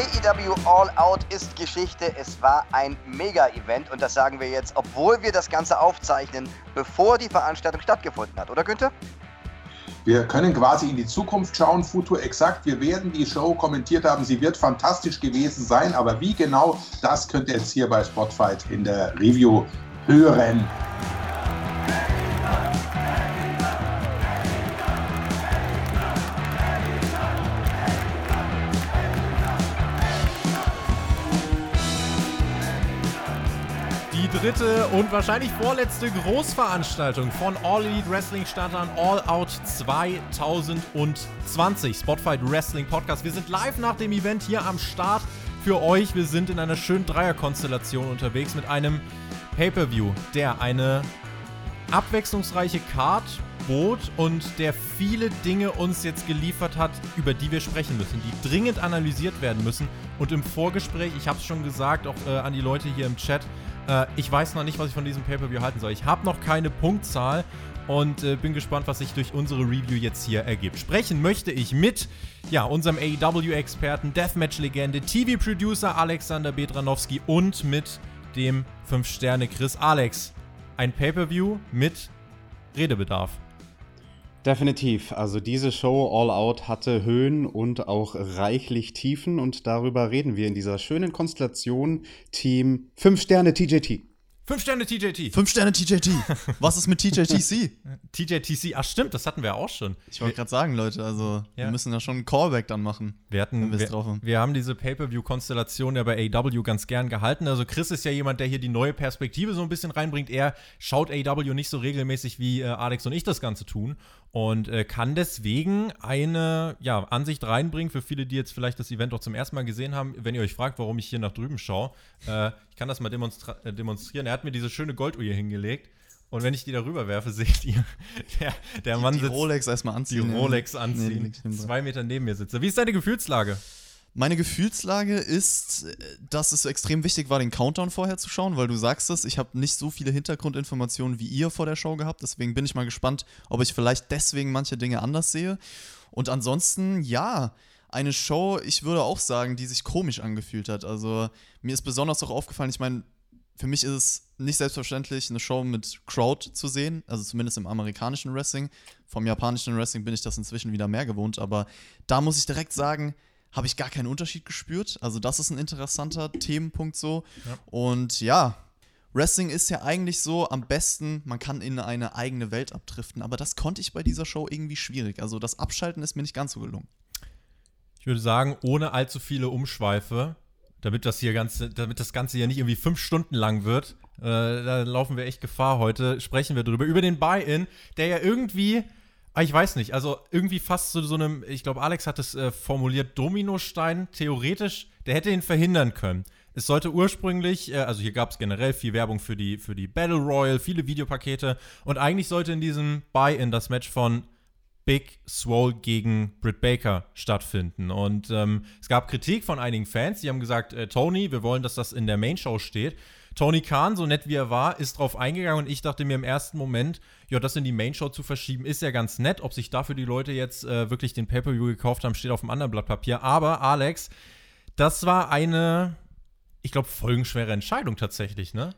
AEW All Out ist Geschichte. Es war ein Mega-Event und das sagen wir jetzt, obwohl wir das Ganze aufzeichnen, bevor die Veranstaltung stattgefunden hat, oder Günther? Wir können quasi in die Zukunft schauen, Futur exakt. Wir werden die Show kommentiert haben. Sie wird fantastisch gewesen sein, aber wie genau, das könnt ihr jetzt hier bei Spotfight in der Review hören. Dritte und wahrscheinlich vorletzte Großveranstaltung von All Elite Wrestling Startern All Out 2020. Spotfight Wrestling Podcast. Wir sind live nach dem Event hier am Start für euch. Wir sind in einer schönen Dreierkonstellation unterwegs mit einem Pay-Per-View, der eine abwechslungsreiche Card bot und der viele Dinge uns jetzt geliefert hat, über die wir sprechen müssen, die dringend analysiert werden müssen. Und im Vorgespräch, ich habe es schon gesagt, auch äh, an die Leute hier im Chat, äh, ich weiß noch nicht, was ich von diesem Pay-Per-View halten soll. Ich habe noch keine Punktzahl und äh, bin gespannt, was sich durch unsere Review jetzt hier ergibt. Sprechen möchte ich mit ja, unserem AEW-Experten, Deathmatch-Legende, TV-Producer Alexander Bedranowski und mit dem 5-Sterne-Chris Alex. Ein Pay-Per-View mit Redebedarf. Definitiv. Also diese Show All Out hatte Höhen und auch reichlich Tiefen und darüber reden wir in dieser schönen Konstellation Team 5 Sterne TJT. Fünf Sterne TJT. Fünf Sterne TJT. Was ist mit TJTC? TJTC, ach stimmt, das hatten wir auch schon. Ich wollte gerade sagen, Leute, also ja. wir müssen da schon einen Callback dann machen. Wir, hatten, wir, drauf haben. wir haben diese Pay-Per-View-Konstellation ja bei AW ganz gern gehalten. Also Chris ist ja jemand, der hier die neue Perspektive so ein bisschen reinbringt. Er schaut AW nicht so regelmäßig, wie äh, Alex und ich das Ganze tun und äh, kann deswegen eine ja, Ansicht reinbringen für viele, die jetzt vielleicht das Event auch zum ersten Mal gesehen haben. Wenn ihr euch fragt, warum ich hier nach drüben schaue, äh, ich kann das mal äh, demonstrieren. Er hat mir diese schöne Golduhr hier hingelegt. Und wenn ich die darüber werfe, seht ihr, der, der Mann die, die Rolex erstmal anziehen. Die Rolex anziehen. Nee, zwei Meter neben mir sitzt. Wie ist deine Gefühlslage? Meine Gefühlslage ist, dass es extrem wichtig war, den Countdown vorher zu schauen, weil du sagst es, ich habe nicht so viele Hintergrundinformationen wie ihr vor der Show gehabt. Deswegen bin ich mal gespannt, ob ich vielleicht deswegen manche Dinge anders sehe. Und ansonsten, ja, eine Show, ich würde auch sagen, die sich komisch angefühlt hat. Also mir ist besonders auch aufgefallen, ich meine, für mich ist es nicht selbstverständlich, eine Show mit Crowd zu sehen, also zumindest im amerikanischen Wrestling. Vom japanischen Wrestling bin ich das inzwischen wieder mehr gewohnt, aber da muss ich direkt sagen, habe ich gar keinen Unterschied gespürt. Also das ist ein interessanter Themenpunkt so. Ja. Und ja, Wrestling ist ja eigentlich so am besten, man kann in eine eigene Welt abdriften, aber das konnte ich bei dieser Show irgendwie schwierig. Also das Abschalten ist mir nicht ganz so gelungen. Ich würde sagen, ohne allzu viele Umschweife, damit das hier ganze, damit das Ganze hier nicht irgendwie fünf Stunden lang wird, äh, da laufen wir echt Gefahr heute, sprechen wir drüber, über den Buy-In, der ja irgendwie Ah, ich weiß nicht. Also irgendwie fast zu so einem, ich glaube, Alex hat es äh, formuliert, Dominostein, theoretisch, der hätte ihn verhindern können. Es sollte ursprünglich, äh, also hier gab es generell viel Werbung für die, für die Battle Royal, viele Videopakete und eigentlich sollte in diesem Buy-In das Match von Big Swole gegen Britt Baker stattfinden. Und ähm, es gab Kritik von einigen Fans, die haben gesagt, äh, Tony, wir wollen, dass das in der Main Show steht. Tony Khan, so nett wie er war, ist drauf eingegangen und ich dachte mir im ersten Moment, ja, das in die Main Show zu verschieben, ist ja ganz nett. Ob sich dafür die Leute jetzt äh, wirklich den Pay-Per-View gekauft haben, steht auf einem anderen Blatt Papier. Aber Alex, das war eine, ich glaube, folgenschwere Entscheidung tatsächlich, ne?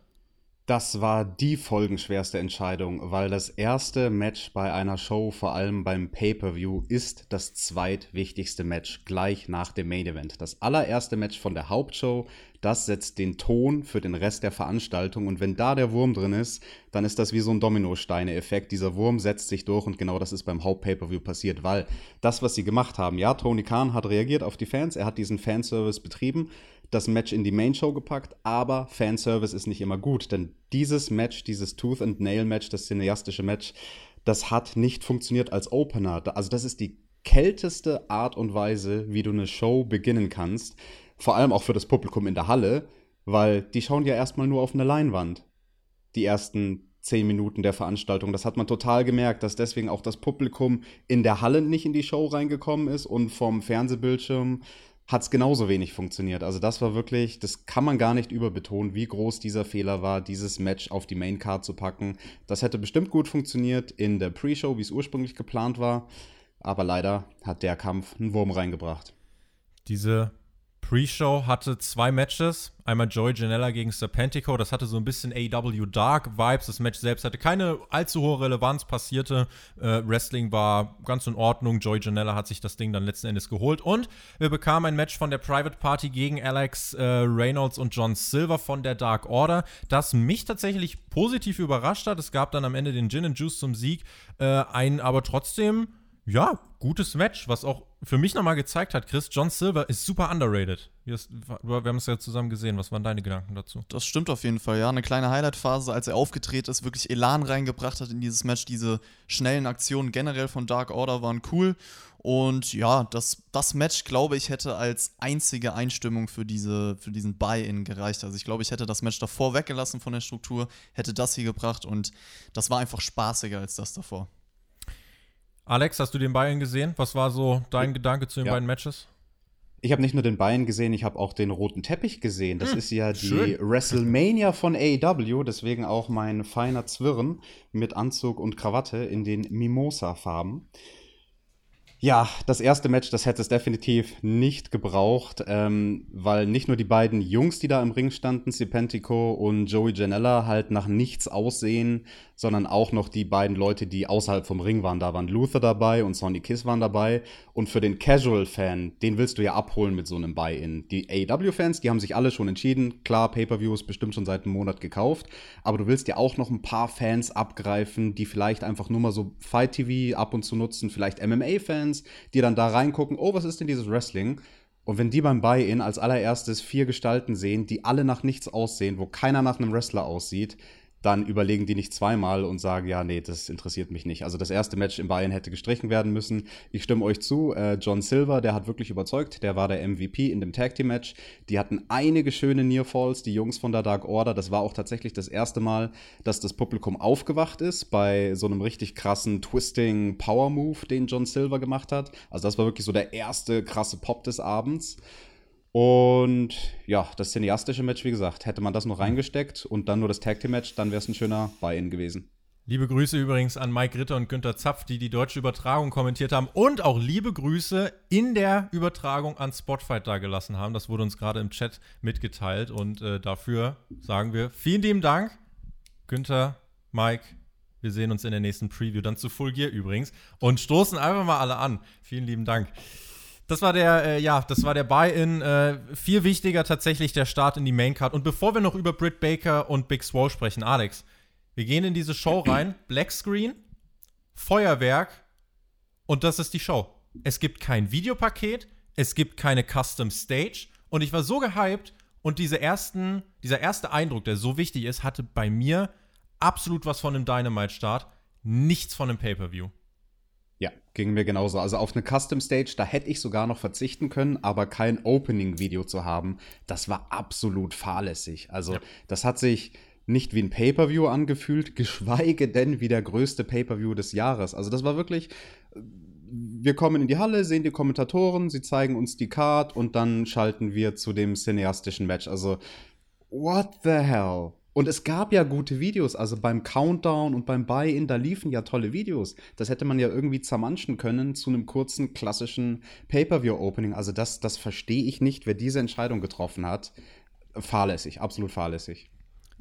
Das war die folgenschwerste Entscheidung, weil das erste Match bei einer Show, vor allem beim Pay-per-View, ist das zweitwichtigste Match gleich nach dem Main Event. Das allererste Match von der Hauptshow, das setzt den Ton für den Rest der Veranstaltung und wenn da der Wurm drin ist, dann ist das wie so ein Dominosteine-Effekt. Dieser Wurm setzt sich durch und genau das ist beim Haupt-Pay-per-View passiert, weil das, was sie gemacht haben, ja, Tony Khan hat reagiert auf die Fans, er hat diesen Fanservice betrieben, das Match in die Main Show gepackt, aber Fanservice ist nicht immer gut, denn dieses Match, dieses Tooth and Nail Match, das cineastische Match, das hat nicht funktioniert als Opener. Also das ist die kälteste Art und Weise, wie du eine Show beginnen kannst, vor allem auch für das Publikum in der Halle, weil die schauen ja erstmal nur auf eine Leinwand. Die ersten zehn Minuten der Veranstaltung. Das hat man total gemerkt, dass deswegen auch das Publikum in der Halle nicht in die Show reingekommen ist und vom Fernsehbildschirm hat es genauso wenig funktioniert. Also das war wirklich, das kann man gar nicht überbetonen, wie groß dieser Fehler war, dieses Match auf die Maincard zu packen. Das hätte bestimmt gut funktioniert in der Pre-Show, wie es ursprünglich geplant war. Aber leider hat der Kampf einen Wurm reingebracht. Diese Pre-Show hatte zwei Matches. Einmal Joey Janella gegen Serpentico. Das hatte so ein bisschen AW Dark Vibes. Das Match selbst hatte keine allzu hohe Relevanz, passierte. Äh, Wrestling war ganz in Ordnung. Joey Janella hat sich das Ding dann letzten Endes geholt. Und wir bekamen ein Match von der Private Party gegen Alex äh, Reynolds und John Silver von der Dark Order, das mich tatsächlich positiv überrascht hat. Es gab dann am Ende den Gin and Juice zum Sieg. Äh, ein aber trotzdem ja, gutes Match, was auch für mich nochmal gezeigt hat, Chris, John Silver ist super underrated. Wir, haben es ja zusammen gesehen. Was waren deine Gedanken dazu? Das stimmt auf jeden Fall, ja. Eine kleine Highlight-Phase, als er aufgetreten ist, wirklich Elan reingebracht hat in dieses Match. Diese schnellen Aktionen generell von Dark Order waren cool. Und ja, das, das Match, glaube ich, hätte als einzige Einstimmung für, diese, für diesen Buy-In gereicht. Also ich glaube, ich hätte das Match davor weggelassen von der Struktur, hätte das hier gebracht und das war einfach spaßiger als das davor. Alex, hast du den Bayern gesehen? Was war so dein ja. Gedanke zu den ja. beiden Matches? Ich habe nicht nur den Bayern gesehen, ich habe auch den roten Teppich gesehen. Das hm, ist ja die schön. WrestleMania von AEW, deswegen auch mein feiner Zwirren mit Anzug und Krawatte in den Mimosa-Farben. Ja, das erste Match, das hätte es definitiv nicht gebraucht, ähm, weil nicht nur die beiden Jungs, die da im Ring standen, Sipentico und Joey Janella, halt nach nichts aussehen, sondern auch noch die beiden Leute, die außerhalb vom Ring waren. Da waren Luther dabei und Sonny Kiss waren dabei. Und für den Casual-Fan, den willst du ja abholen mit so einem Buy-In. Die AEW-Fans, die haben sich alle schon entschieden. Klar, Pay-Per-View ist bestimmt schon seit einem Monat gekauft. Aber du willst ja auch noch ein paar Fans abgreifen, die vielleicht einfach nur mal so Fight-TV ab und zu nutzen. Vielleicht MMA-Fans, die dann da reingucken, oh, was ist denn dieses Wrestling? Und wenn die beim Buy-In als allererstes vier Gestalten sehen, die alle nach nichts aussehen, wo keiner nach einem Wrestler aussieht, dann überlegen die nicht zweimal und sagen, ja, nee, das interessiert mich nicht. Also das erste Match in Bayern hätte gestrichen werden müssen. Ich stimme euch zu, äh, John Silver, der hat wirklich überzeugt, der war der MVP in dem Tag Team Match. Die hatten einige schöne Near Falls, die Jungs von der Dark Order. Das war auch tatsächlich das erste Mal, dass das Publikum aufgewacht ist bei so einem richtig krassen Twisting Power Move, den John Silver gemacht hat. Also das war wirklich so der erste krasse Pop des Abends. Und ja, das cineastische Match, wie gesagt, hätte man das noch reingesteckt und dann nur das Tag Team Match, dann wäre es ein schöner Buy-in gewesen. Liebe Grüße übrigens an Mike Ritter und Günter Zapf, die die deutsche Übertragung kommentiert haben. Und auch liebe Grüße in der Übertragung an Spotfight da gelassen haben. Das wurde uns gerade im Chat mitgeteilt. Und äh, dafür sagen wir vielen lieben Dank. Günther, Mike, wir sehen uns in der nächsten Preview. Dann zu Full Gear übrigens. Und stoßen einfach mal alle an. Vielen lieben Dank. Das war der, äh, ja, das war der Buy-in. Äh, viel wichtiger tatsächlich der Start in die Maincard. Und bevor wir noch über Britt Baker und Big Swole sprechen, Alex, wir gehen in diese Show rein. Black Screen, Feuerwerk und das ist die Show. Es gibt kein Videopaket, es gibt keine Custom Stage und ich war so gehypt und diese ersten, dieser erste Eindruck, der so wichtig ist, hatte bei mir absolut was von einem Dynamite-Start, nichts von einem Pay-Per-View. Ja, ging mir genauso. Also auf eine Custom Stage, da hätte ich sogar noch verzichten können, aber kein Opening-Video zu haben, das war absolut fahrlässig. Also ja. das hat sich nicht wie ein Pay-per-View angefühlt, geschweige denn wie der größte Pay-per-View des Jahres. Also das war wirklich, wir kommen in die Halle, sehen die Kommentatoren, sie zeigen uns die Card und dann schalten wir zu dem cineastischen Match. Also what the hell? Und es gab ja gute Videos, also beim Countdown und beim Buy-In, da liefen ja tolle Videos. Das hätte man ja irgendwie zermanschen können zu einem kurzen, klassischen Pay-Per-View-Opening. Also das, das verstehe ich nicht, wer diese Entscheidung getroffen hat. Fahrlässig, absolut fahrlässig.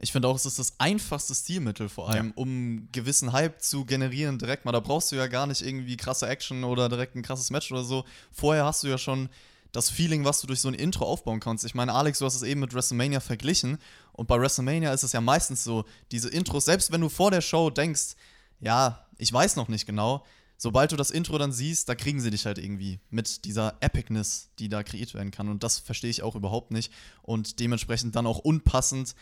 Ich finde auch, es ist das einfachste Stilmittel vor allem, ja. um gewissen Hype zu generieren direkt mal. Da brauchst du ja gar nicht irgendwie krasse Action oder direkt ein krasses Match oder so. Vorher hast du ja schon das Feeling, was du durch so ein Intro aufbauen kannst. Ich meine, Alex, du hast es eben mit WrestleMania verglichen und bei WrestleMania ist es ja meistens so, diese Intros, selbst wenn du vor der Show denkst, ja, ich weiß noch nicht genau, sobald du das Intro dann siehst, da kriegen sie dich halt irgendwie mit dieser Epicness, die da kreiert werden kann. Und das verstehe ich auch überhaupt nicht. Und dementsprechend dann auch unpassend,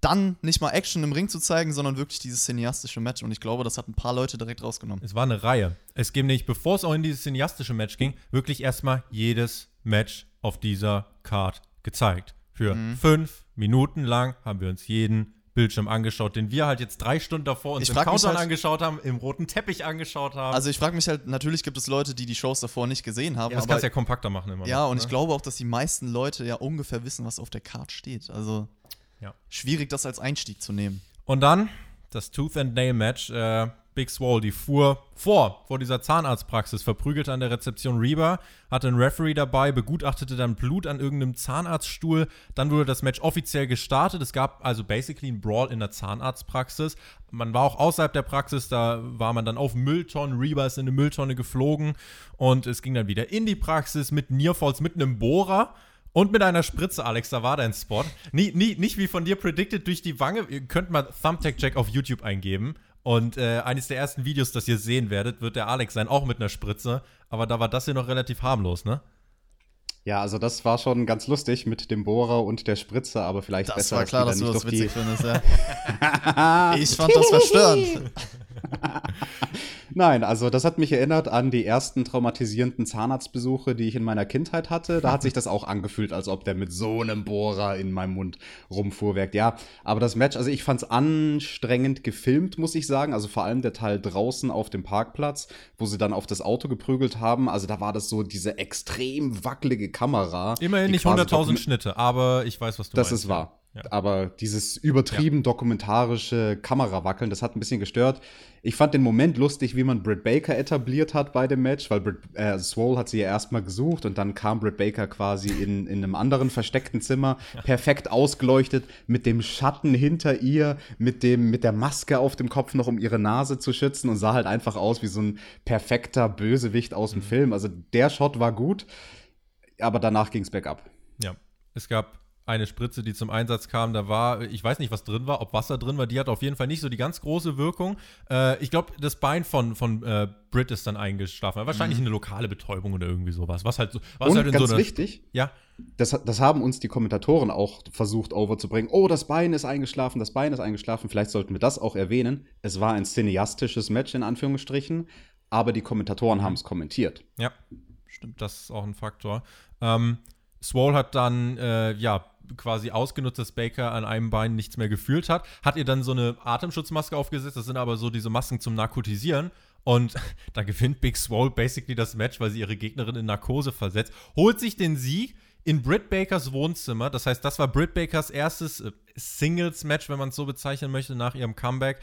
dann nicht mal Action im Ring zu zeigen, sondern wirklich dieses cineastische Match. Und ich glaube, das hat ein paar Leute direkt rausgenommen. Es war eine Reihe. Es ging nicht, bevor es auch in dieses cineastische Match ging, wirklich erstmal jedes Match auf dieser Card gezeigt. Für mhm. fünf Minuten lang haben wir uns jeden Bildschirm angeschaut, den wir halt jetzt drei Stunden davor uns ich im Countdown halt, angeschaut haben, im roten Teppich angeschaut haben. Also ich frage mich halt, natürlich gibt es Leute, die die Shows davor nicht gesehen haben. Ja, das kannst du ja kompakter machen immer. Ja, noch, und ne? ich glaube auch, dass die meisten Leute ja ungefähr wissen, was auf der Card steht. Also ja. schwierig, das als Einstieg zu nehmen. Und dann das Tooth and Nail Match. Äh, Big Swole, die fuhr vor, vor dieser Zahnarztpraxis, verprügelte an der Rezeption Reba, hatte einen Referee dabei, begutachtete dann Blut an irgendeinem Zahnarztstuhl. Dann wurde das Match offiziell gestartet. Es gab also basically einen Brawl in der Zahnarztpraxis. Man war auch außerhalb der Praxis, da war man dann auf Mülltonnen. Reba ist in eine Mülltonne geflogen und es ging dann wieder in die Praxis mit Nearfalls, mit einem Bohrer. Und mit einer Spritze, Alex, da war dein Spot. Nie, nie, nicht wie von dir predicted durch die Wange. Ihr könnt mal Thumbtack-Check auf YouTube eingeben. Und äh, eines der ersten Videos, das ihr sehen werdet, wird der Alex sein, auch mit einer Spritze. Aber da war das hier noch relativ harmlos, ne? Ja, also das war schon ganz lustig mit dem Bohrer und der Spritze, aber vielleicht Das besser, war klar, dass du das witzig auf die findest, ja. ich fand das verstörend. Nein, also das hat mich erinnert an die ersten traumatisierenden Zahnarztbesuche, die ich in meiner Kindheit hatte. Da hat sich das auch angefühlt, als ob der mit so einem Bohrer in meinem Mund rumfuhrwerkt. Ja, aber das Match, also ich fand es anstrengend gefilmt, muss ich sagen. Also vor allem der Teil draußen auf dem Parkplatz, wo sie dann auf das Auto geprügelt haben. Also da war das so diese extrem wackelige Kamera. Immerhin nicht quasi 100.000 dokum- Schnitte, aber ich weiß, was du das meinst. ist wahr. Ja. Aber dieses übertrieben dokumentarische Kamerawackeln, das hat ein bisschen gestört. Ich fand den Moment lustig, wie man Britt Baker etabliert hat bei dem Match, weil Britt, äh, Swole hat sie ja erstmal gesucht und dann kam Britt Baker quasi in, in einem anderen versteckten Zimmer, perfekt ausgeleuchtet, mit dem Schatten hinter ihr, mit, dem, mit der Maske auf dem Kopf noch, um ihre Nase zu schützen und sah halt einfach aus wie so ein perfekter Bösewicht aus dem Film. Also der Shot war gut, aber danach ging es bergab. Ja, es gab eine Spritze, die zum Einsatz kam. Da war, ich weiß nicht, was drin war, ob Wasser drin war. Die hat auf jeden Fall nicht so die ganz große Wirkung. Äh, ich glaube, das Bein von, von äh, Britt ist dann eingeschlafen. Wahrscheinlich eine lokale Betäubung oder irgendwie sowas. Was halt so, was und halt in ganz so einer. wichtig, Ja, das, das haben uns die Kommentatoren auch versucht overzubringen. Oh, das Bein ist eingeschlafen, das Bein ist eingeschlafen. Vielleicht sollten wir das auch erwähnen. Es war ein cineastisches Match in Anführungsstrichen, aber die Kommentatoren haben es kommentiert. Ja, stimmt, das ist auch ein Faktor. Ähm, Swole hat dann, äh, ja, quasi ausgenutzt, dass Baker an einem Bein nichts mehr gefühlt hat, hat ihr dann so eine Atemschutzmaske aufgesetzt, das sind aber so diese Masken zum Narkotisieren. Und da gewinnt Big Swole basically das Match, weil sie ihre Gegnerin in Narkose versetzt, holt sich den Sieg in Britt Bakers Wohnzimmer. Das heißt, das war Britt Bakers erstes äh, Singles-Match, wenn man es so bezeichnen möchte, nach ihrem Comeback.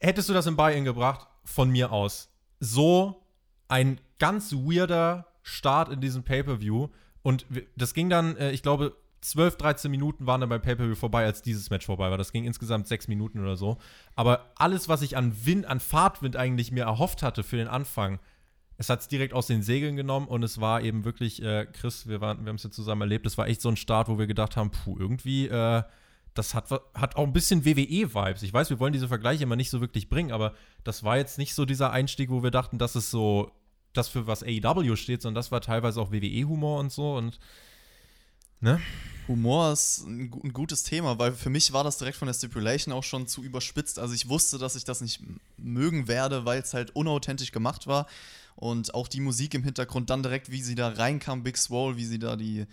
Hättest du das im Buy-In gebracht, von mir aus. So ein ganz weirder Start in diesem Pay-Per-View. Und das ging dann, äh, ich glaube, 12, 13 Minuten waren dann beim Pay-Per-View vorbei, als dieses Match vorbei war. Das ging insgesamt 6 Minuten oder so. Aber alles, was ich an Wind, an Fahrtwind eigentlich mir erhofft hatte für den Anfang, es hat es direkt aus den Segeln genommen und es war eben wirklich, äh, Chris, wir, wir haben es ja zusammen erlebt, es war echt so ein Start, wo wir gedacht haben, puh, irgendwie, äh, das hat, hat auch ein bisschen WWE-Vibes. Ich weiß, wir wollen diese Vergleiche immer nicht so wirklich bringen, aber das war jetzt nicht so dieser Einstieg, wo wir dachten, das ist so das, für was AEW steht, sondern das war teilweise auch WWE-Humor und so und ne? Humor ist ein, ein gutes Thema, weil für mich war das direkt von der Stipulation auch schon zu überspitzt. Also ich wusste, dass ich das nicht mögen werde, weil es halt unauthentisch gemacht war. Und auch die Musik im Hintergrund, dann direkt, wie sie da reinkam, Big Swole, wie sie da die,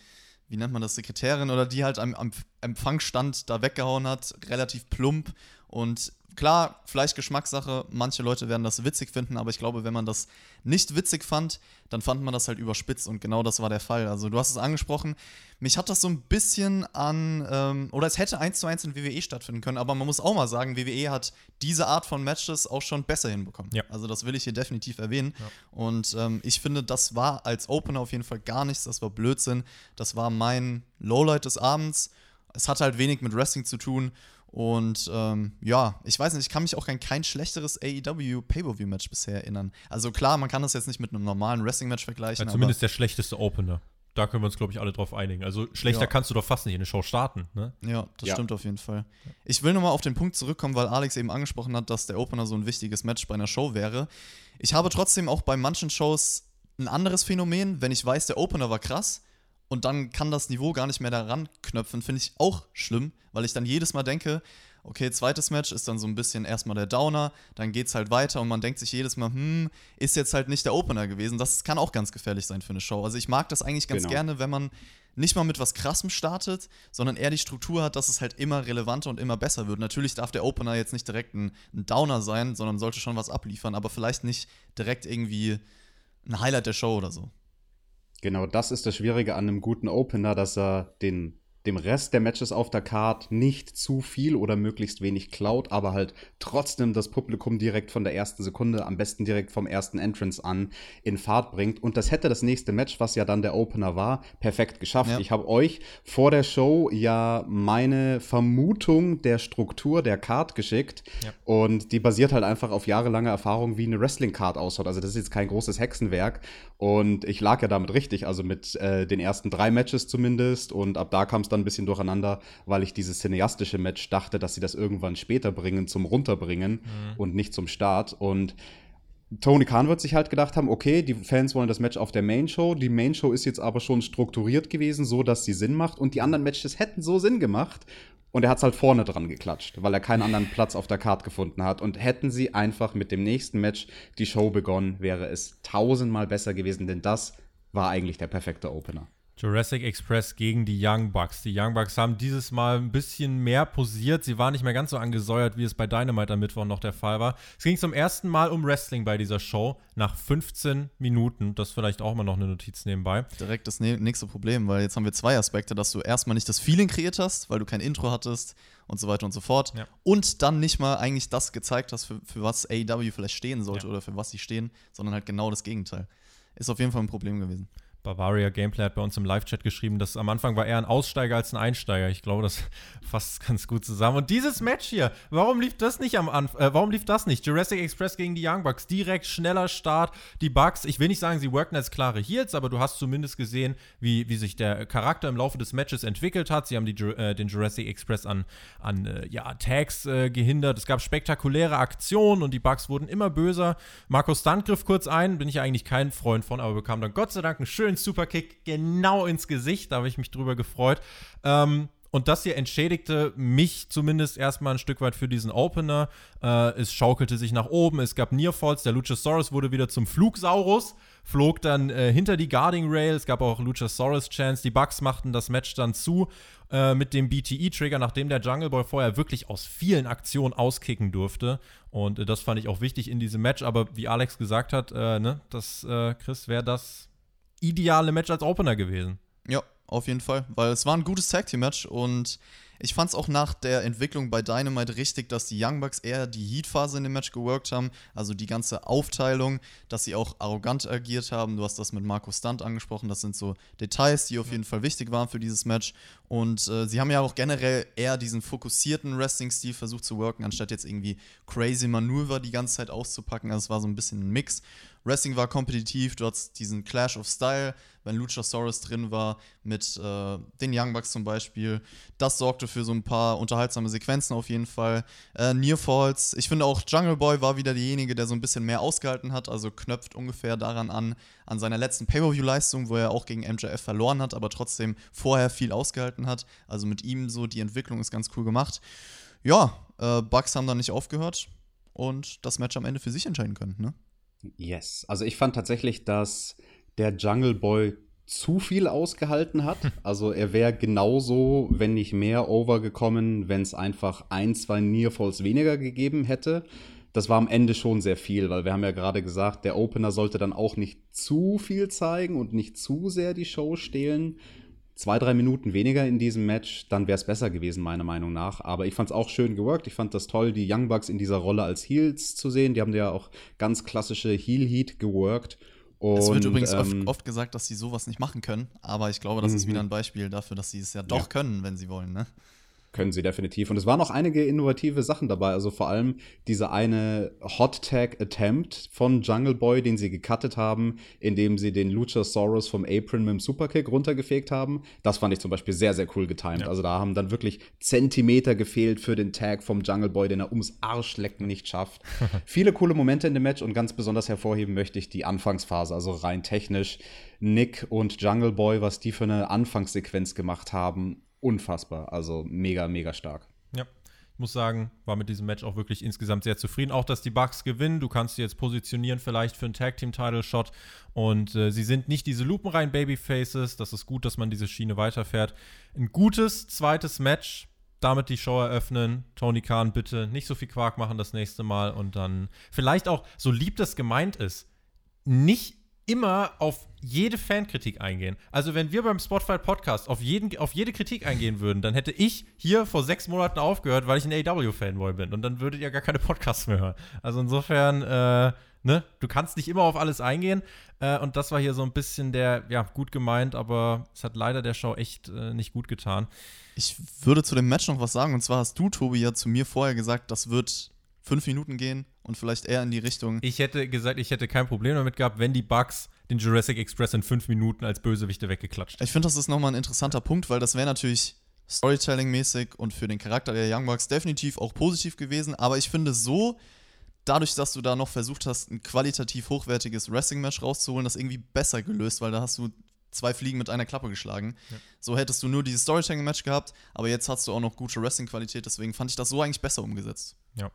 wie nennt man das, Sekretärin oder die halt am, am Empfang stand, da weggehauen hat, relativ plump. Und klar, vielleicht Geschmackssache, manche Leute werden das witzig finden, aber ich glaube, wenn man das nicht witzig fand, dann fand man das halt überspitzt und genau das war der Fall. Also du hast es angesprochen, mich hat das so ein bisschen an, ähm, oder es hätte eins zu eins in WWE stattfinden können, aber man muss auch mal sagen, WWE hat diese Art von Matches auch schon besser hinbekommen. Ja. Also das will ich hier definitiv erwähnen. Und ähm, ich finde, das war als Opener auf jeden Fall gar nichts, das war Blödsinn. Das war mein Lowlight des Abends. Es hat halt wenig mit Wrestling zu tun. Und ähm, ja, ich weiß nicht, ich kann mich auch an kein schlechteres AEW Pay-Per-View-Match bisher erinnern. Also klar, man kann das jetzt nicht mit einem normalen Wrestling-Match vergleichen. Ja, zumindest der schlechteste Opener. Da können wir uns, glaube ich, alle drauf einigen. Also schlechter Ja. kannst du doch fast nicht in eine Show starten, ne? ja, das Ja. stimmt auf jeden Fall. Ich will nochmal auf den Punkt zurückkommen, weil Alex eben angesprochen hat, dass der Opener so ein wichtiges Match bei einer Show wäre. Ich habe trotzdem auch bei manchen Shows ein anderes Phänomen, wenn ich weiß, der Opener war krass und dann kann das Niveau gar nicht mehr daran knöpfen, finde ich auch schlimm, weil ich dann jedes Mal denke, okay, zweites Match ist dann so ein bisschen erstmal der Downer, dann geht's halt weiter und man denkt sich jedes Mal, hm, ist jetzt halt nicht der Opener gewesen. Das kann auch ganz gefährlich sein für eine Show. Also ich mag das eigentlich ganz Genau. gerne, wenn man nicht mal mit was Krassem startet, sondern eher die Struktur hat, dass es halt immer relevanter und immer besser wird. Natürlich darf der Opener jetzt nicht direkt ein, ein Downer sein, sondern sollte schon was abliefern, aber vielleicht nicht direkt irgendwie ein Highlight der Show oder so. Genau, das ist das Schwierige an einem guten Opener, dass er den dem Rest der Matches auf der Card nicht zu viel oder möglichst wenig klaut, aber halt trotzdem das Publikum direkt von der ersten Sekunde, am besten direkt vom ersten Entrance an, in Fahrt bringt. Und das hätte das nächste Match, was ja dann der Opener war, perfekt geschafft. Ja. Ich habe euch vor der Show ja meine Vermutung der Struktur der Card geschickt. Ja. Und die basiert halt einfach auf jahrelanger Erfahrung, wie eine Wrestling-Card ausschaut. Also das ist jetzt kein großes Hexenwerk. Und ich lag ja damit richtig, also mit äh, den ersten drei Matches zumindest. Und ab da kam es dann ein bisschen durcheinander, weil ich dieses cineastische Match dachte, dass sie das irgendwann später bringen, zum Runterbringen mhm. und nicht zum Start. Und Tony Khan wird sich halt gedacht haben, okay, die Fans wollen das Match auf der Main Show. Die Main Show ist jetzt aber schon strukturiert gewesen, so dass sie Sinn macht. Und die anderen Matches hätten so Sinn gemacht. Und er hat es halt vorne dran geklatscht, weil er keinen anderen Platz auf der Card gefunden hat. Und hätten sie einfach mit dem nächsten Match die Show begonnen, wäre es tausendmal besser gewesen, denn das war eigentlich der perfekte Opener. Jurassic Express gegen die Young Bucks. Die Young Bucks haben dieses Mal ein bisschen mehr posiert. Sie waren nicht mehr ganz so angesäuert, wie es bei Dynamite am Mittwoch noch der Fall war. Es ging zum ersten Mal um Wrestling bei dieser Show nach 15 Minuten. Das vielleicht auch mal noch eine Notiz nebenbei. Direkt das nächste Problem, weil jetzt haben wir zwei Aspekte, dass du erstmal nicht das Feeling kreiert hast, weil du kein Intro hattest und so weiter und so fort. Ja. Und dann nicht mal eigentlich das gezeigt hast, für, für was AEW vielleicht stehen sollte ja. oder für was sie stehen, sondern halt genau das Gegenteil. Ist auf jeden Fall ein Problem gewesen. Bavaria Gameplay hat bei uns im Live-Chat geschrieben, dass am Anfang war er ein Aussteiger als ein Einsteiger. Ich glaube, das fasst ganz gut zusammen. Und dieses Match hier, warum lief das nicht am Anfang? Äh, warum lief das nicht? Jurassic Express gegen die Young Bucks, direkt schneller Start. Die Bucks, ich will nicht sagen, sie worken als klare Heels, aber du hast zumindest gesehen, wie, wie sich der Charakter im Laufe des Matches entwickelt hat. Sie haben die, äh, den Jurassic Express an, an äh, ja, Tags äh, gehindert. Es gab spektakuläre Aktionen und die Bucks wurden immer böser. Markus Stunt griff kurz ein, bin ich eigentlich kein Freund von, aber bekam dann Gott sei Dank einen schönen schönen Superkick genau ins Gesicht. Da habe ich mich drüber gefreut. Ähm, und das hier entschädigte mich zumindest erstmal ein Stück weit für diesen Opener. Äh, es schaukelte sich nach oben, es gab Nearfalls, der Luchasaurus wurde wieder zum Flugsaurus, flog dann äh, hinter die Guarding Rail, es gab auch Luchasaurus Chance, die Bugs machten das Match dann zu äh, mit dem BTE-Trigger, nachdem der Jungle Boy vorher wirklich aus vielen Aktionen auskicken durfte. Und äh, das fand ich auch wichtig in diesem Match, aber wie Alex gesagt hat, äh, ne, das, äh, Chris, wäre das ideale Match als Opener gewesen. Ja, auf jeden Fall, weil es war ein gutes Tag Team Match und ich fand es auch nach der Entwicklung bei Dynamite richtig, dass die Young Bucks eher die Heat-Phase in dem Match geworkt haben. Also die ganze Aufteilung, dass sie auch arrogant agiert haben. Du hast das mit Marco Stunt angesprochen. Das sind so Details, die auf jeden Fall wichtig waren für dieses Match. Und äh, sie haben ja auch generell eher diesen fokussierten Wrestling-Stil versucht zu worken, anstatt jetzt irgendwie crazy Manöver die ganze Zeit auszupacken. Also es war so ein bisschen ein Mix. Wrestling war kompetitiv, du hattest diesen Clash of Style, wenn Luchasaurus drin war, mit äh, den Young Bucks zum Beispiel. Das sorgte für so ein paar unterhaltsame Sequenzen auf jeden Fall. Äh, Near Falls, ich finde auch Jungle Boy war wieder derjenige, der so ein bisschen mehr ausgehalten hat, also knöpft ungefähr daran an, an seiner letzten Pay-Per-View-Leistung, wo er auch gegen MJF verloren hat, aber trotzdem vorher viel ausgehalten hat. Also mit ihm so, die Entwicklung ist ganz cool gemacht. Ja, äh, Bucks haben dann nicht aufgehört und das Match am Ende für sich entscheiden können, ne? Yes. Also ich fand tatsächlich, dass der Jungle Boy zu viel ausgehalten hat. Also er wäre genauso, wenn nicht mehr, overgekommen, wenn es einfach ein, zwei Nearfalls weniger gegeben hätte. Das war am Ende schon sehr viel, weil wir haben ja gerade gesagt, der Opener sollte dann auch nicht zu viel zeigen und nicht zu sehr die Show stehlen zwei, drei Minuten weniger in diesem Match, dann wäre es besser gewesen, meiner Meinung nach. Aber ich fand es auch schön geworkt. Ich fand das toll, die Young Bucks in dieser Rolle als Heels zu sehen. Die haben ja auch ganz klassische Heel-Heat geworkt. Und, es wird übrigens ähm, oft, oft, gesagt, dass sie sowas nicht machen können, aber ich glaube, das ist wieder mhm. ein Beispiel dafür, dass sie es ja doch ja. können, wenn sie wollen. Ne? Können sie definitiv. Und es waren auch einige innovative Sachen dabei. Also vor allem dieser eine Hot Tag Attempt von Jungle Boy, den sie gecuttet haben, indem sie den Luchasaurus vom Apron mit dem Superkick runtergefegt haben. Das fand ich zum Beispiel sehr, sehr cool getimed. Ja. Also da haben dann wirklich Zentimeter gefehlt für den Tag vom Jungle Boy, den er ums Arschlecken nicht schafft. Viele coole Momente in dem Match und ganz besonders hervorheben möchte ich die Anfangsphase, also rein technisch. Nick und Jungle Boy, was die für eine Anfangssequenz gemacht haben unfassbar. Also mega, mega stark. Ja. Ich muss sagen, war mit diesem Match auch wirklich insgesamt sehr zufrieden. Auch, dass die Bucks gewinnen. Du kannst sie jetzt positionieren, vielleicht für einen Tag Team Title Shot. Und äh, sie sind nicht diese lupenreinen Babyfaces. Das ist gut, dass man diese Schiene weiterfährt. Ein gutes zweites Match. Damit die Show eröffnen. Tony Khan, bitte nicht so viel Quark machen das nächste Mal. Und dann vielleicht auch, so lieb das gemeint ist, nicht immer auf jede Fankritik eingehen. Also wenn wir beim Spotify Podcast auf, jeden, auf jede Kritik eingehen würden, dann hätte ich hier vor sechs Monaten aufgehört, weil ich ein AW-Fanboy bin. Und dann würdet ihr gar keine Podcasts mehr hören. Also insofern, äh, ne, du kannst nicht immer auf alles eingehen. Äh, und das war hier so ein bisschen der, ja, gut gemeint, aber es hat leider der Show echt äh, nicht gut getan. Ich würde zu dem Match noch was sagen. Und zwar hast du, Tobi, ja zu mir vorher gesagt, das wird fünf Minuten gehen und vielleicht eher in die Richtung. Ich hätte gesagt, ich hätte kein Problem damit gehabt, wenn die Bugs den Jurassic Express in fünf Minuten als Bösewichte weggeklatscht. Ich finde, das ist nochmal ein interessanter Punkt, weil das wäre natürlich Storytelling-mäßig und für den Charakter der Young Bucks definitiv auch positiv gewesen. Aber ich finde so, dadurch, dass du da noch versucht hast, ein qualitativ hochwertiges Wrestling-Match rauszuholen, das irgendwie besser gelöst, weil da hast du zwei Fliegen mit einer Klappe geschlagen. Ja. So hättest du nur dieses Storytelling-Match gehabt, aber jetzt hast du auch noch gute Wrestling-Qualität, deswegen fand ich das so eigentlich besser umgesetzt. Ja.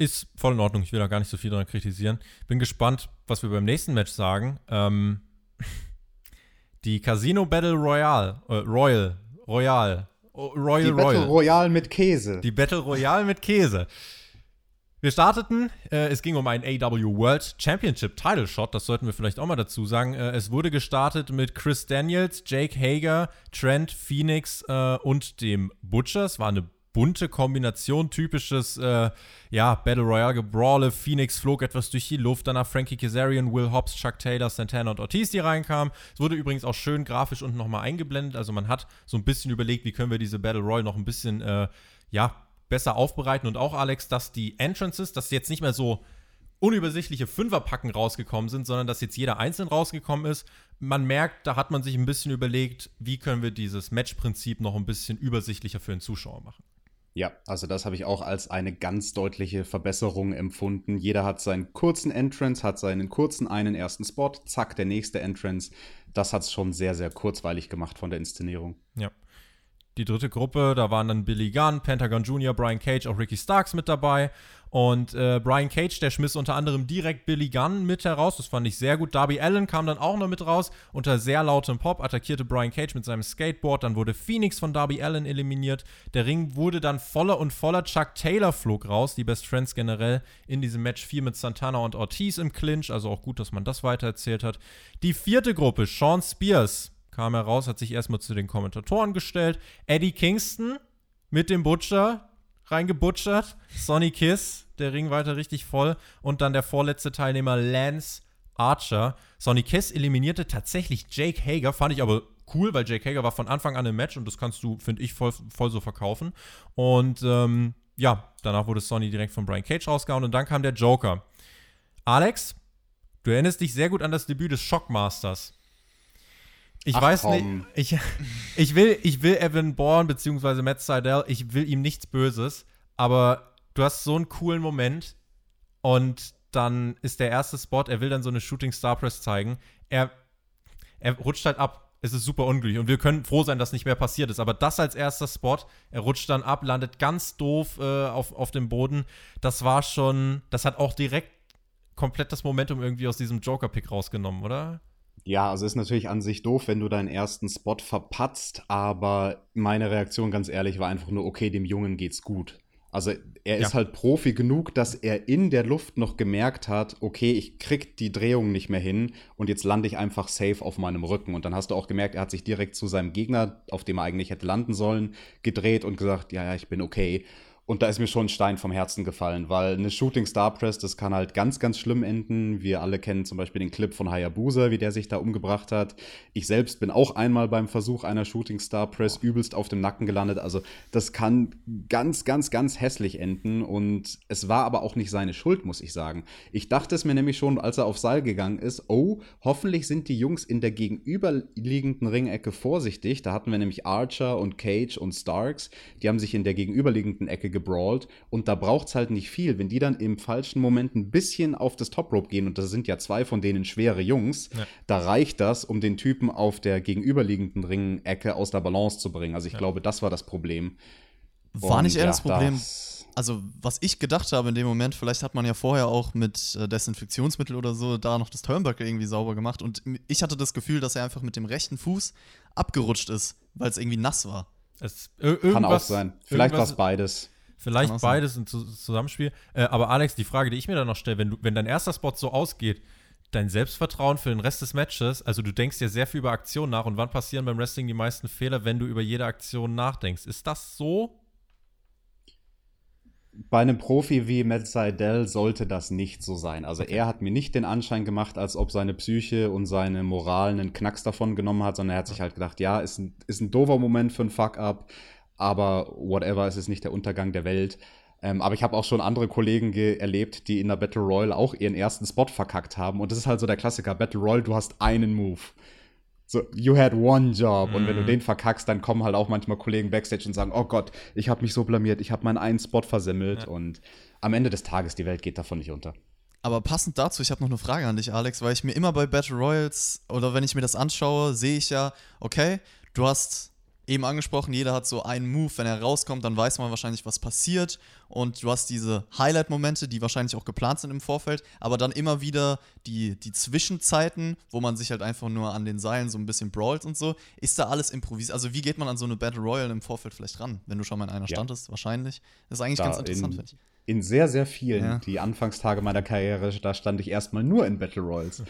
Ist voll in Ordnung, ich will da gar nicht so viel dran kritisieren. Bin gespannt, was wir beim nächsten Match sagen. Ähm, die Casino Battle Royale, äh, Royal, Royal, Royal, die Battle Royale mit Käse. Die Battle Royale mit Käse. Wir starteten, äh, es ging um einen AW World Championship Title Shot, das sollten wir vielleicht auch mal dazu sagen. Äh, es wurde gestartet mit Chris Daniels, Jake Hager, Trent Phoenix äh, und dem Butcher. Es war eine bunte Kombination, typisches äh, ja, Battle Royale Gebrawle. Phoenix flog etwas durch die Luft, danach Frankie Kazarian, Will Hobbs, Chuck Taylor, Santana und Ortiz, die reinkamen. Es wurde übrigens auch schön grafisch unten nochmal eingeblendet, also man hat so ein bisschen überlegt, wie können wir diese Battle Royale noch ein bisschen, äh, ja, besser aufbereiten und auch, Alex, dass die Entrances, dass jetzt nicht mehr so unübersichtliche Fünferpacken rausgekommen sind, sondern dass jetzt jeder einzeln rausgekommen ist. Man merkt, da hat man sich ein bisschen überlegt, wie können wir dieses Matchprinzip noch ein bisschen übersichtlicher für den Zuschauer machen. Ja, also das habe ich auch als eine ganz deutliche Verbesserung empfunden. Jeder hat seinen kurzen Entrance, hat seinen kurzen einen ersten Spot, zack, der nächste Entrance. Das hat es schon sehr, sehr kurzweilig gemacht von der Inszenierung. Ja die dritte Gruppe, da waren dann Billy Gunn, Pentagon Jr., Brian Cage, auch Ricky Starks mit dabei. Und äh, Brian Cage, der schmiss unter anderem direkt Billy Gunn mit heraus. Das fand ich sehr gut. Darby Allen kam dann auch noch mit raus. Unter sehr lautem Pop attackierte Brian Cage mit seinem Skateboard. Dann wurde Phoenix von Darby Allen eliminiert. Der Ring wurde dann voller und voller. Chuck Taylor flog raus. Die Best Friends generell in diesem Match 4 mit Santana und Ortiz im Clinch. Also auch gut, dass man das weitererzählt hat. Die vierte Gruppe, Sean Spears kam heraus, hat sich erstmal zu den Kommentatoren gestellt. Eddie Kingston mit dem Butcher reingebutschert. Sonny Kiss, der Ring weiter richtig voll. Und dann der vorletzte Teilnehmer Lance Archer. Sonny Kiss eliminierte tatsächlich Jake Hager, fand ich aber cool, weil Jake Hager war von Anfang an im Match und das kannst du, finde ich, voll, voll so verkaufen. Und ähm, ja, danach wurde Sonny direkt von Brian Cage rausgehauen und dann kam der Joker. Alex, du erinnerst dich sehr gut an das Debüt des Shockmasters. Ich Ach, weiß komm. nicht, ich, ich, will, ich will Evan Bourne bzw. Matt Seidel, ich will ihm nichts Böses, aber du hast so einen coolen Moment und dann ist der erste Spot, er will dann so eine Shooting Star Press zeigen. Er, er rutscht halt ab. Es ist super unglücklich und wir können froh sein, dass nicht mehr passiert ist. Aber das als erster Spot, er rutscht dann ab, landet ganz doof äh, auf, auf dem Boden. Das war schon, das hat auch direkt komplett das Momentum irgendwie aus diesem Joker-Pick rausgenommen, oder? Ja, also ist natürlich an sich doof, wenn du deinen ersten Spot verpatzt, aber meine Reaktion ganz ehrlich war einfach nur, okay, dem Jungen geht's gut. Also er ist ja. halt Profi genug, dass er in der Luft noch gemerkt hat, okay, ich krieg die Drehung nicht mehr hin und jetzt lande ich einfach safe auf meinem Rücken. Und dann hast du auch gemerkt, er hat sich direkt zu seinem Gegner, auf dem er eigentlich hätte landen sollen, gedreht und gesagt, ja, ja, ich bin okay. Und da ist mir schon ein Stein vom Herzen gefallen, weil eine Shooting Star Press, das kann halt ganz, ganz schlimm enden. Wir alle kennen zum Beispiel den Clip von Hayabusa, wie der sich da umgebracht hat. Ich selbst bin auch einmal beim Versuch einer Shooting Star Press übelst auf dem Nacken gelandet. Also das kann ganz, ganz, ganz hässlich enden. Und es war aber auch nicht seine Schuld, muss ich sagen. Ich dachte es mir nämlich schon, als er auf Seil gegangen ist, oh, hoffentlich sind die Jungs in der gegenüberliegenden Ringecke vorsichtig. Da hatten wir nämlich Archer und Cage und Starks. Die haben sich in der gegenüberliegenden Ecke gebrawlt und da braucht es halt nicht viel. Wenn die dann im falschen Moment ein bisschen auf das Top Rope gehen, und das sind ja zwei von denen schwere Jungs, ja. da reicht das, um den Typen auf der gegenüberliegenden Ringecke aus der Balance zu bringen. Also ich ja. glaube, das war das Problem. War und nicht eher ja, das Problem. Das also, was ich gedacht habe in dem Moment, vielleicht hat man ja vorher auch mit äh, Desinfektionsmittel oder so da noch das Turnbuckle irgendwie sauber gemacht. Und ich hatte das Gefühl, dass er einfach mit dem rechten Fuß abgerutscht ist, weil es irgendwie nass war. Es, Kann auch sein. Vielleicht war es beides. Vielleicht beides im Zusammenspiel. Äh, aber Alex, die Frage, die ich mir dann noch stelle, wenn, wenn dein erster Spot so ausgeht, dein Selbstvertrauen für den Rest des Matches, also du denkst ja sehr viel über Aktionen nach und wann passieren beim Wrestling die meisten Fehler, wenn du über jede Aktion nachdenkst. Ist das so? Bei einem Profi wie Matt Seidel sollte das nicht so sein. Also er hat mir nicht den Anschein gemacht, als ob seine Psyche und seine Moral einen Knacks davon genommen hat, sondern er hat sich halt gedacht, ja, ist ein, ist ein doofer Moment für ein Fuck-up, aber whatever, es ist nicht der Untergang der Welt. Ähm, aber ich habe auch schon andere Kollegen erlebt, die in der Battle Royale auch ihren ersten Spot verkackt haben. Und das ist halt so der Klassiker. Battle Royale, du hast einen Move. So, you had one job. Mhm. Und wenn du mhm. den verkackst, dann kommen halt auch manchmal Kollegen backstage und sagen, oh Gott, ich habe mich so blamiert, ich habe meinen einen Spot versemmelt. Ja. Und am Ende des Tages, die Welt geht davon nicht unter. Aber passend dazu, ich habe noch eine Frage an dich, Alex, weil ich mir immer bei Battle Royals oder wenn ich mir das anschaue, sehe ich ja, okay, du hast eben angesprochen, jeder hat so einen Move, wenn er rauskommt, dann weiß man wahrscheinlich, was passiert. Und du hast diese Highlight-Momente, die wahrscheinlich auch geplant sind im Vorfeld, aber dann immer wieder die, die Zwischenzeiten, wo man sich halt einfach nur an den Seilen so ein bisschen brawlt und so. Ist da alles improvisiert? Also, wie geht man an so eine Battle Royale im Vorfeld vielleicht ran, wenn du schon mal in einer ja. standest? Wahrscheinlich. Das ist eigentlich da ganz interessant, finde ich in sehr, sehr vielen, ja. die Anfangstage meiner Karriere, da stand ich erstmal nur in Battle Royals.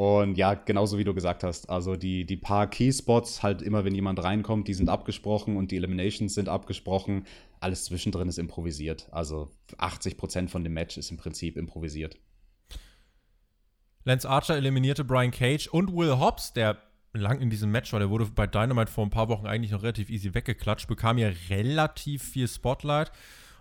Und ja, genauso wie du gesagt hast, also die, die paar Keyspots, halt immer, wenn jemand reinkommt, die sind abgesprochen und die Eliminations sind abgesprochen. Alles zwischendrin ist improvisiert. Also 80% von dem Match ist im Prinzip improvisiert. Lance Archer eliminierte Brian Cage und Will Hobbs, der lang in diesem Match war, der wurde bei Dynamite vor ein paar Wochen eigentlich noch relativ easy weggeklatscht, bekam ja relativ viel Spotlight.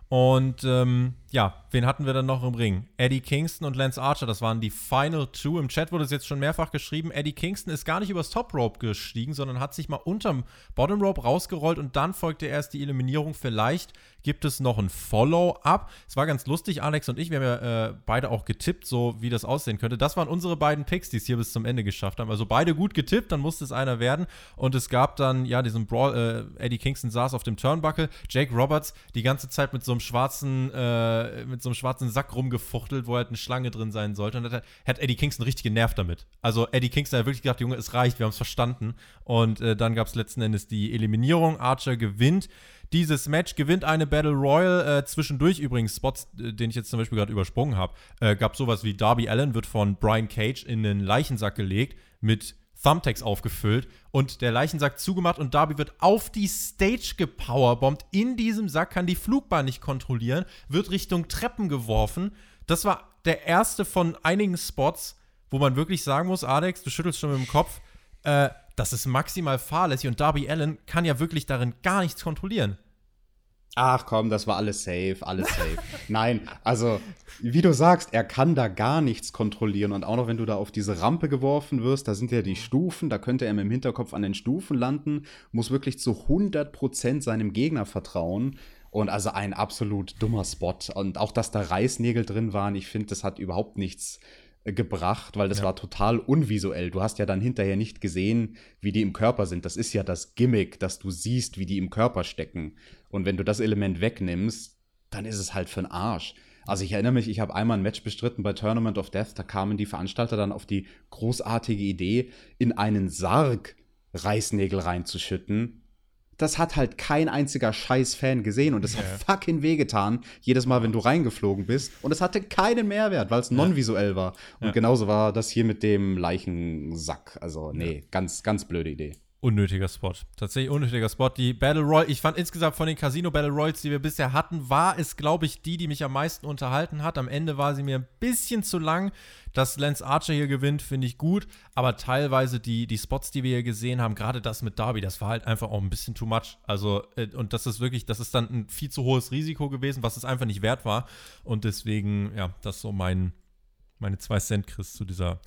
Und ähm, ja, wen hatten wir dann noch im Ring? Eddie Kingston und Lance Archer, das waren die Final Two. Im Chat wurde es jetzt schon mehrfach geschrieben. Eddie Kingston ist gar nicht übers Top Rope gestiegen, sondern hat sich mal unterm Bottom Rope rausgerollt und dann folgte erst die Eliminierung. Vielleicht gibt es noch ein Follow-up. Es war ganz lustig, Alex und ich, wir haben ja äh, beide auch getippt, so wie das aussehen könnte. Das waren unsere beiden Picks, die es hier bis zum Ende geschafft haben. Also beide gut getippt, dann musste es einer werden. Und es gab dann, ja, diesen Brawl, äh, Eddie Kingston saß auf dem Turnbuckle, Jake Roberts die ganze Zeit mit so einem schwarzen, äh, mit so einem schwarzen Sack rumgefuchtelt, wo halt eine Schlange drin sein sollte. Und hat, hat Eddie Kingston richtig genervt damit. Also Eddie Kingston hat wirklich gedacht, Junge, es reicht, wir haben es verstanden. Und äh, dann gab es letzten Endes die Eliminierung. Archer gewinnt dieses Match, gewinnt eine Battle Royal. Äh, zwischendurch übrigens, Spots, äh, den ich jetzt zum Beispiel gerade übersprungen habe, äh, gab sowas wie Darby Allen wird von Brian Cage in den Leichensack gelegt mit Thumbtacks aufgefüllt und der Leichensack zugemacht und Darby wird auf die Stage gepowerbombt. In diesem Sack kann die Flugbahn nicht kontrollieren, wird Richtung Treppen geworfen. Das war der erste von einigen Spots, wo man wirklich sagen muss, Alex, du schüttelst schon mit dem Kopf, äh, das ist maximal fahrlässig und Darby Allen kann ja wirklich darin gar nichts kontrollieren. Ach komm, das war alles safe, alles safe. Nein, also wie du sagst, er kann da gar nichts kontrollieren. Und auch noch wenn du da auf diese Rampe geworfen wirst, da sind ja die Stufen, da könnte er mit dem Hinterkopf an den Stufen landen, muss wirklich zu 100% seinem Gegner vertrauen. Und also ein absolut dummer Spot. Und auch, dass da Reißnägel drin waren, ich finde, das hat überhaupt nichts gebracht, weil das ja. war total unvisuell. Du hast ja dann hinterher nicht gesehen, wie die im Körper sind. Das ist ja das Gimmick, dass du siehst, wie die im Körper stecken. Und wenn du das Element wegnimmst, dann ist es halt für den Arsch. Also ich erinnere mich, ich habe einmal ein Match bestritten bei Tournament of Death, da kamen die Veranstalter dann auf die großartige Idee, in einen Sarg Reißnägel reinzuschütten das hat halt kein einziger Scheiß-Fan gesehen und es ja. hat fucking wehgetan, jedes Mal, wenn du reingeflogen bist. Und es hatte keinen Mehrwert, weil es non-visuell war. Und ja. genauso war das hier mit dem Leichensack. Also, nee, ganz, ganz blöde Idee. Unnötiger Spot. Tatsächlich unnötiger Spot. Die Battle Royale, ich fand insgesamt von den Casino Battle Royals, die wir bisher hatten, war es, glaube ich, die, die mich am meisten unterhalten hat. Am Ende war sie mir ein bisschen zu lang. Dass Lance Archer hier gewinnt, finde ich gut. Aber teilweise die, die Spots, die wir hier gesehen haben, gerade das mit Darby, das war halt einfach auch ein bisschen too much. Also, äh, und das ist wirklich, das ist dann ein viel zu hohes Risiko gewesen, was es einfach nicht wert war. Und deswegen, ja, das so mein, meine zwei Cent, Chris, zu dieser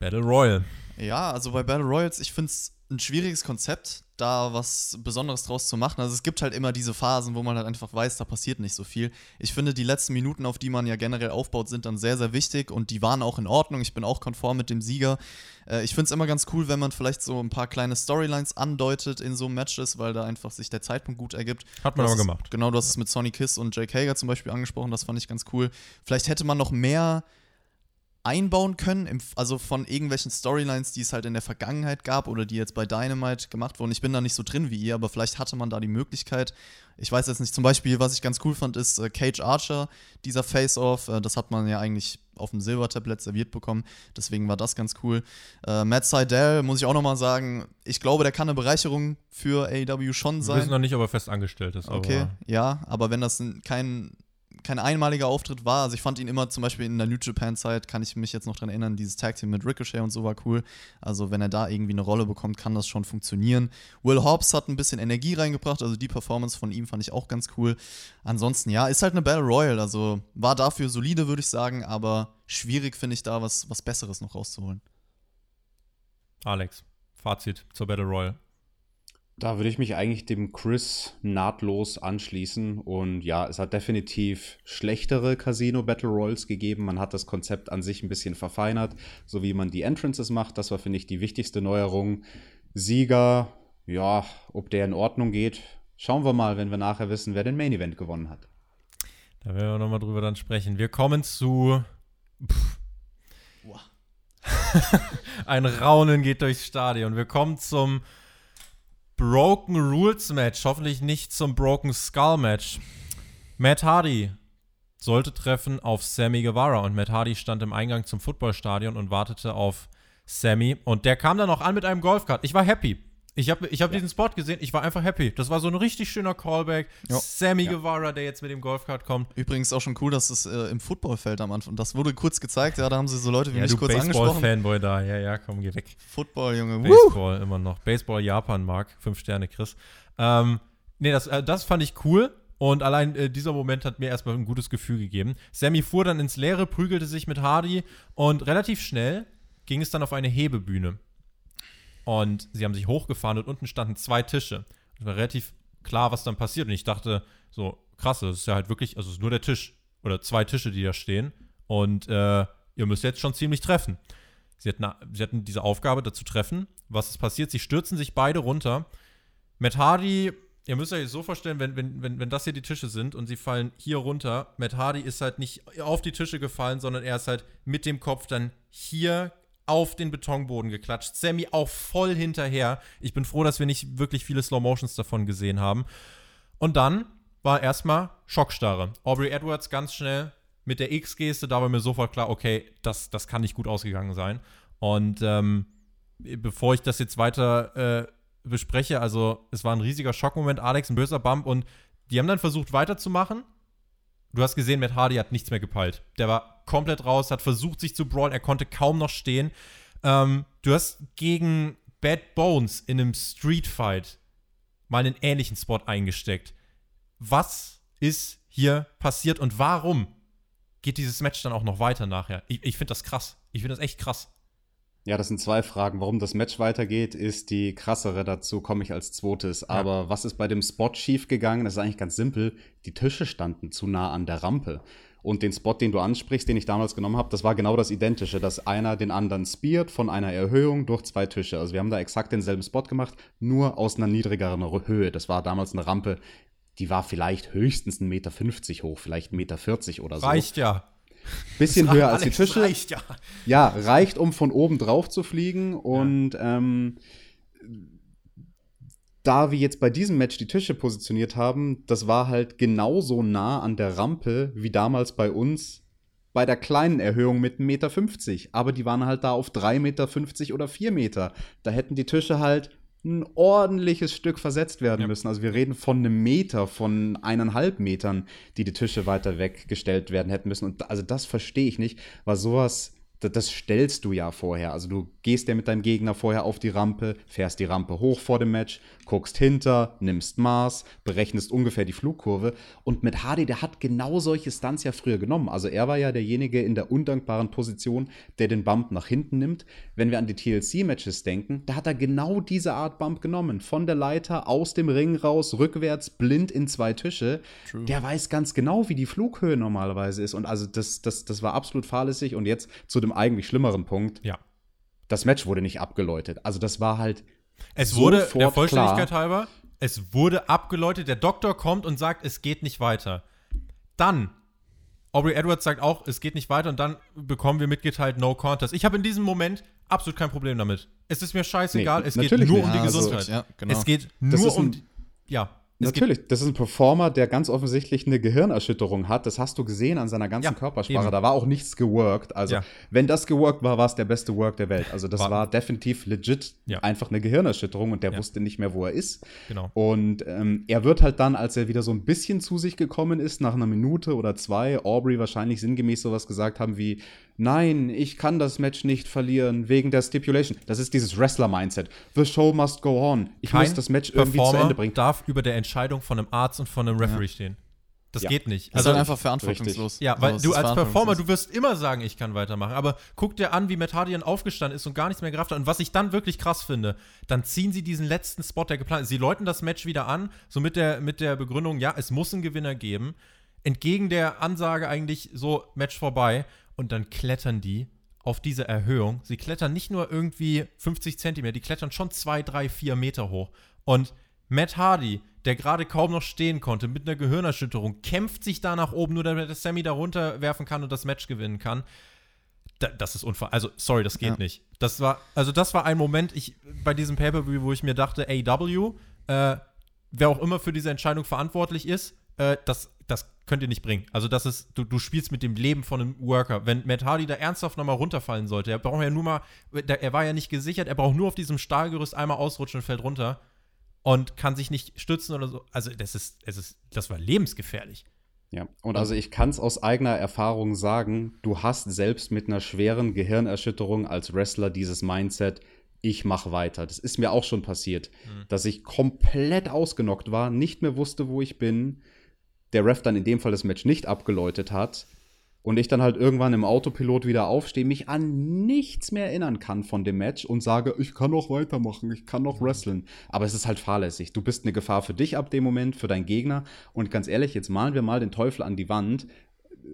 Battle Royal. Ja, also bei Battle Royals, ich finde es ein schwieriges Konzept, da was Besonderes draus zu machen. Also es gibt halt immer diese Phasen, wo man halt einfach weiß, da passiert nicht so viel. Ich finde, die letzten Minuten, auf die man ja generell aufbaut, sind dann sehr, sehr wichtig und die waren auch in Ordnung. Ich bin auch konform mit dem Sieger. Äh, ich finde es immer ganz cool, wenn man vielleicht so ein paar kleine Storylines andeutet in so Matches, weil da einfach sich der Zeitpunkt gut ergibt. Hat man aber gemacht. Genau, du hast es mit Sonny Kiss und Jake Hager zum Beispiel angesprochen, das fand ich ganz cool. Vielleicht hätte man noch mehr einbauen können, im, also von irgendwelchen Storylines, die es halt in der Vergangenheit gab oder die jetzt bei Dynamite gemacht wurden. Ich bin da nicht so drin wie ihr, aber vielleicht hatte man da die Möglichkeit. Ich weiß jetzt nicht, zum Beispiel, was ich ganz cool fand, ist äh, Cage Archer, dieser Face-Off. Äh, das hat man ja eigentlich auf dem Silbertablett serviert bekommen. Deswegen war das ganz cool. Äh, Matt Seidel, muss ich auch nochmal sagen, ich glaube, der kann eine Bereicherung für AEW schon sein. Wir wissen noch nicht, ob er fest angestellt ist. Okay, ja, aber wenn das kein kein einmaliger Auftritt war. Also ich fand ihn immer zum Beispiel in der New Japan-Zeit, kann ich mich jetzt noch dran erinnern, dieses Tag-Team mit Ricochet und so war cool. Also wenn er da irgendwie eine Rolle bekommt, kann das schon funktionieren. Will Hobbs hat ein bisschen Energie reingebracht, also die Performance von ihm fand ich auch ganz cool. Ansonsten, ja, ist halt eine Battle Royal, also war dafür solide, würde ich sagen, aber schwierig finde ich da was, was Besseres noch rauszuholen. Alex, Fazit zur Battle Royal. Da würde ich mich eigentlich dem Chris nahtlos anschließen. Und ja, es hat definitiv schlechtere Casino Battle Royals gegeben. Man hat das Konzept an sich ein bisschen verfeinert, so wie man die Entrances macht. Das war, finde ich, die wichtigste Neuerung. Sieger, ja, ob der in Ordnung geht, schauen wir mal, wenn wir nachher wissen, wer den Main Event gewonnen hat. Da werden wir nochmal drüber dann sprechen. Wir kommen zu. Ein Raunen geht durchs Stadion. Wir kommen zum Broken Rules Match, hoffentlich nicht zum Broken Skull Match. Matt Hardy sollte treffen auf Sammy Guevara und Matt Hardy stand im Eingang zum Footballstadion und wartete auf Sammy und der kam dann auch an mit einem Golfkart. Ich war happy. Ich habe ich hab ja. diesen Spot gesehen, ich war einfach happy. Das war so ein richtig schöner Callback. Ja. Sammy ja. Guevara, der jetzt mit dem Golfkart kommt. Übrigens auch schon cool, dass es äh, im Footballfeld am Anfang, das wurde kurz gezeigt, ja, da haben sie so Leute wie ja, mich kurz Baseball angesprochen. Baseball-Fanboy da, ja, ja, komm, geh weg. Football, Junge. Baseball Woo! immer noch. Baseball Japan mag, fünf Sterne, Chris. Ähm, nee, das, äh, das fand ich cool. Und allein äh, dieser Moment hat mir erstmal ein gutes Gefühl gegeben. Sammy fuhr dann ins Leere, prügelte sich mit Hardy und relativ schnell ging es dann auf eine Hebebühne. Und sie haben sich hochgefahren und unten standen zwei Tische. Es war relativ klar, was dann passiert. Und ich dachte, so, krass, das ist ja halt wirklich, also es ist nur der Tisch oder zwei Tische, die da stehen. Und äh, ihr müsst jetzt schon ziemlich treffen. Sie hatten, sie hatten diese Aufgabe dazu treffen. Was ist passiert? Sie stürzen sich beide runter. Matt Hardy, ihr müsst euch so vorstellen, wenn, wenn, wenn, wenn das hier die Tische sind und sie fallen hier runter, Matt Hardy ist halt nicht auf die Tische gefallen, sondern er ist halt mit dem Kopf dann hier auf den Betonboden geklatscht. Sammy auch voll hinterher. Ich bin froh, dass wir nicht wirklich viele Slow Motions davon gesehen haben. Und dann war erstmal Schockstarre. Aubrey Edwards ganz schnell mit der X-Geste, da war mir sofort klar, okay, das, das kann nicht gut ausgegangen sein. Und ähm, bevor ich das jetzt weiter äh, bespreche, also es war ein riesiger Schockmoment, Alex, ein böser Bump und die haben dann versucht weiterzumachen du hast gesehen, Matt Hardy hat nichts mehr gepeilt. Der war komplett raus, hat versucht, sich zu brawlen, er konnte kaum noch stehen. Ähm, du hast gegen Bad Bones in einem Street Fight mal einen ähnlichen Spot eingesteckt. Was ist hier passiert und warum geht dieses Match dann auch noch weiter nachher? Ich, ich finde das krass. Ich finde das echt krass. Ja, das sind zwei Fragen. Warum das Match weitergeht, ist die krassere. Dazu komme ich als zweites. Ja. Aber was ist bei dem Spot schiefgegangen? Das ist eigentlich ganz simpel. Die Tische standen zu nah an der Rampe. Und den Spot, den du ansprichst, den ich damals genommen habe, das war genau das Identische, dass einer den anderen speart von einer Erhöhung durch zwei Tische. Also wir haben da exakt denselben Spot gemacht, nur aus einer niedrigeren Höhe. Das war damals eine Rampe, die war vielleicht höchstens 1,50 Meter hoch, vielleicht 1,40 Meter oder so. Reicht ja. Bisschen höher als die Tische. Reicht, ja. ja, reicht, um von oben drauf zu fliegen. Und ja. ähm, da wir jetzt bei diesem Match die Tische positioniert haben, das war halt genauso nah an der Rampe wie damals bei uns bei der kleinen Erhöhung mit 1,50 Meter. Aber die waren halt da auf 3,50 Meter oder 4 Meter. Da hätten die Tische halt ein ordentliches Stück versetzt werden ja. müssen. Also wir reden von einem Meter, von eineinhalb Metern, die die Tische weiter weggestellt werden hätten müssen. Und also das verstehe ich nicht, weil sowas das stellst du ja vorher. Also du gehst ja mit deinem Gegner vorher auf die Rampe, fährst die Rampe hoch vor dem Match, guckst hinter, nimmst Maß, berechnest ungefähr die Flugkurve. Und mit Hardy, der hat genau solche Stunts ja früher genommen. Also er war ja derjenige in der undankbaren Position, der den Bump nach hinten nimmt. Wenn wir an die TLC-Matches denken, da hat er genau diese Art Bump genommen. Von der Leiter, aus dem Ring raus, rückwärts, blind in zwei Tische. True. Der weiß ganz genau, wie die Flughöhe normalerweise ist. Und also das, das, das war absolut fahrlässig. Und jetzt zu dem eigentlich schlimmeren Punkt. Ja. Das Match wurde nicht abgeläutet. Also das war halt es wurde, der Vollständigkeit klar. halber, es wurde abgeläutet, der Doktor kommt und sagt, es geht nicht weiter. Dann, Aubrey Edwards sagt auch, es geht nicht weiter und dann bekommen wir mitgeteilt, no contest. Ich habe in diesem Moment absolut kein Problem damit. Es ist mir scheißegal, nee, es geht nur nicht. um die Gesundheit. Also, ja, genau. Es geht nur um, die, ja. Natürlich, das ist ein Performer, der ganz offensichtlich eine Gehirnerschütterung hat. Das hast du gesehen an seiner ganzen Ja, Körpersprache. eben. Da war auch nichts geworkt. Also, Ja. wenn das geworkt war, war es der beste Work der Welt. Also, das War- war, definitiv legit Ja. einfach eine Gehirnerschütterung und der wusste nicht mehr, wo er ist. Genau. Und ähm, er wird halt dann, als er wieder so ein bisschen zu sich gekommen ist, nach einer Minute oder zwei, Aubrey wahrscheinlich sinngemäß sowas gesagt haben wie: Nein, ich kann das Match nicht verlieren wegen der Stipulation. Das ist dieses Wrestler-Mindset. The show must go on. Ich muss das Match irgendwie zu Performer Ende bringen. darf über der Entscheidung von einem Arzt und von einem Referee stehen. Das Ja. geht nicht. Das ist Also, halt einfach verantwortungslos. ja, So, weil es du als Performer, du wirst immer sagen, ich kann weitermachen. Aber guck dir an, wie Matt Hardy dann aufgestanden ist und gar nichts mehr gerafft hat. Und was ich dann wirklich krass finde, dann ziehen sie diesen letzten Spot, der geplant ist. Sie läuten das Match wieder an, so mit der, mit der Begründung, ja, es muss einen Gewinner geben. Entgegen der Ansage eigentlich so, Match vorbei. Und dann klettern die auf diese Erhöhung. Sie klettern nicht nur irgendwie 50 Zentimeter, die klettern schon 2, 3, 4 Meter hoch. Und Matt Hardy, der gerade kaum noch stehen konnte, mit einer Gehirnerschütterung, kämpft sich da nach oben, nur damit Sammy da runterwerfen kann und das Match gewinnen kann. Da, das ist unfair. Also, sorry, das geht Ja. nicht. Das war, also das war ein Moment ich, bei diesem Pay-Per-View, wo ich mir dachte, AW, äh, wer auch immer für diese Entscheidung verantwortlich ist, äh, das, das könnt ihr nicht bringen. Also das ist, du, du spielst mit dem Leben von einem Worker. Wenn Matt Hardy da ernsthaft nochmal runterfallen sollte, er braucht ja nur mal, er war ja nicht gesichert, er braucht nur auf diesem Stahlgerüst einmal ausrutschen und fällt runter und kann sich nicht stützen oder so. Also das ist, es ist, das war lebensgefährlich. Ja, und also ich kann es aus eigener Erfahrung sagen, du hast selbst mit einer schweren Gehirnerschütterung als Wrestler dieses Mindset, ich mache weiter. Das ist mir auch schon passiert, dass ich komplett ausgenockt war, nicht mehr wusste, wo ich bin, der Ref dann in dem Fall das Match nicht abgeläutet hat und ich dann halt irgendwann im Autopilot wieder aufstehe, mich an nichts mehr erinnern kann von dem Match und sage, ich kann noch weitermachen, ich kann noch wrestlen. Aber es ist halt fahrlässig. Du bist eine Gefahr für dich ab dem Moment, für deinen Gegner. Und ganz ehrlich, jetzt malen wir mal den Teufel an die Wand.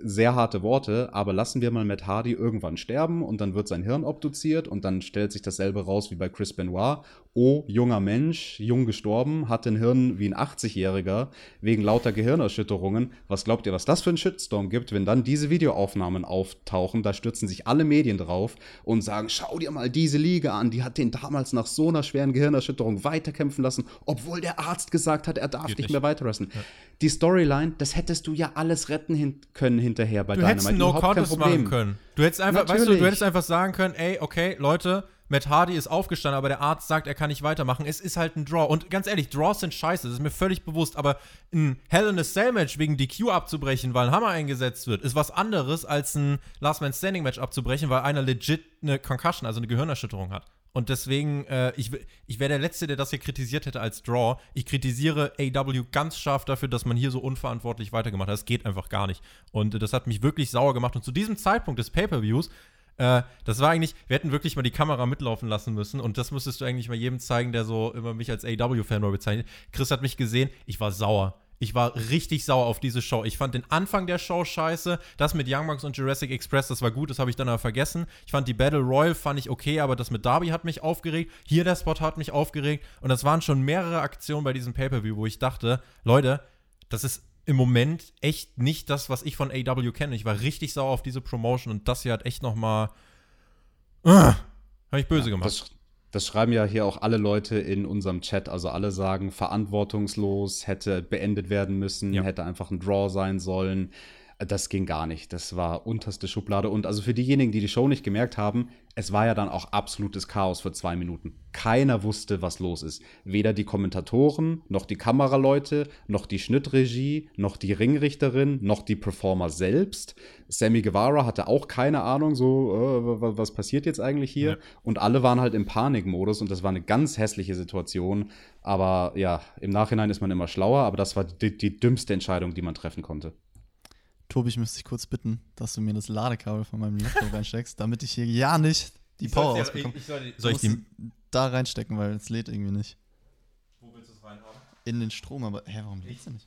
Sehr harte Worte, aber lassen wir mal Matt Hardy irgendwann sterben und dann wird sein Hirn obduziert und dann stellt sich dasselbe raus wie bei Chris Benoit. Oh, junger Mensch, jung gestorben, hat ein Hirn wie ein 80-Jähriger wegen lauter Gehirnerschütterungen. Was glaubt ihr, was das für ein Shitstorm gibt, wenn dann diese Videoaufnahmen auftauchen? Da stürzen sich alle Medien drauf und sagen, schau dir mal diese Liga an, die hat den damals nach so einer schweren Gehirnerschütterung weiterkämpfen lassen, obwohl der Arzt gesagt hat, er darf nicht nicht. mehr weiter wrestlen. Die Storyline, das hättest du ja alles retten hin können hinterher bei Du hättest einen Überhaupt kein Problem. machen können. Du hättest einfach, weißt du, du Natürlich. hättest einfach sagen können, ey, okay, Leute, Matt Hardy ist aufgestanden, aber der Arzt sagt, er kann nicht weitermachen. Es ist halt ein Draw. Und ganz ehrlich, Draws sind scheiße, das ist mir völlig bewusst. Aber ein Hell in a Cell Match wegen DQ abzubrechen, weil ein Hammer eingesetzt wird, ist was anderes als ein Last Man Standing Match abzubrechen, weil einer legit eine Concussion, also eine Gehirnerschütterung hat. Und deswegen, äh, ich, ich wäre der Letzte, der das hier kritisiert hätte als Draw. Ich kritisiere AW ganz scharf dafür, dass man hier so unverantwortlich weitergemacht hat. Das geht einfach gar nicht. Und äh, das hat mich wirklich sauer gemacht. Und zu diesem Zeitpunkt des Pay-Per-Views, äh, das war eigentlich, wir hätten wirklich mal die Kamera mitlaufen lassen müssen. Und das müsstest du eigentlich mal jedem zeigen, der so immer mich als AW-Fanboy bezeichnet. Chris hat mich gesehen, ich war sauer. Ich war richtig sauer auf diese Show. Ich fand den Anfang der Show scheiße. Das mit Young Bucks und Jurassic Express, das war gut, das habe ich dann aber vergessen. Ich fand die Battle Royal fand ich okay, aber das mit Darby hat mich aufgeregt. Hier der Spot hat mich aufgeregt. Und das waren schon mehrere Aktionen bei diesem Pay-Per-View, wo ich dachte, Leute, das ist im Moment echt nicht das, was ich von AW kenne. Ich war richtig sauer auf diese Promotion und das hier hat echt noch mal äh, habe ich böse gemacht. Das, das schreiben ja hier auch alle Leute in unserem Chat. Also alle sagen, verantwortungslos, hätte beendet werden müssen, Ja. hätte einfach ein Draw sein sollen. Das ging gar nicht. Das war unterste Schublade. Und also für diejenigen, die die Show nicht gemerkt haben, es war ja dann auch absolutes Chaos für zwei Minuten. Keiner wusste, was los ist. Weder die Kommentatoren, noch die Kameraleute, noch die Schnittregie, noch die Ringrichterin, noch die Performer selbst. Sammy Guevara hatte auch keine Ahnung, so, äh, wa- was passiert jetzt eigentlich hier? Ja. Und alle waren halt im Panikmodus und das war eine ganz hässliche Situation. Aber ja, im Nachhinein ist man immer schlauer, aber das war die, die dümmste Entscheidung, die man treffen konnte. Tobi, ich müsste dich kurz bitten, dass du mir das Ladekabel von meinem Laptop reinsteckst, damit ich hier ja nicht die Power ausbekomme. soll Du ich die, musst da reinstecken, weil es lädt irgendwie nicht. wo willst du es reinhaben? In den Strom, aber hä, warum lädt's denn nicht?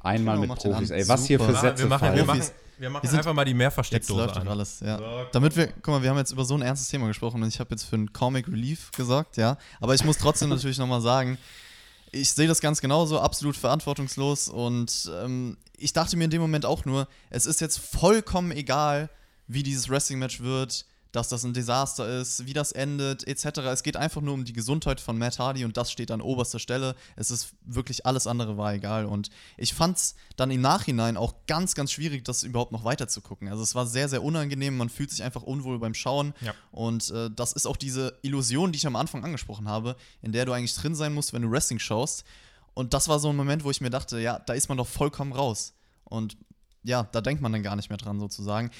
Einmal Genau, mit Profis, ey. Was hier für. Sätze wir machen, wir machen, wir machen Wir sind- einfach mal die Jetzt Mehrversteckdose läuft doch an. alles, ja. So, Damit wir, guck mal, wir haben jetzt über so ein ernstes Thema gesprochen und ich habe jetzt für einen Comic Relief gesorgt, ja. Aber ich muss trotzdem natürlich nochmal sagen, ich sehe das ganz genauso, absolut verantwortungslos und ähm, ich dachte mir in dem Moment auch nur, es ist jetzt vollkommen egal, wie dieses Wrestling-Match wird. Dass das ein Desaster ist, wie das endet, etc. Es geht einfach nur um die Gesundheit von Matt Hardy und das steht an oberster Stelle. Es ist wirklich alles andere war egal. Und ich fand es dann im Nachhinein auch ganz, ganz schwierig, das überhaupt noch weiter zu gucken. Also es war sehr, sehr unangenehm. Man fühlt sich einfach unwohl beim Schauen. Ja. Und äh, das ist auch diese Illusion, die ich am Anfang angesprochen habe, in der du eigentlich drin sein musst, wenn du Wrestling schaust. Und das war so ein Moment, wo ich mir dachte, ja, da ist man doch vollkommen raus. Und ja, da denkt man dann gar nicht mehr dran, sozusagen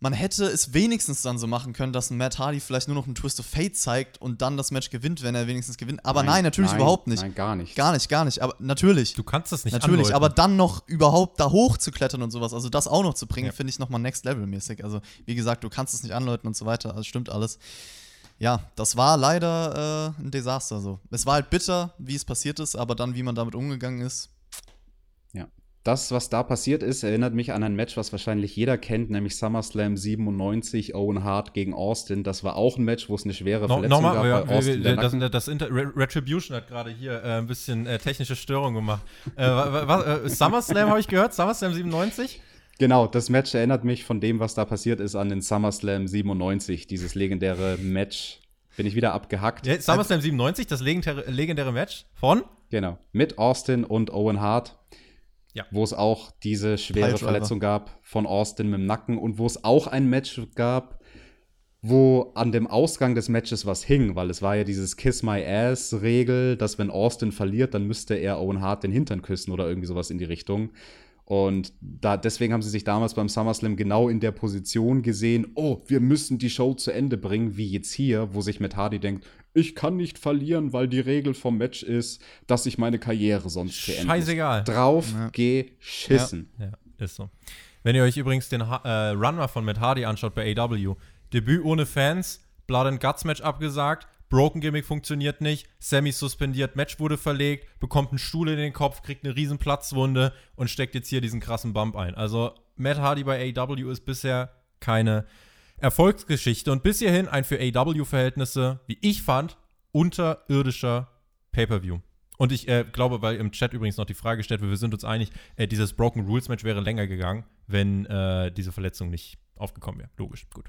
man hätte es wenigstens dann so machen können, dass ein Matt Hardy vielleicht nur noch einen Twist of Fate zeigt und dann das Match gewinnt, wenn er wenigstens gewinnt. Aber nein, nein natürlich nein, überhaupt nicht. Nein, gar nicht. Gar nicht, gar nicht. Aber natürlich. Du kannst das nicht Natürlich, andeuten. aber dann noch überhaupt da hoch zu klettern und sowas, also das auch noch zu bringen, ja. finde ich nochmal next level mäßig. Also, wie gesagt, du kannst es nicht andeuten und so weiter, also stimmt alles. Ja, das war leider äh, ein Desaster so. Es war halt bitter, wie es passiert ist, aber dann, wie man damit umgegangen ist, das, was da passiert ist, erinnert mich an ein Match, was wahrscheinlich jeder kennt, nämlich SummerSlam 97, Owen Hart gegen Austin. Das war auch ein Match, wo es eine schwere no, Verletzung mal, gab ja, bei Austin. Wir, das, das Inter Retribution hat gerade hier äh, ein bisschen äh, technische Störung gemacht. äh, was, äh, SummerSlam habe ich gehört? SummerSlam 97? Genau, das Match erinnert mich von dem, was da passiert ist, an den SummerSlam 97, dieses legendäre Match. Bin ich wieder abgehackt. Ja, SummerSlam 97, das legendäre, legendäre Match von? Genau, mit Austin und Owen Hart. Ja. Wo es auch diese schwere Verletzung gab von Austin mit dem Nacken und wo es auch ein Match gab, wo an dem Ausgang des Matches was hing, weil es war ja dieses Kiss My Ass-Regel, dass wenn Austin verliert, dann müsste er Owen Hart den Hintern küssen oder irgendwie sowas in die Richtung. Und da, deswegen haben sie sich damals beim SummerSlam genau in der Position gesehen, oh, wir müssen die Show zu Ende bringen, wie jetzt hier, wo sich Matt Hardy denkt, ich kann nicht verlieren, weil die Regel vom Match ist, dass ich meine Karriere sonst beende. Scheißegal. Drauf ja. geschissen. Ja. ja, ist so. Wenn ihr euch übrigens den ha äh, Runner von Matt Hardy anschaut bei AW, Debüt ohne Fans, Blood and Guts Match abgesagt, Broken Gimmick funktioniert nicht, Sammy suspendiert, Match wurde verlegt, bekommt einen Stuhl in den Kopf, kriegt eine riesen Platzwunde und steckt jetzt hier diesen krassen Bump ein. Also Matt Hardy bei AW ist bisher keine Erfolgsgeschichte und bis hierhin ein für AW-Verhältnisse, wie ich fand, unterirdischer Pay-Per-View. Und ich äh, glaube, weil im Chat übrigens noch die Frage gestellt wird, wir sind uns einig, äh, dieses Broken Rules Match wäre länger gegangen, wenn äh, diese Verletzung nicht aufgekommen wäre. Logisch, gut.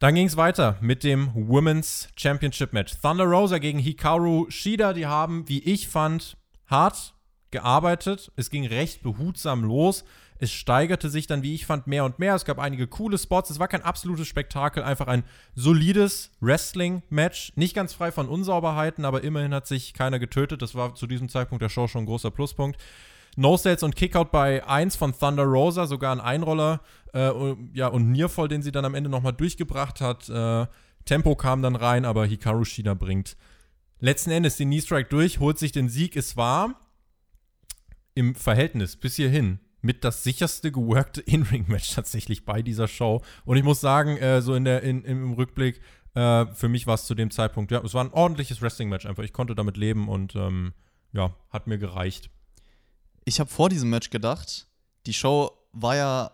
Dann ging es weiter mit dem Women's Championship Match. Thunder Rosa gegen Hikaru Shida. Die haben, wie ich fand, hart gearbeitet. Es ging recht behutsam los. Es steigerte sich dann, wie ich fand, mehr und mehr. Es gab einige coole Spots. Es war kein absolutes Spektakel, einfach ein solides Wrestling-Match. Nicht ganz frei von Unsauberheiten, aber immerhin hat sich keiner getötet. Das war zu diesem Zeitpunkt der Show schon ein großer Pluspunkt. No-Sales und Kickout bei 1 von Thunder Rosa, sogar ein Einroller äh, ja, und Niervoll, den sie dann am Ende nochmal durchgebracht hat. Äh, Tempo kam dann rein, aber Hikaru Shida bringt letzten Endes den Knee-Strike durch, holt sich den Sieg. Es war im Verhältnis bis hierhin mit das sicherste geworkte In-Ring-Match tatsächlich bei dieser Show. Und ich muss sagen, äh, so in der, in, im Rückblick, äh, für mich war es zu dem Zeitpunkt, ja, es war ein ordentliches Wrestling-Match einfach. Ich konnte damit leben und ähm, ja, hat mir gereicht ich habe vor diesem Match gedacht, die Show war ja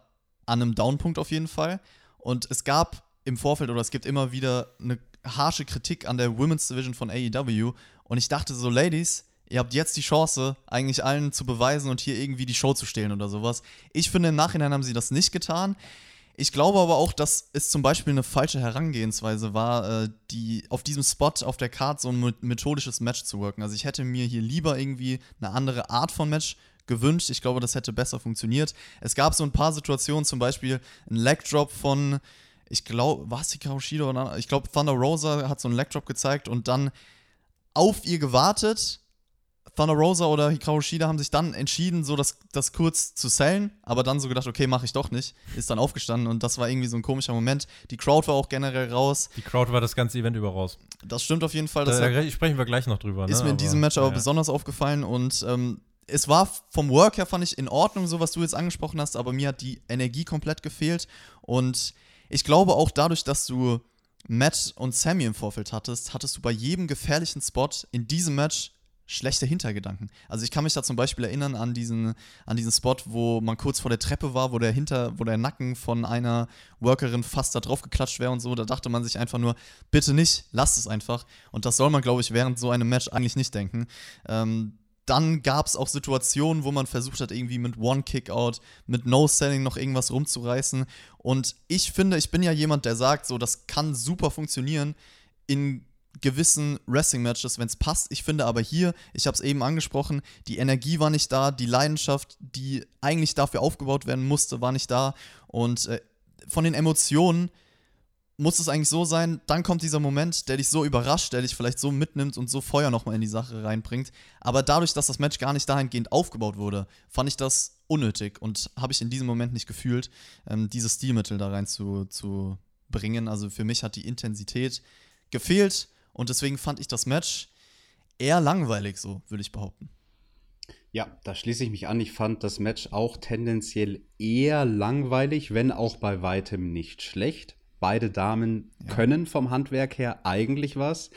an einem Downpunkt auf jeden Fall. Und es gab im Vorfeld oder es gibt immer wieder eine harsche Kritik an der Women's Division von AEW. Und ich dachte so, Ladies, ihr habt jetzt die Chance, eigentlich allen zu beweisen und hier irgendwie die Show zu stehlen oder sowas. Ich finde, im Nachhinein haben sie das nicht getan. Ich glaube aber auch, dass es zum Beispiel eine falsche Herangehensweise war, äh, die auf diesem Spot auf der Card so ein methodisches Match zu wirken. Also ich hätte mir hier lieber irgendwie eine andere Art von Match gewünscht. Ich glaube, das hätte besser funktioniert. Es gab so ein paar Situationen, zum Beispiel ein Leg Drop von, ich glaube, was die Kaushido oder ich glaube, Thunder Rosa hat so einen Leg Drop gezeigt und dann auf ihr gewartet. Thunder Rosa oder Hikaru Shida haben sich dann entschieden, so das, das kurz zu sellen, aber dann so gedacht, okay, mache ich doch nicht. Ist dann aufgestanden und das war irgendwie so ein komischer Moment. Die Crowd war auch generell raus. Die Crowd war das ganze Event über raus. Das stimmt auf jeden Fall. Da, da sprechen wir gleich noch drüber. Ist ne? mir in diesem Match aber ja. besonders aufgefallen und ähm, es war vom Work her, fand ich, in Ordnung, so was du jetzt angesprochen hast, aber mir hat die Energie komplett gefehlt. Und ich glaube auch dadurch, dass du Matt und Sammy im Vorfeld hattest, hattest du bei jedem gefährlichen Spot in diesem Match schlechte Hintergedanken. Also ich kann mich da zum Beispiel erinnern an diesen, an diesen Spot, wo man kurz vor der Treppe war, wo der Hinter, wo der Nacken von einer Workerin fast da drauf geklatscht wäre und so. Da dachte man sich einfach nur, bitte nicht, lasst es einfach. Und das soll man, glaube ich, während so einem Match eigentlich nicht denken. Ähm, dann gab es auch Situationen, wo man versucht hat, irgendwie mit One-Kickout, mit No-Selling noch irgendwas rumzureißen. Und ich finde, ich bin ja jemand, der sagt, so, das kann super funktionieren in gewissen Wrestling-Matches, wenn es passt. Ich finde aber hier, ich habe es eben angesprochen, die Energie war nicht da, die Leidenschaft, die eigentlich dafür aufgebaut werden musste, war nicht da. Und äh, von den Emotionen muss es eigentlich so sein, dann kommt dieser Moment, der dich so überrascht, der dich vielleicht so mitnimmt und so Feuer nochmal in die Sache reinbringt. Aber dadurch, dass das Match gar nicht dahingehend aufgebaut wurde, fand ich das unnötig und habe ich in diesem Moment nicht gefühlt, ähm, dieses Stilmittel da rein zu, zu bringen. Also für mich hat die Intensität gefehlt und deswegen fand ich das Match eher langweilig, so würde ich behaupten. Ja, da schließe ich mich an. Ich fand das Match auch tendenziell eher langweilig, wenn auch bei weitem nicht schlecht. Beide Damen ja. können vom Handwerk her eigentlich was.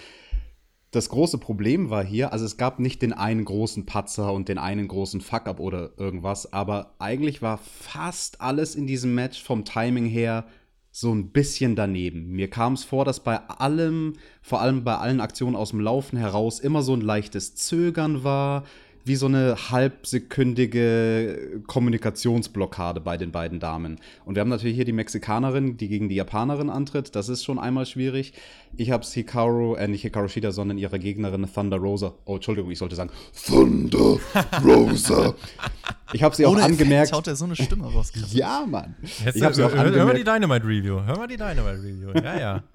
Das große Problem war hier, also es gab nicht den einen großen Patzer und den einen großen Fuck-up oder irgendwas, aber eigentlich war fast alles in diesem Match vom Timing her so ein bisschen daneben. Mir kam es vor, dass bei allem, vor allem bei allen Aktionen aus dem Laufen heraus, immer so ein leichtes Zögern war wie so eine halbsekündige Kommunikationsblockade bei den beiden Damen. Und wir haben natürlich hier die Mexikanerin, die gegen die Japanerin antritt. Das ist schon einmal schwierig. Ich habe Hikaru, äh nicht Hikaru Shida, sondern ihre Gegnerin Thunder Rosa. Oh, Entschuldigung, ich sollte sagen Thunder Rosa. Ich habe sie Ohne auch angemerkt. Effekt haut er so eine Stimme raus. ja, Mann. ich hab sie auch hör, angemerkt. hör mal die Dynamite Review. Hör mal die Dynamite Review. Ja, ja.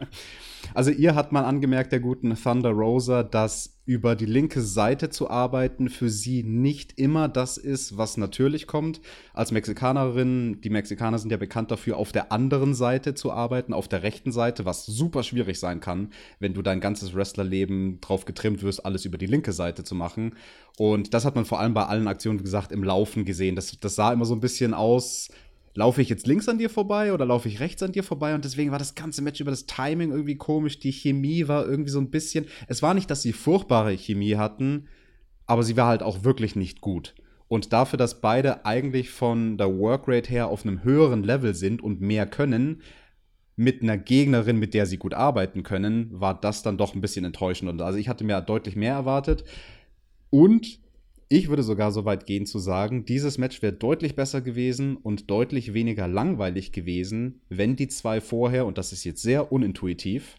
Also ihr hat man angemerkt, der guten Thunder Rosa, dass über die linke Seite zu arbeiten für sie nicht immer das ist, was natürlich kommt. Als Mexikanerin, die Mexikaner sind ja bekannt dafür, auf der anderen Seite zu arbeiten, auf der rechten Seite, was super schwierig sein kann, wenn du dein ganzes Wrestlerleben drauf getrimmt wirst, alles über die linke Seite zu machen. Und das hat man vor allem bei allen Aktionen, wie gesagt, im Laufen gesehen. Das, das sah immer so ein bisschen aus, laufe ich jetzt links an dir vorbei oder laufe ich rechts an dir vorbei? Und deswegen war das ganze Match über das Timing irgendwie komisch. Die Chemie war irgendwie so ein bisschen. Es war nicht, dass sie furchtbare Chemie hatten, aber sie war halt auch wirklich nicht gut. Und dafür, dass beide eigentlich von der Workrate her auf einem höheren Level sind und mehr können, mit einer Gegnerin, mit der sie gut arbeiten können, war das dann doch ein bisschen enttäuschend. Und also ich hatte mir deutlich mehr erwartet. Und ich würde sogar so weit gehen zu sagen, dieses Match wäre deutlich besser gewesen und deutlich weniger langweilig gewesen, wenn die zwei vorher, und das ist jetzt sehr unintuitiv,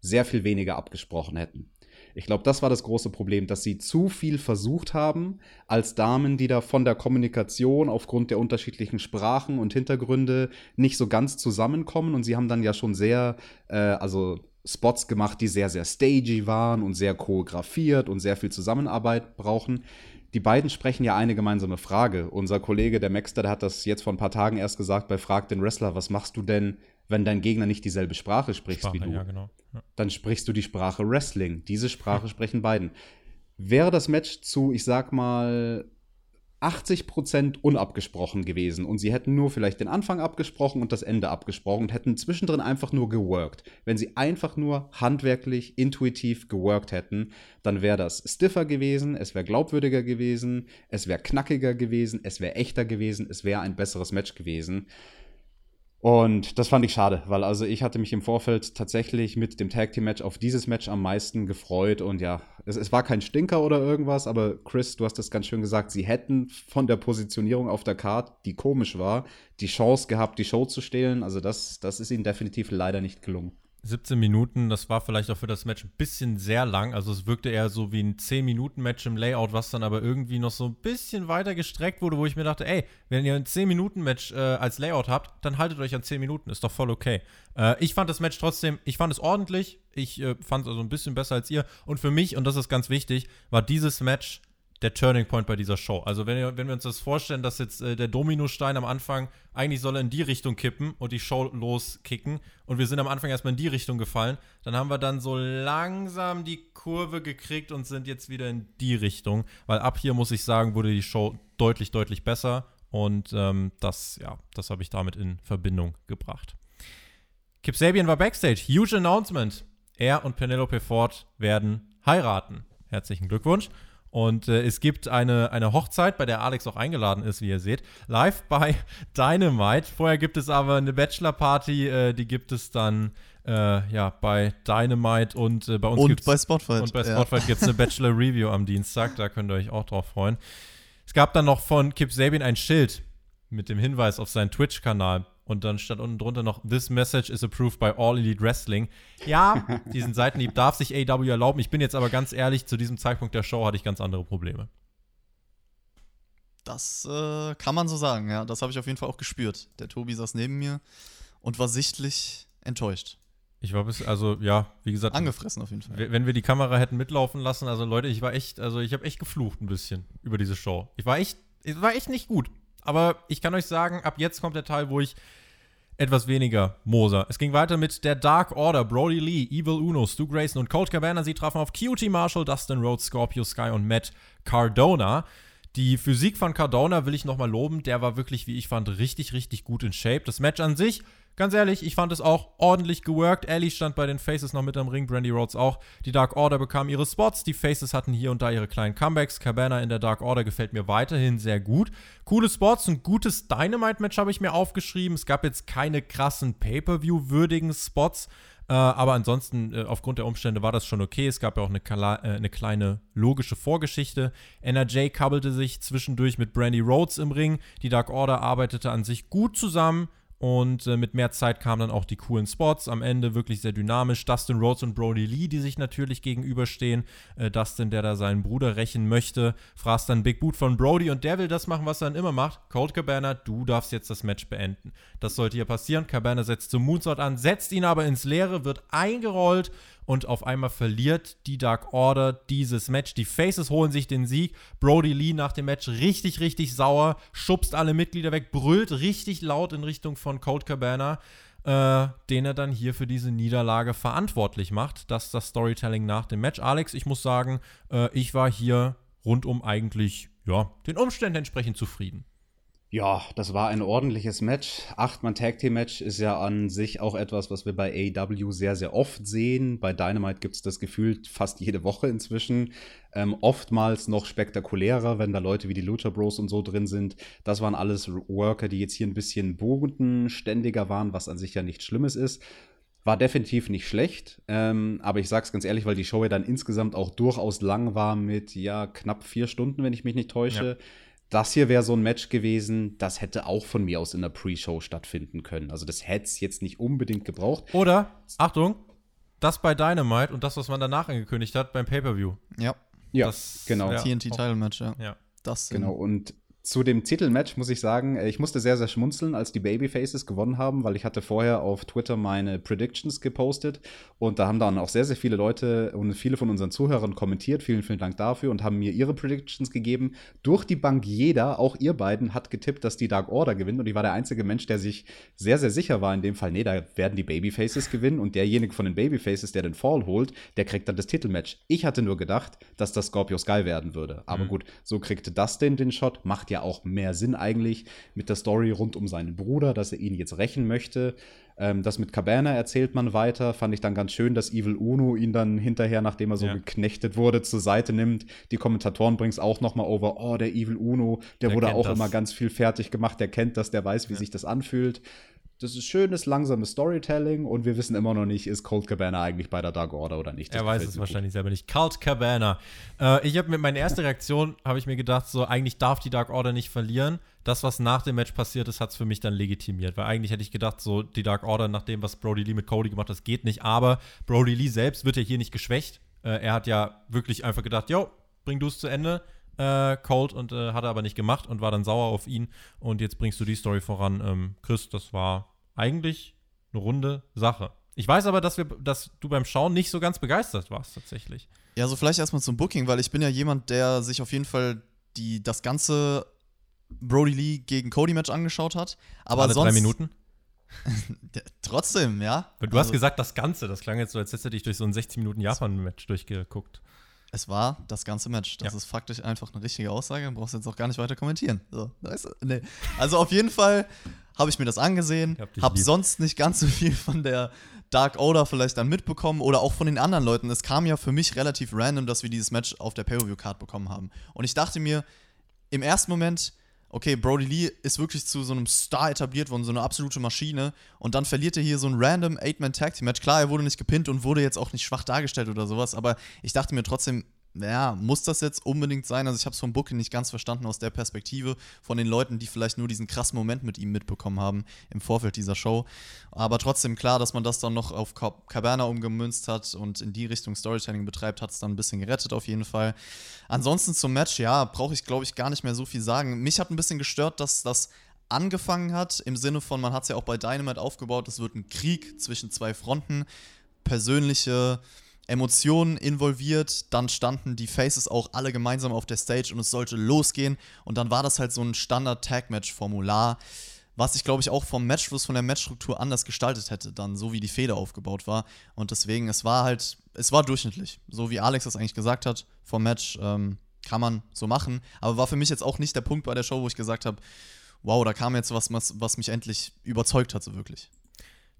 sehr viel weniger abgesprochen hätten. Ich glaube, das war das große Problem, dass sie zu viel versucht haben, als Damen, die da von der Kommunikation aufgrund der unterschiedlichen Sprachen und Hintergründe nicht so ganz zusammenkommen. Und sie haben dann ja schon sehr, äh, also Spots gemacht, die sehr, sehr stagey waren und sehr choreografiert und sehr viel Zusammenarbeit brauchen. Die beiden sprechen ja eine gemeinsame Frage. Unser Kollege, der Maxter, der hat das jetzt vor ein paar Tagen erst gesagt bei Frag den Wrestler, was machst du denn, wenn dein Gegner nicht dieselbe Sprache spricht wie du? Ja, genau. ja. Dann sprichst du die Sprache Wrestling. Diese Sprache sprechen beiden. Wäre das Match zu, ich sag mal, 80% unabgesprochen gewesen und sie hätten nur vielleicht den Anfang abgesprochen und das Ende abgesprochen und hätten zwischendrin einfach nur geworkt. Wenn sie einfach nur handwerklich, intuitiv geworkt hätten, dann wäre das stiffer gewesen, es wäre glaubwürdiger gewesen, es wäre knackiger gewesen, es wäre echter gewesen, es wäre ein besseres Match gewesen. Und das fand ich schade, weil also ich hatte mich im Vorfeld tatsächlich mit dem Tag Team Match auf dieses Match am meisten gefreut und ja, es, es, war kein Stinker oder irgendwas, aber Chris, du hast das ganz schön gesagt, sie hätten von der Positionierung auf der Card, die komisch war, die Chance gehabt, die Show zu stehlen. Also das, das ist ihnen definitiv leider nicht gelungen. 17 Minuten, das war vielleicht auch für das Match ein bisschen sehr lang. Also es wirkte eher so wie ein 10-Minuten-Match im Layout, was dann aber irgendwie noch so ein bisschen weiter gestreckt wurde, wo ich mir dachte, ey, wenn ihr ein 10-Minuten-Match äh, als Layout habt, dann haltet euch an 10 Minuten, ist doch voll okay. Äh, ich fand das Match trotzdem, ich fand es ordentlich, ich äh, fand es also ein bisschen besser als ihr. Und für mich, und das ist ganz wichtig, war dieses Match der Turning Point bei dieser Show. Also wenn wir, wenn wir uns das vorstellen, dass jetzt äh, der Dominostein am Anfang eigentlich soll in die Richtung kippen und die Show loskicken und wir sind am Anfang erstmal in die Richtung gefallen, dann haben wir dann so langsam die Kurve gekriegt und sind jetzt wieder in die Richtung, weil ab hier muss ich sagen, wurde die Show deutlich, deutlich besser und ähm, das, ja, das habe ich damit in Verbindung gebracht. Kip Sabian war Backstage. Huge Announcement. Er und Penelope Ford werden heiraten. Herzlichen Glückwunsch. Und äh, es gibt eine, eine Hochzeit, bei der Alex auch eingeladen ist, wie ihr seht, live bei Dynamite. Vorher gibt es aber eine Bachelor-Party, äh, die gibt es dann äh, ja, bei Dynamite und äh, bei uns Und bei Spotfight. und bei ja. Spotlight gibt es eine Bachelor Review am Dienstag, da könnt ihr euch auch drauf freuen. Es gab dann noch von Kip Sabian ein Schild mit dem Hinweis auf seinen Twitch-Kanal und dann stand unten drunter noch This message is approved by All Elite Wrestling. Ja, diesen Seitenhieb darf sich AW erlauben. Ich bin jetzt aber ganz ehrlich, zu diesem Zeitpunkt der Show hatte ich ganz andere Probleme. Das äh, kann man so sagen, ja. Das habe ich auf jeden Fall auch gespürt. Der Tobi saß neben mir und war sichtlich enttäuscht. Ich war bis, also ja, wie gesagt, Angefressen auf jeden Fall. wenn wir die Kamera hätten mitlaufen lassen, also Leute, ich war echt, also ich habe echt geflucht ein bisschen über diese Show. Ich war echt, es war echt nicht gut. Aber ich kann euch sagen, ab jetzt kommt der Teil, wo ich etwas weniger Moser. Es ging weiter mit der Dark Order, Brody Lee, Evil Uno, Stu Grayson und Colt Cabana. Sie trafen auf QT Marshall, Dustin Rhodes, Scorpio Sky und Matt Cardona. Die Physik von Cardona will ich nochmal loben. Der war wirklich, wie ich fand, richtig, richtig gut in Shape. Das Match an sich, ganz ehrlich, ich fand es auch ordentlich geworkt. Ellie stand bei den Faces noch mit am Ring, Brandy Rhodes auch. Die Dark Order bekamen ihre Spots. Die Faces hatten hier und da ihre kleinen Comebacks. Cabana in der Dark Order gefällt mir weiterhin sehr gut. Coole Spots, ein gutes Dynamite-Match habe ich mir aufgeschrieben. Es gab jetzt keine krassen Pay-Per-View-würdigen Spots. Äh, aber ansonsten, äh, aufgrund der Umstände war das schon okay. Es gab ja auch eine, äh, eine kleine logische Vorgeschichte. NRJ kabbelte sich zwischendurch mit Brandy Rhodes im Ring. Die Dark Order arbeitete an sich gut zusammen. Und äh, mit mehr Zeit kamen dann auch die coolen Spots. Am Ende wirklich sehr dynamisch. Dustin Rhodes und Brody Lee, die sich natürlich gegenüberstehen. Äh, Dustin, der da seinen Bruder rächen möchte, fraß dann Big Boot von Brody und der will das machen, was er dann immer macht. Colt Cabana, du darfst jetzt das Match beenden. Das sollte hier passieren. Cabana setzt zum Moonsault an, setzt ihn aber ins Leere, wird eingerollt und auf einmal verliert die Dark Order dieses Match. Die Faces holen sich den Sieg. Brody Lee nach dem Match richtig, richtig sauer, schubst alle Mitglieder weg, brüllt richtig laut in Richtung von Colt Cabana, äh, den er dann hier für diese Niederlage verantwortlich macht. Das ist das Storytelling nach dem Match. Alex, ich muss sagen, äh, ich war hier rundum eigentlich, ja, den Umständen entsprechend zufrieden. Ja, das war ein ordentliches Match. Achtmann Tag Team Match ist ja an sich auch etwas, was wir bei AEW sehr, sehr oft sehen. Bei Dynamite gibt es das Gefühl fast jede Woche inzwischen. Ähm, oftmals noch spektakulärer, wenn da Leute wie die Lucha Bros und so drin sind. Das waren alles Worker, die jetzt hier ein bisschen bodenständiger waren, was an sich ja nichts Schlimmes ist. War definitiv nicht schlecht, ähm, aber ich sag's ganz ehrlich, weil die Show ja dann insgesamt auch durchaus lang war mit ja knapp vier Stunden, wenn ich mich nicht täusche. Das hier wäre so ein Match gewesen, das hätte auch von mir aus in der Pre-Show stattfinden können. Also das hätte es jetzt nicht unbedingt gebraucht. Oder, Achtung, das bei Dynamite und das, was man danach angekündigt hat beim Pay-Per-View. Ja, Ja, Das- genau. ja. TNT Title Match, ja. Ja. Das Genau, und zu dem Titelmatch muss ich sagen, äh, ich musste sehr, sehr schmunzeln, als die Babyfaces gewonnen haben, weil ich hatte vorher auf Twitter meine Predictions gepostet und da haben dann auch sehr, sehr viele Leute und viele von unseren Zuhörern kommentiert. Vielen, vielen Dank dafür und haben mir ihre Predictions gegeben. Durch die Bank jeder, auch ihr beiden, hat getippt, dass die Dark Order gewinnt und ich war der einzige Mensch, der sich sehr, sehr sicher war in dem Fall, nee, da werden die Babyfaces gewinnen und derjenige von den Babyfaces, der den Fall holt, der kriegt dann das Titelmatch. Ich hatte nur gedacht, dass das Scorpio Sky werden würde. Aber gut, so kriegte Dustin den Shot, macht ja auch mehr Sinn eigentlich mit der Story rund um seinen Bruder, dass er ihn jetzt rächen möchte. Ähm, das mit Cabana erzählt man weiter. Fand ich dann ganz schön, dass Evil Uno ihn dann hinterher, nachdem er so Ja. geknechtet wurde, zur Seite nimmt. Die Kommentatoren bringen es auch noch mal over. Oh, der Evil Uno, der, Der wurde auch das. immer ganz viel fertig gemacht. Der kennt das, der weiß, wie sich das anfühlt. Das ist schönes, langsames Storytelling und wir wissen immer noch nicht, ist Cold Cabana eigentlich bei der Dark Order oder nicht. Das Er weiß es wahrscheinlich selber nicht. Cult Cabana. Äh, ich habe mit meiner ersten Reaktion habe ich mir gedacht, so eigentlich darf die Dark Order nicht verlieren. Das, was nach dem Match passiert ist, hat es für mich dann legitimiert, weil eigentlich hätte ich gedacht, so die Dark Order nach dem, was Brody Lee mit Cody gemacht hat, das geht nicht. Aber Brody Lee selbst wird ja hier nicht geschwächt. Äh, er hat ja wirklich einfach gedacht, yo, bring du es zu Ende. Äh, Cold und äh, hat er aber nicht gemacht und war dann sauer auf ihn. Und jetzt bringst du die Story voran. Ähm, Chris, das war eigentlich eine runde Sache. Ich weiß aber, dass, wir, dass du beim Schauen nicht so ganz begeistert warst, tatsächlich. Ja, so vielleicht erstmal zum Booking, weil ich bin ja jemand, der sich auf jeden Fall die, das ganze Brody Lee gegen Cody Match angeschaut hat. Aber Alle sonst, drei Minuten. Trotzdem, ja. Du hast Also, gesagt, das Ganze. Das klang jetzt so, als hättest du dich durch so ein 60 Minuten Japan-Match durchgeguckt. Es war das ganze Match. Das Ja. ist faktisch einfach eine richtige Aussage. Brauchst jetzt auch gar nicht weiter kommentieren. So, weißt du? nee. Also auf jeden Fall habe ich mir das angesehen, hab habe lieb. sonst nicht ganz so viel von der Dark Order vielleicht dann mitbekommen oder auch von den anderen Leuten. Es kam ja für mich relativ random, dass wir dieses Match auf der Pay-Per-View-Card bekommen haben. Und ich dachte mir im ersten Moment, okay, Brody Lee ist wirklich zu so einem Star etabliert worden, so eine absolute Maschine. Und dann verliert er hier so ein random Eight-Man-Tag-Team-Match. Klar, er wurde nicht gepinnt und wurde jetzt auch nicht schwach dargestellt oder sowas, aber ich dachte mir trotzdem, ja, muss das jetzt unbedingt sein? Also ich habe es vom Booking nicht ganz verstanden aus der Perspektive von den Leuten, die vielleicht nur diesen krassen Moment mit ihm mitbekommen haben im Vorfeld dieser Show. Aber trotzdem klar, dass man das dann noch auf Caberna umgemünzt hat und in die Richtung Storytelling betreibt, hat es dann ein bisschen gerettet auf jeden Fall. Ansonsten zum Match, ja, brauche ich glaube ich gar nicht mehr so viel sagen. Mich hat ein bisschen gestört, dass das angefangen hat, im Sinne von, man hat es ja auch bei Dynamite aufgebaut, es wird ein Krieg zwischen zwei Fronten, persönliche Emotionen involviert. Dann standen die Faces auch alle gemeinsam auf der Stage und es sollte losgehen. Und dann war das halt so ein Standard-Tag-Match-Formular, was ich glaube ich auch vom Matchfluss, von der Matchstruktur anders gestaltet hätte, dann so wie die Feder aufgebaut war. Und deswegen, es war halt, es war durchschnittlich. So wie Alex das eigentlich gesagt hat, vom Match ähm, kann man so machen. Aber war für mich jetzt auch nicht der Punkt bei der Show, wo ich gesagt habe, wow, da kam jetzt was, was, was mich endlich überzeugt hat, so wirklich.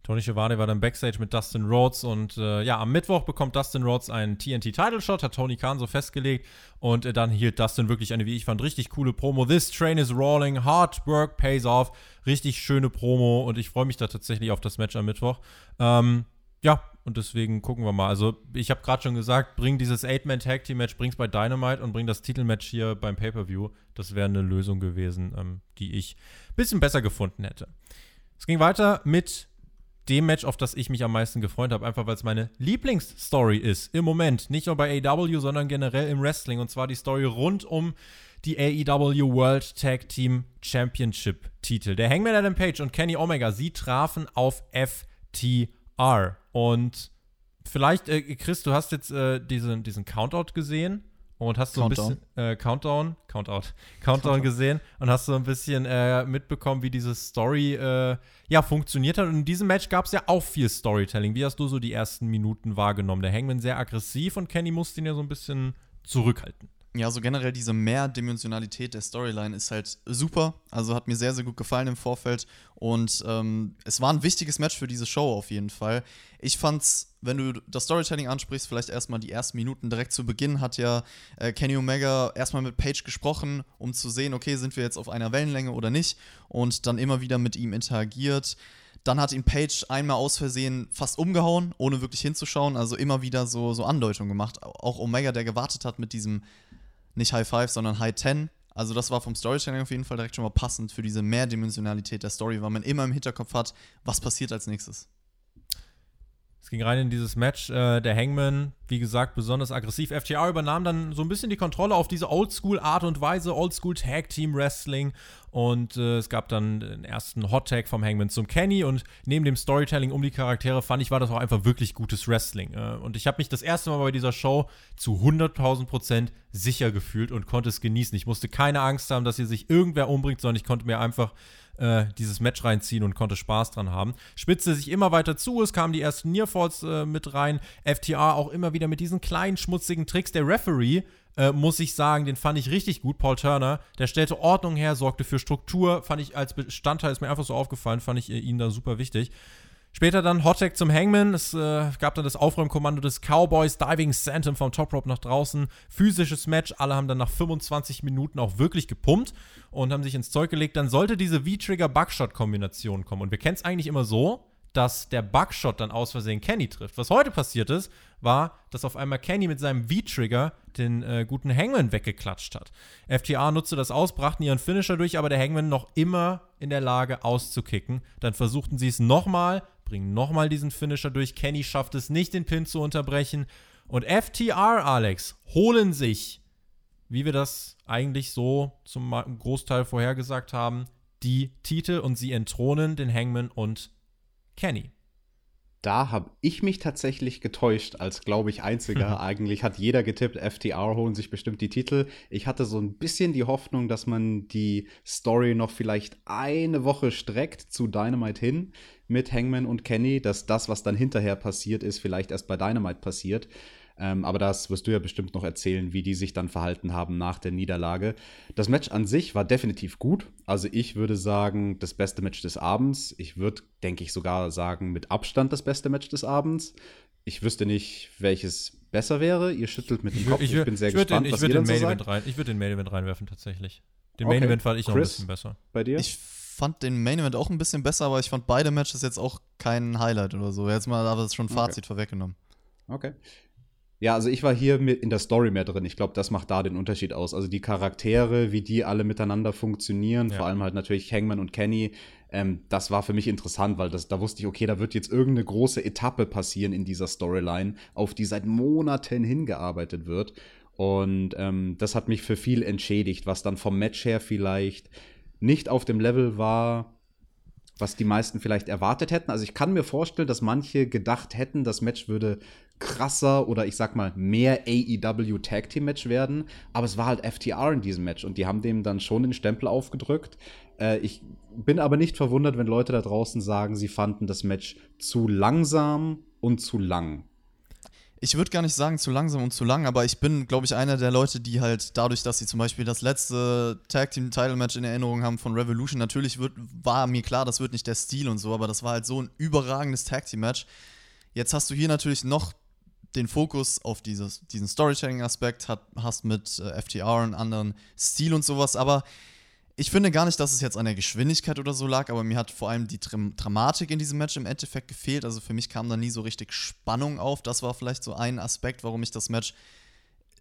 Tony Schiavone war dann Backstage mit Dustin Rhodes und äh, ja, am Mittwoch bekommt Dustin Rhodes einen TNT-Title-Shot, hat Tony Khan so festgelegt und äh, dann hielt Dustin wirklich eine, wie ich fand, richtig coole Promo. This train is rolling, hard work pays off. Richtig schöne Promo und ich freue mich da tatsächlich auf das Match am Mittwoch. Ähm, ja, und deswegen gucken wir mal. Also, ich habe gerade schon gesagt, bring dieses Eight-Man-Tag-Team-Match, bring's bei Dynamite und bring das Titelmatch hier beim Pay-Per-View. Das wäre eine Lösung gewesen, ähm, die ich ein bisschen besser gefunden hätte. Es ging weiter mit dem Match, auf das ich mich am meisten gefreut habe, einfach weil es meine Lieblingsstory ist im Moment. Nicht nur bei AEW, sondern generell im Wrestling. Und zwar die Story rund um die AEW World Tag Team Championship Titel. Der Hangman Adam Page und Kenny Omega, sie trafen auf FTR. Und vielleicht, äh, Chris, du hast jetzt äh, diesen, diesen Countout gesehen und hast so Countdown. ein bisschen äh, Countdown, Countout, Countdown gesehen und hast so ein bisschen äh, mitbekommen, wie diese Story äh, ja funktioniert hat. Und in diesem Match gab es ja auch viel Storytelling. Wie hast du so die ersten Minuten wahrgenommen? Der Hangman sehr aggressiv und Kenny musste ihn ja so ein bisschen zurückhalten. Ja, so generell diese Mehrdimensionalität der Storyline ist halt super. Also hat mir sehr, sehr gut gefallen im Vorfeld. Und ähm, es war ein wichtiges Match für diese Show auf jeden Fall. Ich fand's, wenn du das Storytelling ansprichst, vielleicht erstmal die ersten Minuten direkt zu Beginn hat ja äh, Kenny Omega erstmal mit Page gesprochen, um zu sehen, okay, sind wir jetzt auf einer Wellenlänge oder nicht. Und dann immer wieder mit ihm interagiert. Dann hat ihn Page einmal aus Versehen fast umgehauen, ohne wirklich hinzuschauen. Also immer wieder so, so Andeutungen gemacht. Auch Omega, der gewartet hat mit diesem nicht High Five, sondern High Ten. Also das war vom Storytelling auf jeden Fall direkt schon mal passend für diese Mehrdimensionalität der Story, weil man immer im Hinterkopf hat, was passiert als nächstes. Es ging rein in dieses Match. Äh, der Hangman, wie gesagt, besonders aggressiv. FTR übernahm dann so ein bisschen die Kontrolle auf diese Oldschool-Art und Weise, Oldschool-Tag-Team-Wrestling. Und äh, es gab dann den ersten Hot-Tag vom Hangman zum Kenny. Und neben dem Storytelling um die Charaktere fand ich, war das auch einfach wirklich gutes Wrestling. Äh, und ich habe mich das erste Mal bei dieser Show zu 100.000 Prozent sicher gefühlt und konnte es genießen. Ich musste keine Angst haben, dass hier sich irgendwer umbringt, sondern ich konnte mir einfach äh, dieses Match reinziehen und konnte Spaß dran haben. Spitzte sich immer weiter zu, es kamen die ersten Nearfalls äh, mit rein. FTR auch immer wieder mit diesen kleinen, schmutzigen Tricks. Der Referee, äh, muss ich sagen, den fand ich richtig gut. Paul Turner, der stellte Ordnung her, sorgte für Struktur, fand ich als Bestandteil, ist mir einfach so aufgefallen, fand ich äh, ihn da super wichtig. Später dann Hottag zum Hangman. Es äh, gab dann das Aufräumkommando des Cowboys, Diving Santum vom Top Rope nach draußen. Physisches Match. Alle haben dann nach 25 Minuten auch wirklich gepumpt und haben sich ins Zeug gelegt. Dann sollte diese V-Trigger-Buckshot-Kombination kommen. Und wir kennen es eigentlich immer so, dass der Buckshot dann aus Versehen Kenny trifft. Was heute passiert ist, war, dass auf einmal Kenny mit seinem V-Trigger den äh, guten Hangman weggeklatscht hat. FTA nutzte das aus, brachten ihren Finisher durch, aber der Hangman noch immer in der Lage auszukicken. Dann versuchten sie es nochmal, bringen nochmal diesen Finisher durch. Kenny schafft es nicht, den Pin zu unterbrechen. Und FTR, Alex, holen sich, wie wir das eigentlich so zum Großteil vorhergesagt haben, die Titel und sie entthronen den Hangman und Kenny. Da habe ich mich tatsächlich getäuscht, als glaube ich einziger. Eigentlich hat jeder getippt, FTR holen sich bestimmt die Titel. Ich hatte so ein bisschen die Hoffnung, dass man die Story noch vielleicht eine Woche streckt zu Dynamite hin mit Hangman und Kenny, dass das, was dann hinterher passiert ist, vielleicht erst bei Dynamite passiert. Ähm, aber das wirst du ja bestimmt noch erzählen, wie die sich dann verhalten haben nach der Niederlage. Das Match an sich war definitiv gut. Also ich würde sagen, das beste Match des Abends. Ich würde, denke ich, sogar sagen, mit Abstand das beste Match des Abends. Ich wüsste nicht, welches besser wäre. Ihr schüttelt mit dem Kopf. Ich, ich, ich bin sehr gespannt, den, was ihr dann so sagt. Rein, ich würde den Main Event reinwerfen, tatsächlich. Den Main Okay. Event fand ich noch ein Chris? bisschen besser. Bei dir? Ich fand den Main Event auch ein bisschen besser, aber ich fand beide Matches jetzt auch kein Highlight oder so. Jetzt mal aber schon ein Fazit vorweggenommen. Okay. Ja, also ich war hier in der Story mehr drin. Ich glaube, das macht da den Unterschied aus. Also die Charaktere, wie die alle miteinander funktionieren, Ja. vor allem halt natürlich Hangman und Kenny, ähm, das war für mich interessant, weil das, da wusste ich, okay, da wird jetzt irgendeine große Etappe passieren in dieser Storyline, auf die seit Monaten hingearbeitet wird. Und ähm, das hat mich für viel entschädigt, was dann vom Match her vielleicht nicht auf dem Level war, was die meisten vielleicht erwartet hätten. Also ich kann mir vorstellen, dass manche gedacht hätten, das Match würde krasser oder ich sag mal mehr AEW Tag Team Match werden, aber es war halt FTR in diesem Match und die haben dem dann schon den Stempel aufgedrückt. Äh, ich bin aber nicht verwundert, wenn Leute da draußen sagen, sie fanden das Match zu langsam und zu lang. Ich würde gar nicht sagen zu langsam und zu lang, aber ich bin, glaube ich, einer der Leute, die halt dadurch, dass sie zum Beispiel das letzte Tag Team Title Match in Erinnerung haben von Revolution, natürlich wird, war mir klar, das wird nicht der Stil und so, aber das war halt so ein überragendes Tag Team Match. Jetzt hast du hier natürlich noch den Fokus auf dieses, diesen Storytelling-Aspekt, hast mit äh, FTR einen anderen Stil und sowas, aber ich finde gar nicht, dass es jetzt an der Geschwindigkeit oder so lag, aber mir hat vor allem die Dram Dramatik in diesem Match im Endeffekt gefehlt. Also für mich kam da nie so richtig Spannung auf. Das war vielleicht so ein Aspekt, warum ich das Match,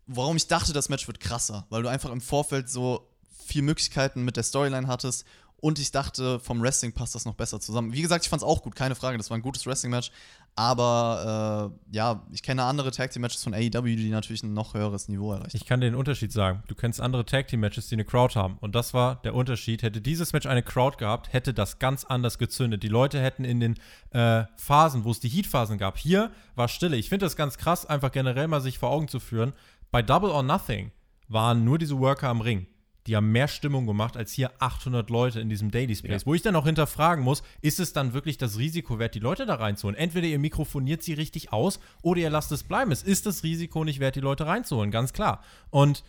warum ich dachte, das Match wird krasser, weil du einfach im Vorfeld so viel Möglichkeiten mit der Storyline hattest und ich dachte, vom Wrestling passt das noch besser zusammen. Wie gesagt, ich fand es auch gut, keine Frage, das war ein gutes Wrestling-Match, aber äh, ja, ich kenne andere Tag Team-Matches von AEW, die natürlich ein noch höheres Niveau erreichen. Ich kann dir den Unterschied sagen. Du kennst andere Tag Team Matches, die eine Crowd haben. Und das war der Unterschied. Hätte dieses Match eine Crowd gehabt, hätte das ganz anders gezündet. Die Leute hätten in den äh, Phasen, wo es die Heat-Phasen gab, hier war Stille. Ich finde das ganz krass, einfach generell mal sich vor Augen zu führen. Bei Double or Nothing waren nur diese Worker am Ring. Die haben mehr Stimmung gemacht als hier 800 Leute in diesem Daily Space. Wo ich dann auch hinterfragen muss, ist es dann wirklich das Risiko wert, die Leute da reinzuholen? Entweder ihr mikrofoniert sie richtig aus oder ihr lasst es bleiben. Es ist das Risiko nicht wert, die Leute reinzuholen, ganz klar. Und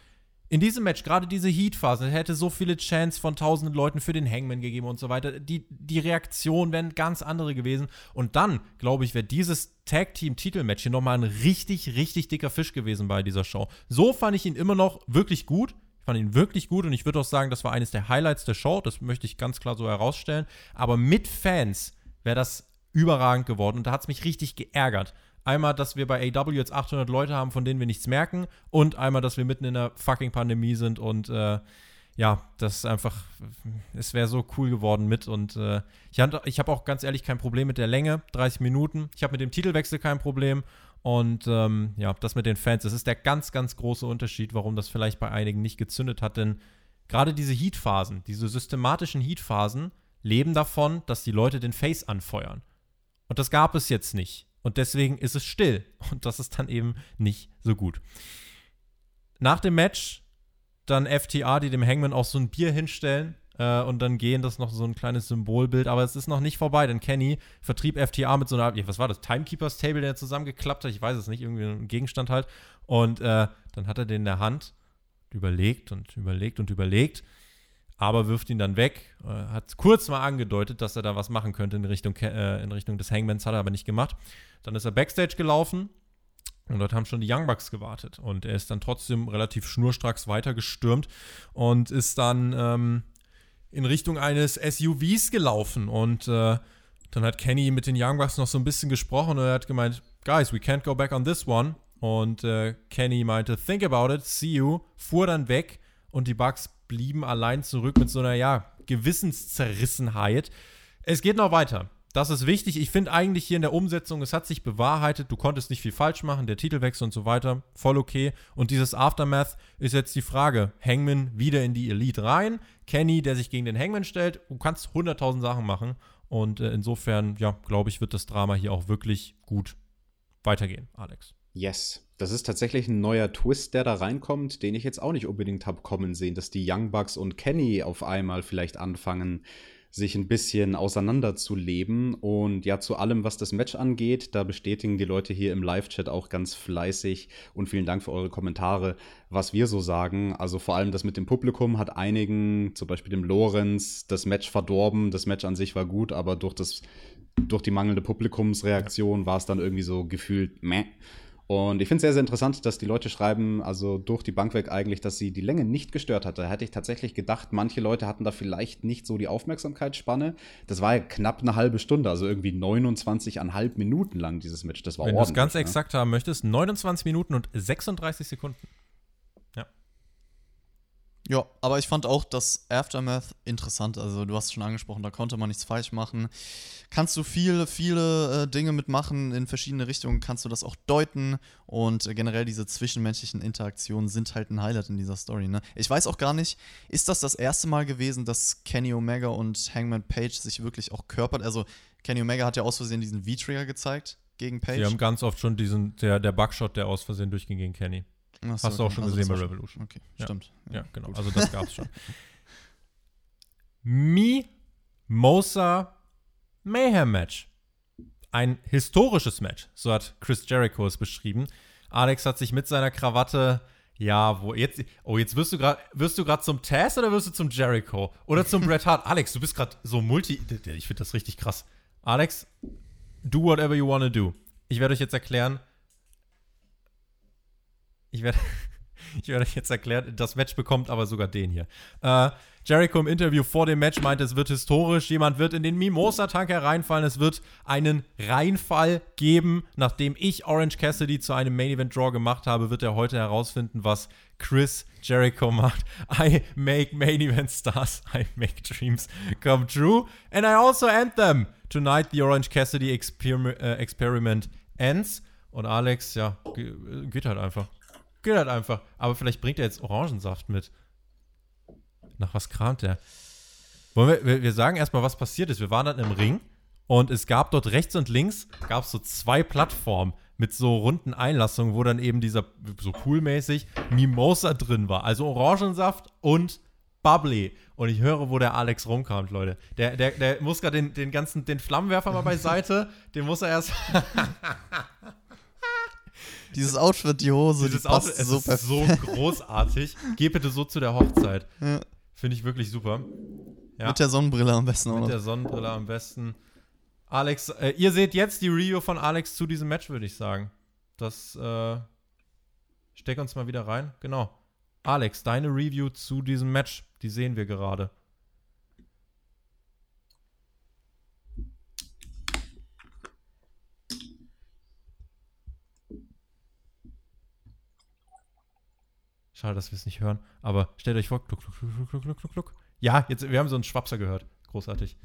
in diesem Match, gerade diese Heat-Phase, hätte so viele Chants von tausenden Leuten für den Hangman gegeben und so weiter. Die, die Reaktionen wären ganz andere gewesen. Und dann, glaube ich, wäre dieses Tag-Team-Titelmatch hier nochmal ein richtig, richtig dicker Fisch gewesen bei dieser Show. So fand ich ihn immer noch wirklich gut. Ich fand ihn wirklich gut und ich würde auch sagen, das war eines der Highlights der Show. Das möchte ich ganz klar so herausstellen. Aber mit Fans wäre das überragend geworden und da hat es mich richtig geärgert. Einmal, dass wir bei AW jetzt 800 Leute haben, von denen wir nichts merken und einmal, dass wir mitten in der fucking Pandemie sind und äh, ja, das ist einfach, es wäre so cool geworden mit und äh, ich, hab- ich habe auch ganz ehrlich kein Problem mit der Länge, 30 Minuten. Ich habe mit dem Titelwechsel kein Problem und ähm, ja, das mit den Fans, das ist der ganz, ganz große Unterschied, warum das vielleicht bei einigen nicht gezündet hat, denn gerade diese Heat-Phasen, diese systematischen Heat-Phasen leben davon, dass die Leute den Face anfeuern. Und das gab es jetzt nicht. Und deswegen ist es still. Und das ist dann eben nicht so gut. Nach dem Match dann FTA, die dem Hangman auch so ein Bier hinstellen äh, und dann gehen, das noch so ein kleines Symbolbild, aber es ist noch nicht vorbei, denn Kenny vertrieb FTA mit so einer, was war das, Timekeepers Table, der zusammengeklappt hat, ich weiß es nicht, irgendwie ein Gegenstand halt und äh, dann hat er den in der Hand, überlegt und überlegt und überlegt, aber wirft ihn dann weg, äh, hat kurz mal angedeutet, dass er da was machen könnte in Richtung, äh, in Richtung des Hangmans, hat er aber nicht gemacht. Dann ist er Backstage gelaufen, und dort haben schon die Young Bucks gewartet. Und er ist dann trotzdem relativ schnurstracks weitergestürmt und ist dann ähm, in Richtung eines SUVs gelaufen. Und äh, dann hat Kenny mit den Young Bucks noch so ein bisschen gesprochen und er hat gemeint, Guys, we can't go back on this one. Und äh, Kenny meinte, think about it, see you, fuhr dann weg und die Bucks blieben allein zurück mit so einer, ja, Gewissenszerrissenheit. Es geht noch weiter. Das ist wichtig. Ich finde eigentlich hier in der Umsetzung, es hat sich bewahrheitet, du konntest nicht viel falsch machen, der Titelwechsel und so weiter, voll okay. Und dieses Aftermath ist jetzt die Frage, Hangman wieder in die Elite rein, Kenny, der sich gegen den Hangman stellt, du kannst 100.000 Sachen machen. Und äh, insofern, ja, glaube ich, wird das Drama hier auch wirklich gut weitergehen, Alex. Yes. Das ist tatsächlich ein neuer Twist, der da reinkommt, den ich jetzt auch nicht unbedingt habe kommen sehen, dass die Young Bucks und Kenny auf einmal vielleicht anfangen, sich ein bisschen auseinanderzuleben. Und ja, zu allem, was das Match angeht, da bestätigen die Leute hier im Live-Chat auch ganz fleißig und vielen Dank für eure Kommentare, was wir so sagen. Also vor allem das mit dem Publikum hat einigen, zum Beispiel dem Lorenz, das Match verdorben. Das Match an sich war gut, aber durch das durch die mangelnde Publikumsreaktion war es dann irgendwie so gefühlt meh. Und ich finde es sehr, sehr interessant, dass die Leute schreiben, also durch die Bank weg eigentlich, dass sie die Länge nicht gestört hatte. Hätte ich tatsächlich gedacht, manche Leute hatten da vielleicht nicht so die Aufmerksamkeitsspanne. Das war ja knapp eine halbe Stunde, also irgendwie 29,5 Minuten lang dieses Match. Das war Wenn du es ganz ne? exakt haben möchtest, 29 Minuten und 36 Sekunden. Ja, aber ich fand auch das Aftermath interessant. Also, du hast es schon angesprochen, da konnte man nichts falsch machen. Kannst du viele, viele äh, Dinge mitmachen in verschiedene Richtungen, kannst du das auch deuten. Und äh, generell diese zwischenmenschlichen Interaktionen sind halt ein Highlight in dieser Story. Ne? Ich weiß auch gar nicht, ist das das erste Mal gewesen, dass Kenny Omega und Hangman Page sich wirklich auch körpert? Also, Kenny Omega hat ja aus Versehen diesen V-Trigger gezeigt gegen Page. Sie haben ganz oft schon diesen, der, der Bugshot, der aus Versehen durchging gegen Kenny. Achso, Hast du auch schon Also gesehen bei war Revolution. Okay, Ja. stimmt. Ja, genau. gut. Also das gab's schon. Mimosa Mayhem Match. Ein historisches Match, so hat Chris Jericho es beschrieben. Alex hat sich mit seiner Krawatte, ja, wo jetzt, oh, jetzt wirst du gerade, wirst du gerade zum Taz oder wirst du zum Jericho oder zum Bret Hart? Alex, du bist gerade so multi, ich finde das richtig krass. Alex, do whatever you wanna do. Ich werde euch jetzt erklären, ich werde, ich werde euch jetzt erklären, das Match bekommt aber sogar den hier. Äh, Jericho im Interview vor dem Match meinte, es wird historisch, jemand wird in den Mimosa-Tank hereinfallen, es wird einen Reinfall geben. Nachdem ich Orange Cassidy zu einem Main-Event-Draw gemacht habe, wird er heute herausfinden, was Chris Jericho macht. I make Main-Event Stars, I make dreams come true, and I also end them. Tonight the Orange Cassidy äh, Experiment ends. Und Alex, ja, ge- geht halt einfach. Geht halt einfach. Aber vielleicht bringt er jetzt Orangensaft mit. Nach was kramt er? Wollen wir, wir, sagen erstmal, was passiert ist. Wir waren dann im Ring und es gab dort rechts und links gab so zwei Plattformen mit so runden Einlassungen, wo dann eben dieser so poolmäßig Mimosa drin war. Also Orangensaft und Bubbly. Und ich höre, wo der Alex rumkramt, Leute. Der, der, der muss gerade den, den ganzen, den Flammenwerfer mal beiseite. Den muss er erst. Dieses Outfit, die Hose, Dieses die passt Outfit, so ist perfekt. so großartig. Geh bitte so zu der Hochzeit. Ja. Finde ich wirklich super. Ja. Mit der Sonnenbrille am besten Mit noch. der Sonnenbrille am besten. Alex, äh, ihr seht jetzt die Review von Alex zu diesem Match, würde ich sagen. Das, äh, steck uns mal wieder rein. Genau. Alex, deine Review zu diesem Match, die sehen wir gerade. Schade, dass wir es nicht hören. Aber stellt euch vor, kluck, kluck, kluck, kluck, kluck, kluck, kluck. Ja, jetzt, wir haben so einen Schwapser gehört. Großartig.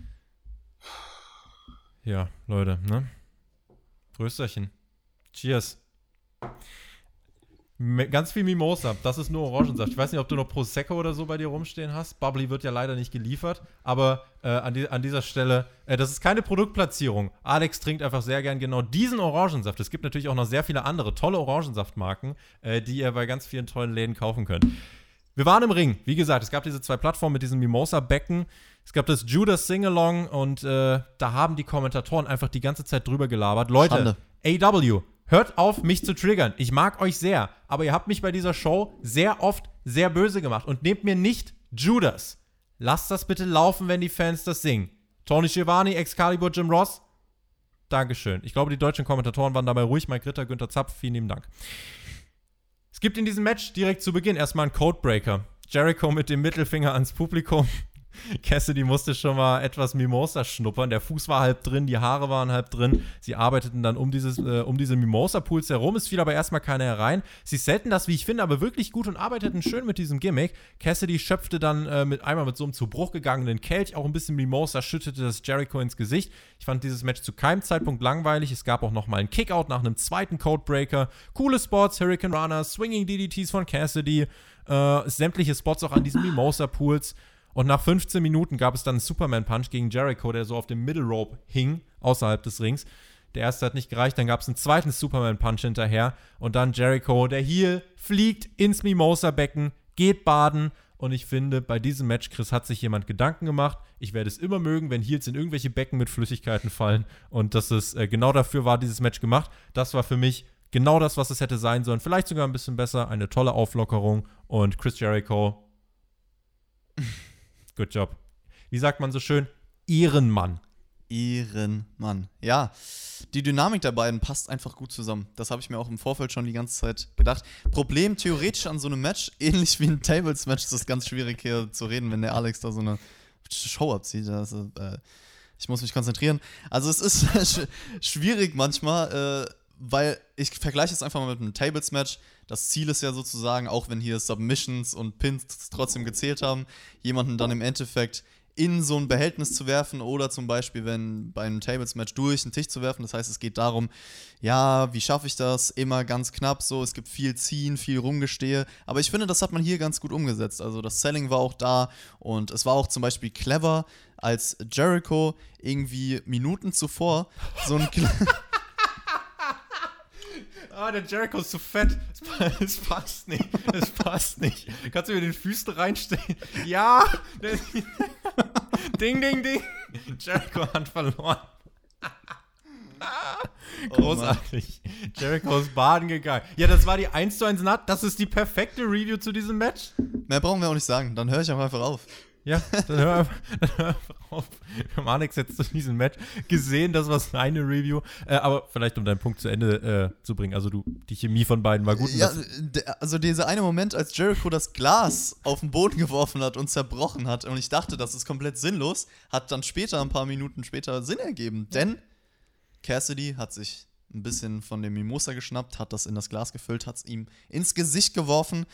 Ja, Leute, ne? Prösterchen. Cheers. Ganz viel Mimosa. Das ist nur Orangensaft. Ich weiß nicht, ob du noch Prosecco oder so bei dir rumstehen hast. Bubbly wird ja leider nicht geliefert. Aber äh, an, die, an dieser Stelle, äh, das ist keine Produktplatzierung. Alex trinkt einfach sehr gern genau diesen Orangensaft. Es gibt natürlich auch noch sehr viele andere tolle Orangensaftmarken, äh, die ihr bei ganz vielen tollen Läden kaufen könnt. Wir waren im Ring. Wie gesagt, es gab diese zwei Plattformen mit diesem Mimosa-Becken. Es gab das Judas Sing-Along und äh, da haben die Kommentatoren einfach die ganze Zeit drüber gelabert. Leute, Schande. AW, hört auf, mich zu triggern. Ich mag euch sehr, aber ihr habt mich bei dieser Show sehr oft sehr böse gemacht und nehmt mir nicht Judas. Lasst das bitte laufen, wenn die Fans das singen. Tony Schiavone, Excalibur, Jim Ross. Dankeschön. Ich glaube, die deutschen Kommentatoren waren dabei ruhig. Mike Ritter, Günther Zapf, vielen lieben Dank. Es gibt in diesem Match direkt zu Beginn erstmal einen Codebreaker. Jericho mit dem Mittelfinger ans Publikum. Cassidy musste schon mal etwas Mimosa schnuppern. Der Fuß war halb drin, die Haare waren halb drin. Sie arbeiteten dann um, dieses, äh, um diese Mimosa-Pools herum. Es fiel aber erstmal keiner herein. Sie sellten das, wie ich finde, aber wirklich gut und arbeiteten schön mit diesem Gimmick. Cassidy schöpfte dann äh, mit einmal mit so einem zu Bruch gegangenen Kelch auch ein bisschen Mimosa, schüttete das Jericho ins Gesicht. Ich fand dieses Match zu keinem Zeitpunkt langweilig. Es gab auch noch mal einen Kickout nach einem zweiten Codebreaker. Coole Spots, Hurricane Runner, Swinging DDTs von Cassidy, äh, sämtliche Spots auch an diesen Mimosa-Pools. Und nach 15 Minuten gab es dann einen Superman-Punch gegen Jericho, der so auf dem Middle Rope hing, außerhalb des Rings. Der erste hat nicht gereicht, dann gab es einen zweiten Superman-Punch hinterher. Und dann Jericho, der Heel, fliegt ins Mimosa-Becken, geht baden. Und ich finde, bei diesem Match, Chris, hat sich jemand Gedanken gemacht. Ich werde es immer mögen, wenn Heels in irgendwelche Becken mit Flüssigkeiten fallen. Und das ist äh, genau dafür war dieses Match gemacht. Das war für mich genau das, was es hätte sein sollen. Vielleicht sogar ein bisschen besser. Eine tolle Auflockerung. Und Chris Jericho, Good job. Wie sagt man so schön? Ehrenmann. Ehrenmann. Ja, die Dynamik der beiden passt einfach gut zusammen. Das habe ich mir auch im Vorfeld schon die ganze Zeit gedacht. Problem theoretisch an so einem Match, ähnlich wie ein Tables-Match, ist es ganz schwierig hier zu reden, wenn der Alex da so eine Show abzieht. Also, äh, ich muss mich konzentrieren. Also es ist schwierig manchmal, äh, weil ich vergleiche es einfach mal mit einem Tables-Match. Das Ziel ist ja sozusagen, auch wenn hier Submissions und Pins trotzdem gezählt haben, jemanden dann im Endeffekt in so ein Behältnis zu werfen oder zum Beispiel, wenn bei einem Tables-Match durch den Tisch zu werfen. Das heißt, es geht darum, ja, wie schaffe ich das? Immer ganz knapp so. Es gibt viel Ziehen, viel Rumgestehe. Aber ich finde, das hat man hier ganz gut umgesetzt. Also das Selling war auch da und es war auch zum Beispiel clever, als Jericho irgendwie Minuten zuvor so ein. Ah, der Jericho ist zu fett. Es passt nicht. Es passt nicht. Kannst du mir den Füßen reinstellen? Ja! ding, ding, ding. Jericho hat verloren. Oh Großartig. Oh Jericho ist baden gegangen. Ja, das war die 1 zu 1 Nut. Das ist die perfekte Review zu diesem Match. Mehr brauchen wir auch nicht sagen. Dann höre ich auch einfach auf. Ja, dann hör, dann hör auf. Wir haben Alex jetzt zu diesem Match gesehen, das war seine Review. Äh, aber vielleicht, um deinen Punkt zu Ende äh, zu bringen. Also, du, die Chemie von beiden war gut. Ja, also dieser eine Moment, als Jericho das Glas auf den Boden geworfen hat und zerbrochen hat und ich dachte, das ist komplett sinnlos, hat dann später, ein paar Minuten später, Sinn ergeben. Denn Cassidy hat sich ein bisschen von dem Mimosa geschnappt, hat das in das Glas gefüllt, hat es ihm ins Gesicht geworfen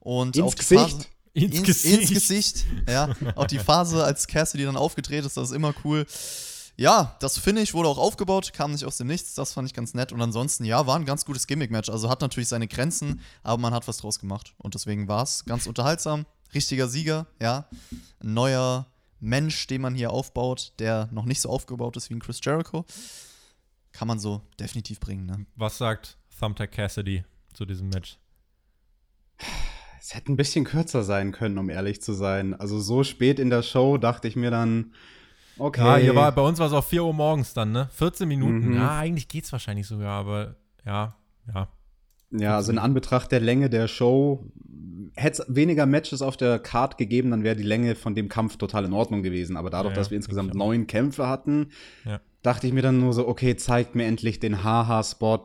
und ins auf die Gesicht. Phase, Ins, ins, Gesicht. ins Gesicht. Ja, auch die Phase, als Cassidy dann aufgedreht ist, das ist immer cool. Ja, das Finish wurde auch aufgebaut, kam nicht aus dem Nichts, das fand ich ganz nett. Und ansonsten, ja, war ein ganz gutes Gimmick-Match. Also hat natürlich seine Grenzen, aber man hat was draus gemacht. Und deswegen war es ganz unterhaltsam. Richtiger Sieger, ja. Ein neuer Mensch, den man hier aufbaut, der noch nicht so aufgebaut ist wie ein Chris Jericho. Kann man so definitiv bringen, ne? Was sagt Thumbtack Cassidy zu diesem Match? Es hätte ein bisschen kürzer sein können, um ehrlich zu sein. Also so spät in der Show dachte ich mir dann, okay. Ja, hier war, bei uns war es auch 4 Uhr morgens dann, ne? 14 Minuten. Mhm. Ja, eigentlich geht's wahrscheinlich sogar, aber ja, ja. Ja, also in Anbetracht der Länge der Show, hätte es weniger Matches auf der Card gegeben, dann wäre die Länge von dem Kampf total in Ordnung gewesen. Aber dadurch, Ja, ja, dass wir insgesamt neun Kämpfe hatten, Ja. dachte ich mir dann nur so, okay, zeigt mir endlich den Haha-Spot,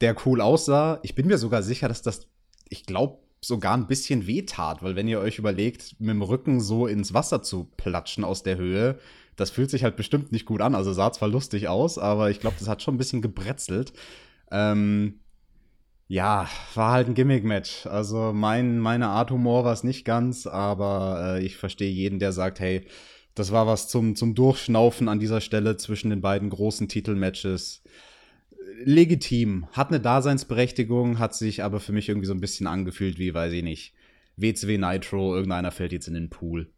der cool aussah. Ich bin mir sogar sicher, dass das, ich glaube, sogar ein bisschen wehtat, weil wenn ihr euch überlegt, mit dem Rücken so ins Wasser zu platschen aus der Höhe, das fühlt sich halt bestimmt nicht gut an. Also sah zwar lustig aus, aber ich glaube, das hat schon ein bisschen gebrezelt. Ähm, ja, war halt ein Gimmick-Match. Also mein, meine Art Humor war es nicht ganz, aber äh, ich verstehe jeden, der sagt, hey, das war was zum, zum Durchschnaufen an dieser Stelle zwischen den beiden großen Titelmatches. Legitim, hat eine Daseinsberechtigung, hat sich aber für mich irgendwie so ein bisschen angefühlt wie, weiß ich nicht, WCW Nitro, irgendeiner fällt jetzt in den Pool.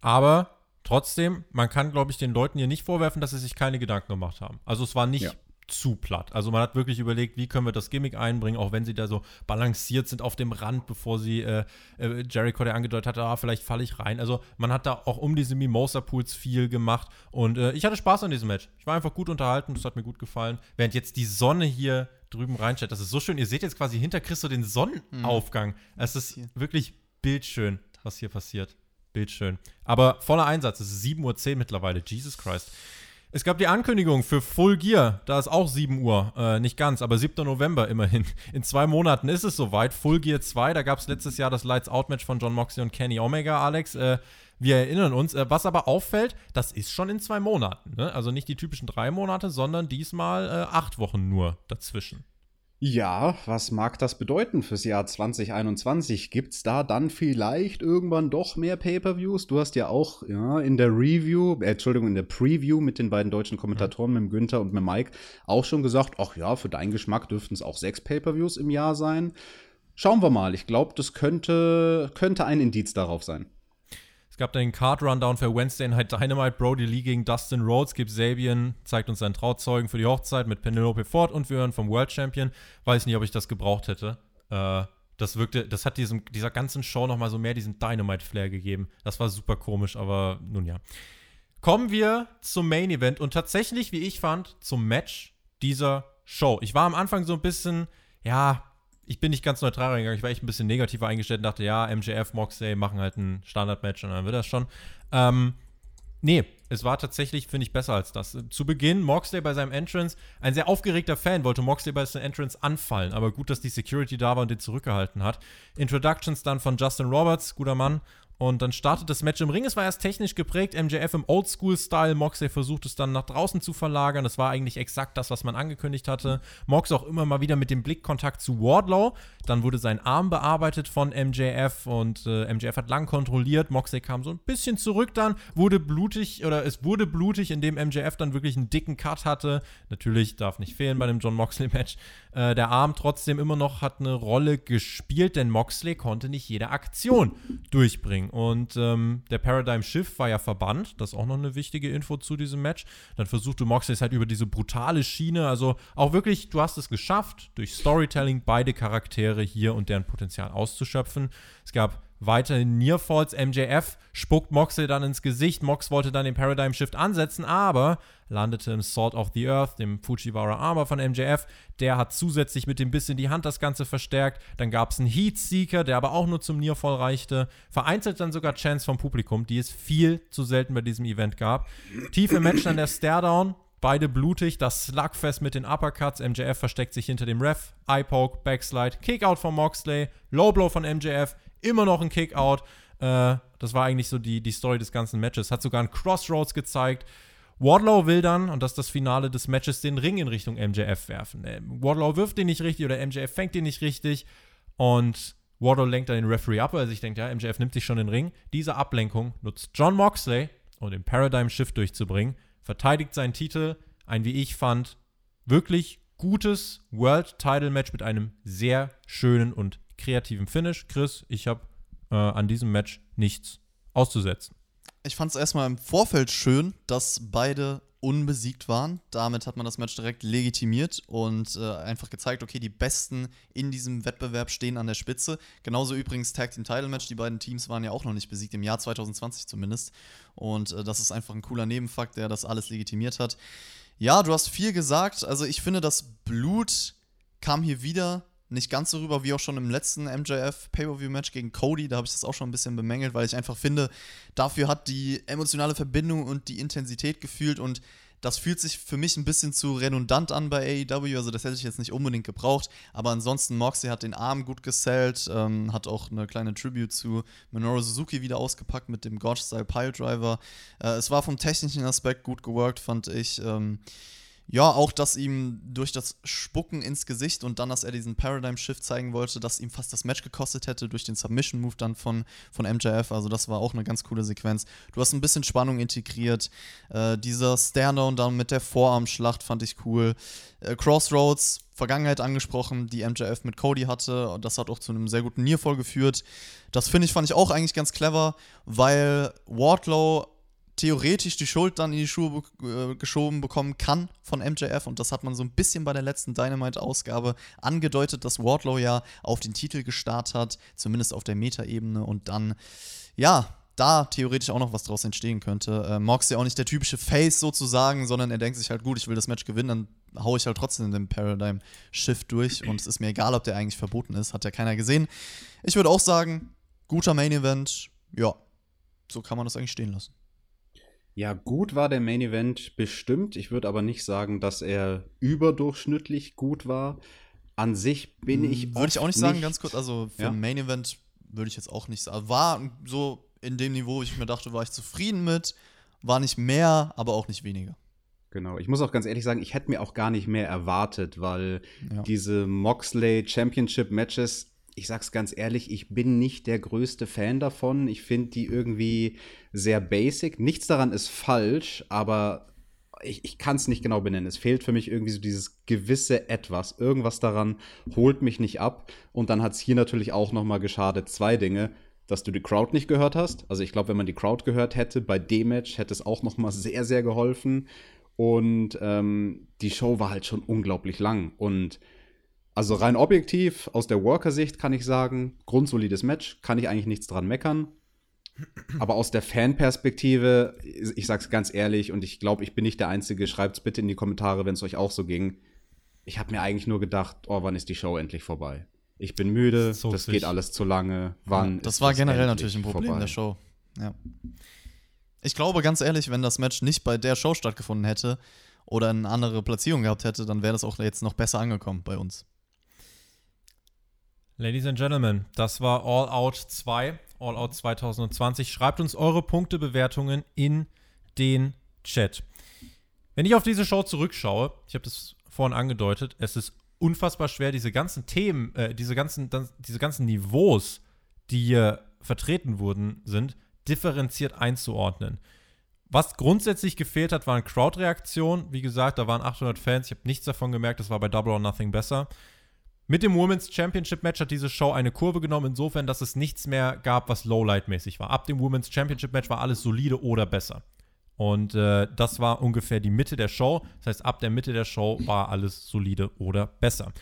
Aber trotzdem, man kann, glaube ich, den Leuten hier nicht vorwerfen, dass sie sich keine Gedanken gemacht haben. Also es war nicht Ja. Zu platt. Also man hat wirklich überlegt, wie können wir das Gimmick einbringen, auch wenn sie da so balanciert sind auf dem Rand, bevor sie äh, äh, Jericho, der angedeutet hat, ah, vielleicht falle ich rein. Also man hat da auch um diese Mimosa-Pools viel gemacht und äh, ich hatte Spaß an diesem Match. Ich war einfach gut unterhalten, das hat mir gut gefallen. Während jetzt die Sonne hier drüben reinsteht, das ist so schön. Ihr seht jetzt quasi hinter Christo den Sonnenaufgang. Es ist Hier. wirklich bildschön, was hier passiert. Bildschön. Aber voller Einsatz. Es ist 7.10 Uhr mittlerweile. Jesus Christ. Es gab die Ankündigung für Full Gear. Da ist auch 7 Uhr. Äh, nicht ganz, aber 7. November immerhin. In zwei Monaten ist es soweit. Full Gear 2. Da gab es letztes Jahr das Lights Out Match von John Moxley und Kenny Omega, Alex. Äh, wir erinnern uns. Äh, was aber auffällt, das ist schon in zwei Monaten. Ne? Also nicht die typischen drei Monate, sondern diesmal äh, acht Wochen nur dazwischen. Ja, was mag das bedeuten fürs Jahr 2021? Gibt's da dann vielleicht irgendwann doch mehr Pay-per-Views? Du hast ja auch ja, in der Review, äh, Entschuldigung, in der Preview mit den beiden deutschen Kommentatoren, mit dem Günther und mit Mike, auch schon gesagt, ach ja, für deinen Geschmack dürften es auch sechs Pay-per-Views im Jahr sein. Schauen wir mal. Ich glaube, das könnte, könnte ein Indiz darauf sein. Es gab den Card-Rundown für Wednesday Night Dynamite. Brody Lee gegen Dustin Rhodes. Gibt Sabian, zeigt uns seinen Trauzeugen für die Hochzeit mit Penelope Ford und wir hören vom World Champion. Weiß nicht, ob ich das gebraucht hätte. Äh, das wirkte, das hat diesem, dieser ganzen Show nochmal so mehr diesen Dynamite-Flair gegeben. Das war super komisch, aber nun ja. Kommen wir zum Main Event und tatsächlich, wie ich fand, zum Match dieser Show. Ich war am Anfang so ein bisschen, ja, ich bin nicht ganz neutral reingegangen. Ich war echt ein bisschen negativer eingestellt und dachte, ja, MJF, Moxley machen halt ein Standardmatch und dann wird das schon. Ähm, Nee, es war tatsächlich, finde ich, besser als das. Zu Beginn, Moxley bei seinem Entrance, ein sehr aufgeregter Fan wollte Moxley bei seinem Entrance anfallen, aber gut, dass die Security da war und den zurückgehalten hat. Introductions dann von Justin Roberts, guter Mann, und dann startet das Match im Ring. Es war erst technisch geprägt, MJF im Oldschool-Style. Moxley versucht es dann nach draußen zu verlagern. Das war eigentlich exakt das, was man angekündigt hatte. Mox auch immer mal wieder mit dem Blickkontakt zu Wardlow. Dann wurde sein Arm bearbeitet von MJF und äh, MJF hat lang kontrolliert. Moxley kam so ein bisschen zurück dann, wurde blutig oder es wurde blutig, indem MJF dann wirklich einen dicken Cut hatte. Natürlich darf nicht fehlen bei dem John Moxley-Match. Äh, der Arm trotzdem immer noch hat eine Rolle gespielt, denn Moxley konnte nicht jede Aktion durchbringen. Und ähm, der Paradigm Shift war ja verbannt. Das ist auch noch eine wichtige Info zu diesem Match. Dann versuchte Moxley es halt über diese brutale Schiene. Also auch wirklich, du hast es geschafft, durch Storytelling beide Charaktere hier und deren Potenzial auszuschöpfen. Es gab Weiterhin Nearfalls, MJF spuckt Moxley dann ins Gesicht. Mox wollte dann den Paradigm Shift ansetzen, aber landete im Sword of the Earth, dem Fujiwara Armor von MJF. Der hat zusätzlich mit dem Biss in die Hand das Ganze verstärkt. Dann gab es einen Heatseeker, der aber auch nur zum Nearfall reichte. Vereinzelt dann sogar Chance vom Publikum, die es viel zu selten bei diesem Event gab. Tief im Match dann der Staredown. Beide blutig, das Slugfest mit den Uppercuts. MJF versteckt sich hinter dem Ref. Eye-Poke, Backslide, Kickout von Moxley, Lowblow von MJF immer noch ein Kickout. Äh, das war eigentlich so die, die Story des ganzen Matches. Hat sogar ein Crossroads gezeigt. Wardlow will dann, und das ist das Finale des Matches, den Ring in Richtung MJF werfen. Äh, Wardlow wirft den nicht richtig oder MJF fängt den nicht richtig. Und Wardlow lenkt dann den Referee ab, weil er sich denkt, ja, MJF nimmt sich schon den Ring. Diese Ablenkung nutzt John Moxley, um den Paradigm Shift durchzubringen. Verteidigt seinen Titel. Ein, wie ich fand, wirklich gutes World Title Match mit einem sehr schönen und kreativen Finish. Chris, ich habe äh, an diesem Match nichts auszusetzen. Ich fand es erstmal im Vorfeld schön, dass beide unbesiegt waren. Damit hat man das Match direkt legitimiert und äh, einfach gezeigt, okay, die Besten in diesem Wettbewerb stehen an der Spitze. Genauso übrigens Tag Team Title Match. Die beiden Teams waren ja auch noch nicht besiegt, im Jahr 2020 zumindest. Und äh, das ist einfach ein cooler Nebenfakt, der das alles legitimiert hat. Ja, du hast viel gesagt. Also ich finde, das Blut kam hier wieder nicht ganz so rüber wie auch schon im letzten MJF Pay-Per-View-Match gegen Cody. Da habe ich das auch schon ein bisschen bemängelt, weil ich einfach finde, dafür hat die emotionale Verbindung und die Intensität gefühlt und das fühlt sich für mich ein bisschen zu redundant an bei AEW, also das hätte ich jetzt nicht unbedingt gebraucht. Aber ansonsten, Moxley hat den Arm gut gesellt, ähm, hat auch eine kleine Tribute zu Minoru Suzuki wieder ausgepackt mit dem Gorge-Style Pile Driver. Äh, es war vom technischen Aspekt gut geworkt, fand ich. Ähm, ja, auch, dass ihm durch das Spucken ins Gesicht und dann, dass er diesen Paradigm Shift zeigen wollte, dass ihm fast das Match gekostet hätte durch den Submission Move dann von, von MJF. Also, das war auch eine ganz coole Sequenz. Du hast ein bisschen Spannung integriert. Äh, dieser Stare-Down dann mit der Vorarmschlacht fand ich cool. Äh, Crossroads, Vergangenheit angesprochen, die MJF mit Cody hatte. Das hat auch zu einem sehr guten Nearfall geführt. Das finde ich, fand ich auch eigentlich ganz clever, weil Wardlow theoretisch die Schuld dann in die Schuhe äh, geschoben bekommen kann von MJF. Und das hat man so ein bisschen bei der letzten Dynamite-Ausgabe angedeutet, dass Wardlow ja auf den Titel gestartet hat, zumindest auf der Meta-Ebene. Und dann, ja, da theoretisch auch noch was draus entstehen könnte. Äh, Mox ja auch nicht der typische Face sozusagen, sondern er denkt sich halt, gut, ich will das Match gewinnen, dann haue ich halt trotzdem den Paradigm Shift durch und es ist mir egal, ob der eigentlich verboten ist, hat ja keiner gesehen. Ich würde auch sagen, guter Main Event, ja, so kann man das eigentlich stehen lassen. Ja, gut war der Main Event bestimmt. Ich würde aber nicht sagen, dass er überdurchschnittlich gut war. An sich bin hm, ich. Würde ich auch nicht sagen, ganz kurz. Also für ja? Main Event würde ich jetzt auch nicht sagen. War so in dem Niveau, ich mir dachte, war ich zufrieden mit. War nicht mehr, aber auch nicht weniger. Genau. Ich muss auch ganz ehrlich sagen, ich hätte mir auch gar nicht mehr erwartet, weil ja. diese Moxley Championship Matches ich sag's ganz ehrlich, ich bin nicht der größte Fan davon. Ich finde die irgendwie sehr basic. Nichts daran ist falsch, aber ich, ich kann es nicht genau benennen. Es fehlt für mich irgendwie so dieses gewisse Etwas. Irgendwas daran holt mich nicht ab. Und dann hat es hier natürlich auch noch mal geschadet. Zwei Dinge dass du die Crowd nicht gehört hast. Also ich glaube, wenn man die Crowd gehört hätte bei dem Match, hätte es auch noch mal sehr, sehr geholfen. Und ähm, die Show war halt schon unglaublich lang. Und also rein objektiv, aus der Worker-Sicht kann ich sagen, grundsolides Match, kann ich eigentlich nichts dran meckern. Aber aus der Fan-Perspektive, ich sag's ganz ehrlich und ich glaube, ich bin nicht der Einzige, schreibt's bitte in die Kommentare, wenn es euch auch so ging. Ich habe mir eigentlich nur gedacht, oh, wann ist die Show endlich vorbei? Ich bin müde, so das geht alles zu lange. Wann? Ja, das war das generell natürlich ein Problem vorbei? in der Show. Ja. Ich glaube ganz ehrlich, wenn das Match nicht bei der Show stattgefunden hätte oder eine andere Platzierung gehabt hätte, dann wäre das auch jetzt noch besser angekommen bei uns. Ladies and Gentlemen, das war All Out 2, All Out 2020. Schreibt uns eure Punktebewertungen in den Chat. Wenn ich auf diese Show zurückschaue, ich habe das vorhin angedeutet, es ist unfassbar schwer, diese ganzen Themen, äh, diese, ganzen, diese ganzen Niveaus, die hier vertreten wurden, sind, differenziert einzuordnen. Was grundsätzlich gefehlt hat, waren Crowd-Reaktionen. Wie gesagt, da waren 800 Fans. Ich habe nichts davon gemerkt. Das war bei Double or Nothing besser. Mit dem Women's Championship Match hat diese Show eine Kurve genommen, insofern, dass es nichts mehr gab, was Lowlight-mäßig war. Ab dem Women's Championship Match war alles solide oder besser. Und äh, das war ungefähr die Mitte der Show. Das heißt, ab der Mitte der Show war alles solide oder besser.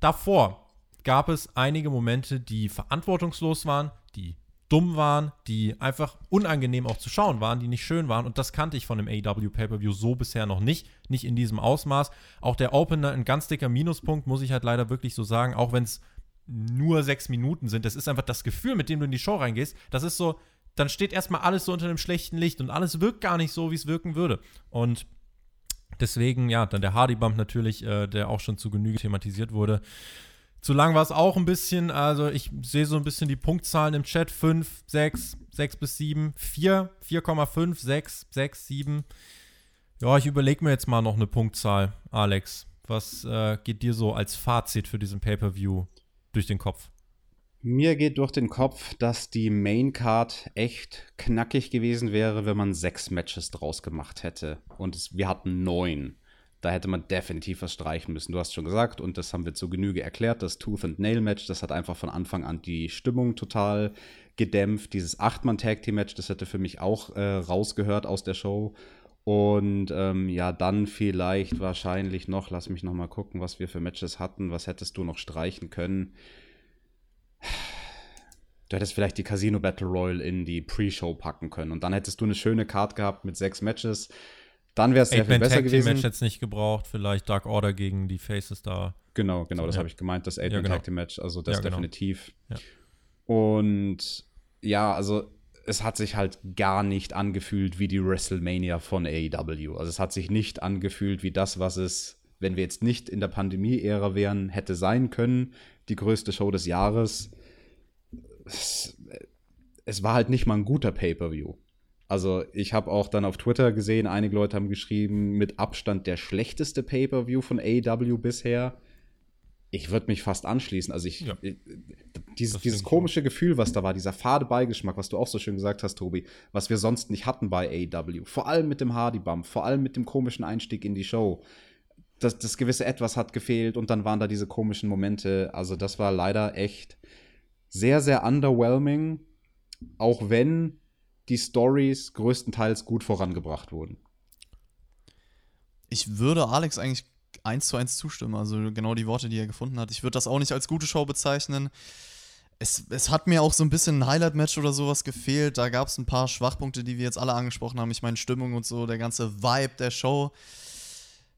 Davor gab es einige Momente, die verantwortungslos waren, die dumm waren, die einfach unangenehm auch zu schauen waren, die nicht schön waren. Und das kannte ich von dem AEW Pay-Per-View so bisher noch nicht. Nicht in diesem Ausmaß. Auch der Opener ein ganz dicker Minuspunkt, muss ich halt leider wirklich so sagen, auch wenn es nur sechs Minuten sind. Das ist einfach das Gefühl, mit dem du in die Show reingehst. Das ist so, dann steht erstmal alles so unter einem schlechten Licht und alles wirkt gar nicht so, wie es wirken würde. Und deswegen, ja, dann der Hardy Bump natürlich, äh, der auch schon zu Genüge thematisiert wurde. Zu lang war es auch ein bisschen. Also ich sehe so ein bisschen die Punktzahlen im Chat. 5, 6, 6 bis 7, 4, 4,5, 6, 6, 7. Ja, ich überlege mir jetzt mal noch eine Punktzahl, Alex. Was äh, geht dir so als Fazit für diesen Pay-Per-View durch den Kopf? Mir geht durch den Kopf, dass die Main Card echt knackig gewesen wäre, wenn man sechs Matches draus gemacht hätte. Und es, wir hatten neun. Da hätte man definitiv was streichen müssen. Du hast schon gesagt, und das haben wir zu Genüge erklärt, das Tooth and Nail Match, das hat einfach von Anfang an die Stimmung total gedämpft. Dieses Acht-Mann-Tag-Team-Match, das hätte für mich auch äh, rausgehört aus der Show. Und ähm, ja, dann vielleicht wahrscheinlich noch, lass mich noch mal gucken, was wir für Matches hatten. Was hättest du noch streichen können? Du hättest vielleicht die Casino Battle Royal in die Pre-Show packen können. Und dann hättest du eine schöne Card gehabt mit sechs Matches. Dann wäre es sehr viel besser gewesen. Match jetzt nicht gebraucht, vielleicht Dark Order gegen die Faces da. Genau, genau, das ja. habe ich gemeint, das 8 ja, genau. Tag Team Match, also das ja, genau. definitiv. Und ja, also es hat sich halt gar nicht angefühlt wie die WrestleMania von AEW. Also es hat sich nicht angefühlt wie das, was es, wenn wir jetzt nicht in der Pandemie-Ära wären, hätte sein können. Die größte Show des Jahres. Es, es war halt nicht mal ein guter Pay-per-View. Also ich habe auch dann auf Twitter gesehen, einige Leute haben geschrieben, mit Abstand der schlechteste Pay-per-View von AEW bisher. Ich würde mich fast anschließen. Also ich, ja. ich dieses, dieses komische schon. Gefühl, was da war, dieser fade Beigeschmack, was du auch so schön gesagt hast, Tobi, was wir sonst nicht hatten bei AEW. Vor allem mit dem Hardy Bump, vor allem mit dem komischen Einstieg in die Show. Das, das gewisse Etwas hat gefehlt und dann waren da diese komischen Momente. Also das war leider echt sehr, sehr underwhelming. Auch wenn die Stories größtenteils gut vorangebracht wurden. Ich würde Alex eigentlich eins zu eins zustimmen, also genau die Worte, die er gefunden hat. Ich würde das auch nicht als gute Show bezeichnen. Es, es hat mir auch so ein bisschen ein Highlight-Match oder sowas gefehlt. Da gab es ein paar Schwachpunkte, die wir jetzt alle angesprochen haben. Ich meine, Stimmung und so, der ganze Vibe der Show.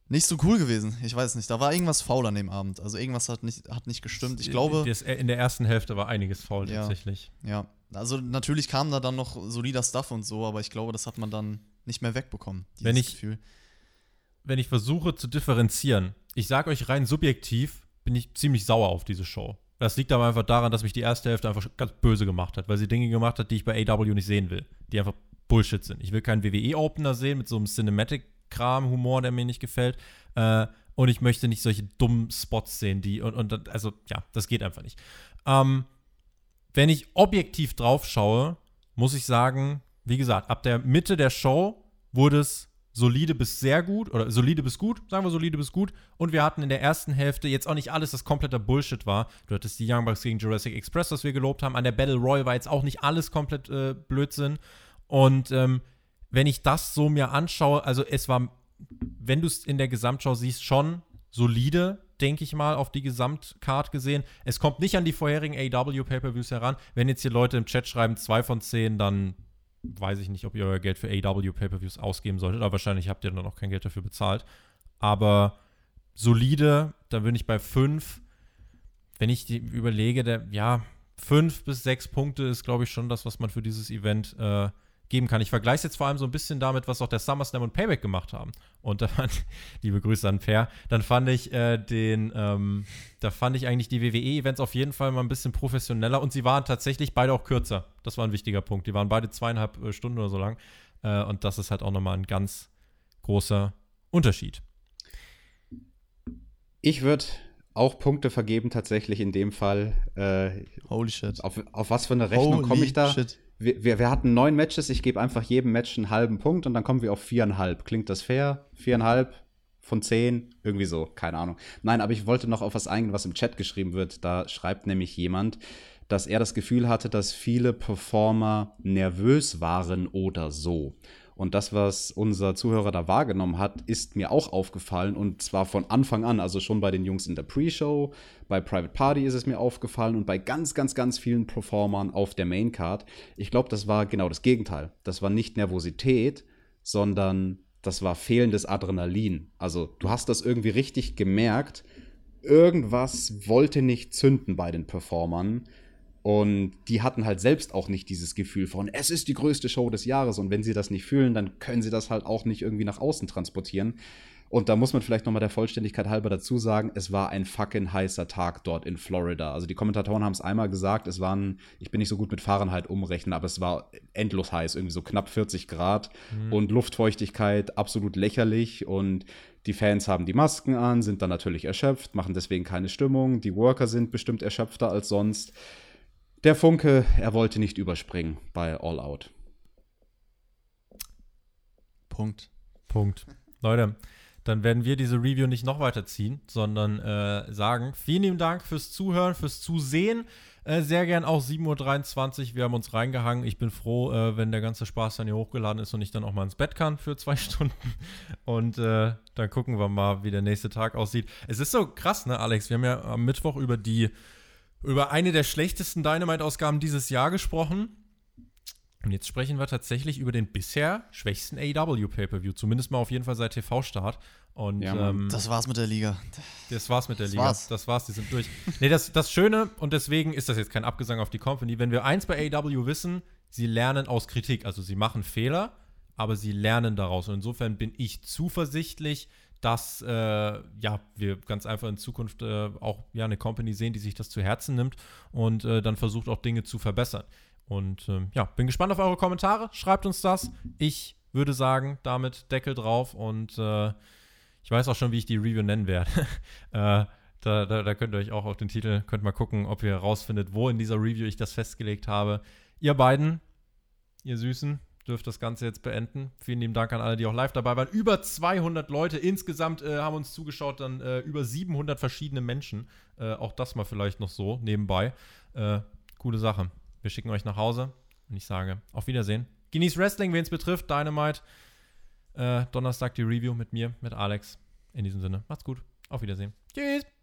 Nicht so cool gewesen. Ich weiß nicht. Da war irgendwas faul an dem Abend. Also irgendwas hat nicht, hat nicht gestimmt. Ich glaube. In der ersten Hälfte war einiges faul ja, tatsächlich. Ja. Also natürlich kam da dann noch solider Stuff und so, aber ich glaube, das hat man dann nicht mehr wegbekommen. Wenn ich, Gefühl. wenn ich versuche zu differenzieren, ich sage euch rein subjektiv, bin ich ziemlich sauer auf diese Show. Das liegt aber einfach daran, dass mich die erste Hälfte einfach ganz böse gemacht hat, weil sie Dinge gemacht hat, die ich bei AW nicht sehen will, die einfach Bullshit sind. Ich will keinen WWE-Opener sehen mit so einem Cinematic-Kram-Humor, der mir nicht gefällt. Äh, und ich möchte nicht solche dummen Spots sehen, die und, und also ja, das geht einfach nicht. Ähm, wenn ich objektiv drauf schaue, muss ich sagen, wie gesagt, ab der Mitte der Show wurde es solide bis sehr gut oder solide bis gut, sagen wir solide bis gut. Und wir hatten in der ersten Hälfte jetzt auch nicht alles, das kompletter Bullshit war. Du hattest die Young Bucks gegen Jurassic Express, was wir gelobt haben. An der Battle Royale war jetzt auch nicht alles komplett äh, Blödsinn. Und ähm, wenn ich das so mir anschaue, also es war, wenn du es in der Gesamtschau siehst, schon solide denke ich mal, auf die Gesamtcard gesehen. Es kommt nicht an die vorherigen AW Pay-Per-Views heran. Wenn jetzt hier Leute im Chat schreiben, zwei von zehn, dann weiß ich nicht, ob ihr euer Geld für AW Pay-Per-Views ausgeben solltet, aber wahrscheinlich habt ihr dann auch kein Geld dafür bezahlt. Aber solide, da bin ich bei fünf. Wenn ich die überlege, der, ja, fünf bis sechs Punkte ist, glaube ich, schon das, was man für dieses Event äh, geben kann. Ich vergleiche es jetzt vor allem so ein bisschen damit, was auch der SummerSlam und Payback gemacht haben. Und da fand, liebe Grüße an Per, dann fand ich äh, den, ähm, da fand ich eigentlich die WWE-Events auf jeden Fall mal ein bisschen professioneller und sie waren tatsächlich beide auch kürzer. Das war ein wichtiger Punkt. Die waren beide zweieinhalb äh, Stunden oder so lang. Äh, und das ist halt auch nochmal ein ganz großer Unterschied. Ich würde auch Punkte vergeben, tatsächlich in dem Fall. Äh, Holy shit. Auf, auf was für eine Rechnung komme ich da? Shit. Wir, wir, wir, hatten neun Matches, ich gebe einfach jedem Match einen halben Punkt und dann kommen wir auf viereinhalb. Klingt das fair? Viereinhalb von zehn? Irgendwie so, keine Ahnung. Nein, aber ich wollte noch auf was eingehen, was im Chat geschrieben wird. Da schreibt nämlich jemand, dass er das Gefühl hatte, dass viele Performer nervös waren oder so. Und das, was unser Zuhörer da wahrgenommen hat, ist mir auch aufgefallen und zwar von Anfang an, also schon bei den Jungs in der Pre-Show, bei Private Party ist es mir aufgefallen und bei ganz, ganz, ganz vielen Performern auf der Maincard. Ich glaube, das war genau das Gegenteil. Das war nicht Nervosität, sondern das war fehlendes Adrenalin. Also du hast das irgendwie richtig gemerkt. Irgendwas wollte nicht zünden bei den Performern. Und die hatten halt selbst auch nicht dieses Gefühl von, es ist die größte Show des Jahres. Und wenn sie das nicht fühlen, dann können sie das halt auch nicht irgendwie nach außen transportieren. Und da muss man vielleicht nochmal der Vollständigkeit halber dazu sagen, es war ein fucking heißer Tag dort in Florida. Also die Kommentatoren haben es einmal gesagt, es waren, ich bin nicht so gut mit Fahrenheit umrechnen, aber es war endlos heiß, irgendwie so knapp 40 Grad mhm. und Luftfeuchtigkeit absolut lächerlich und die Fans haben die Masken an, sind dann natürlich erschöpft, machen deswegen keine Stimmung, die Worker sind bestimmt erschöpfter als sonst. Der Funke, er wollte nicht überspringen bei All Out. Punkt. Punkt. Leute, dann werden wir diese Review nicht noch weiter ziehen, sondern äh, sagen, vielen lieben Dank fürs Zuhören, fürs Zusehen. Äh, sehr gern auch 7.23 Uhr. Wir haben uns reingehangen. Ich bin froh, äh, wenn der ganze Spaß dann hier hochgeladen ist und ich dann auch mal ins Bett kann für zwei Stunden. Und äh, dann gucken wir mal, wie der nächste Tag aussieht. Es ist so krass, ne, Alex? Wir haben ja am Mittwoch über die über eine der schlechtesten Dynamite-Ausgaben dieses Jahr gesprochen. Und jetzt sprechen wir tatsächlich über den bisher schwächsten AEW Pay-Per-View, zumindest mal auf jeden Fall seit TV-Start. Und ja, ähm, das war's mit der Liga. Das war's mit der das Liga. War's. Das war's, die sind durch. nee, das, das Schöne, und deswegen ist das jetzt kein Abgesang auf die Company, wenn wir eins bei AEW wissen, sie lernen aus Kritik. Also sie machen Fehler, aber sie lernen daraus. Und insofern bin ich zuversichtlich, dass äh, ja, wir ganz einfach in Zukunft äh, auch ja, eine Company sehen, die sich das zu Herzen nimmt und äh, dann versucht auch Dinge zu verbessern. Und ähm, ja, bin gespannt auf eure Kommentare. Schreibt uns das. Ich würde sagen, damit Deckel drauf und äh, ich weiß auch schon, wie ich die Review nennen werde. Äh, da, da, da, könnt ihr euch auch auf den Titel, könnt mal gucken, ob ihr herausfindet, wo in dieser Review ich das festgelegt habe. Ihr beiden, ihr Süßen, dürft das Ganze jetzt beenden. Vielen lieben Dank an alle, die auch live dabei waren. Über 200 Leute insgesamt äh, haben uns zugeschaut, dann äh, über 700 verschiedene Menschen. Äh, auch das mal vielleicht noch so nebenbei. Äh, coole Sache. Wir schicken euch nach Hause und ich sage auf Wiedersehen. Genießt Wrestling, wen es betrifft. Dynamite. Äh, Donnerstag die Review mit mir, mit Alex. In diesem Sinne, macht's gut. Auf Wiedersehen. Tschüss.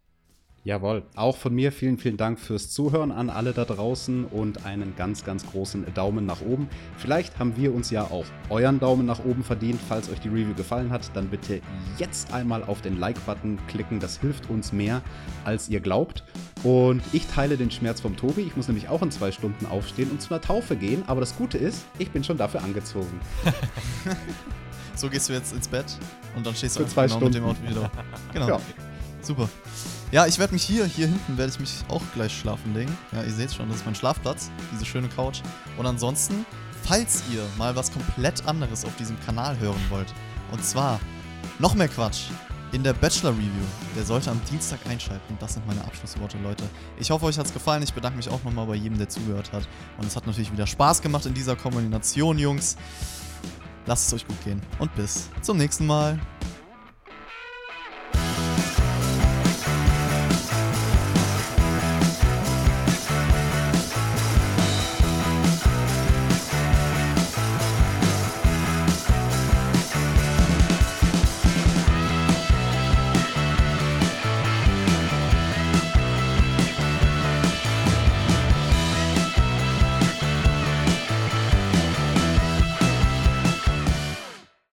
Jawohl. Auch von mir vielen, vielen Dank fürs Zuhören an alle da draußen und einen ganz, ganz großen Daumen nach oben. Vielleicht haben wir uns ja auch euren Daumen nach oben verdient. Falls euch die Review gefallen hat, dann bitte jetzt einmal auf den Like-Button klicken. Das hilft uns mehr, als ihr glaubt. Und ich teile den Schmerz vom Tobi. Ich muss nämlich auch in zwei Stunden aufstehen und zu einer Taufe gehen. Aber das Gute ist, ich bin schon dafür angezogen. so gehst du jetzt ins Bett und dann stehst du Für zwei genau Stunden. mit dem Auto wieder. Genau. Ja. Super. Ja, ich werde mich hier, hier hinten werde ich mich auch gleich schlafen legen. Ja, ihr seht schon, das ist mein Schlafplatz, diese schöne Couch. Und ansonsten, falls ihr mal was komplett anderes auf diesem Kanal hören wollt, und zwar noch mehr Quatsch in der Bachelor Review, der sollte am Dienstag einschalten. Das sind meine Abschlussworte, Leute. Ich hoffe, euch hat es gefallen. Ich bedanke mich auch nochmal bei jedem, der zugehört hat. Und es hat natürlich wieder Spaß gemacht in dieser Kombination, Jungs. Lasst es euch gut gehen und bis zum nächsten Mal.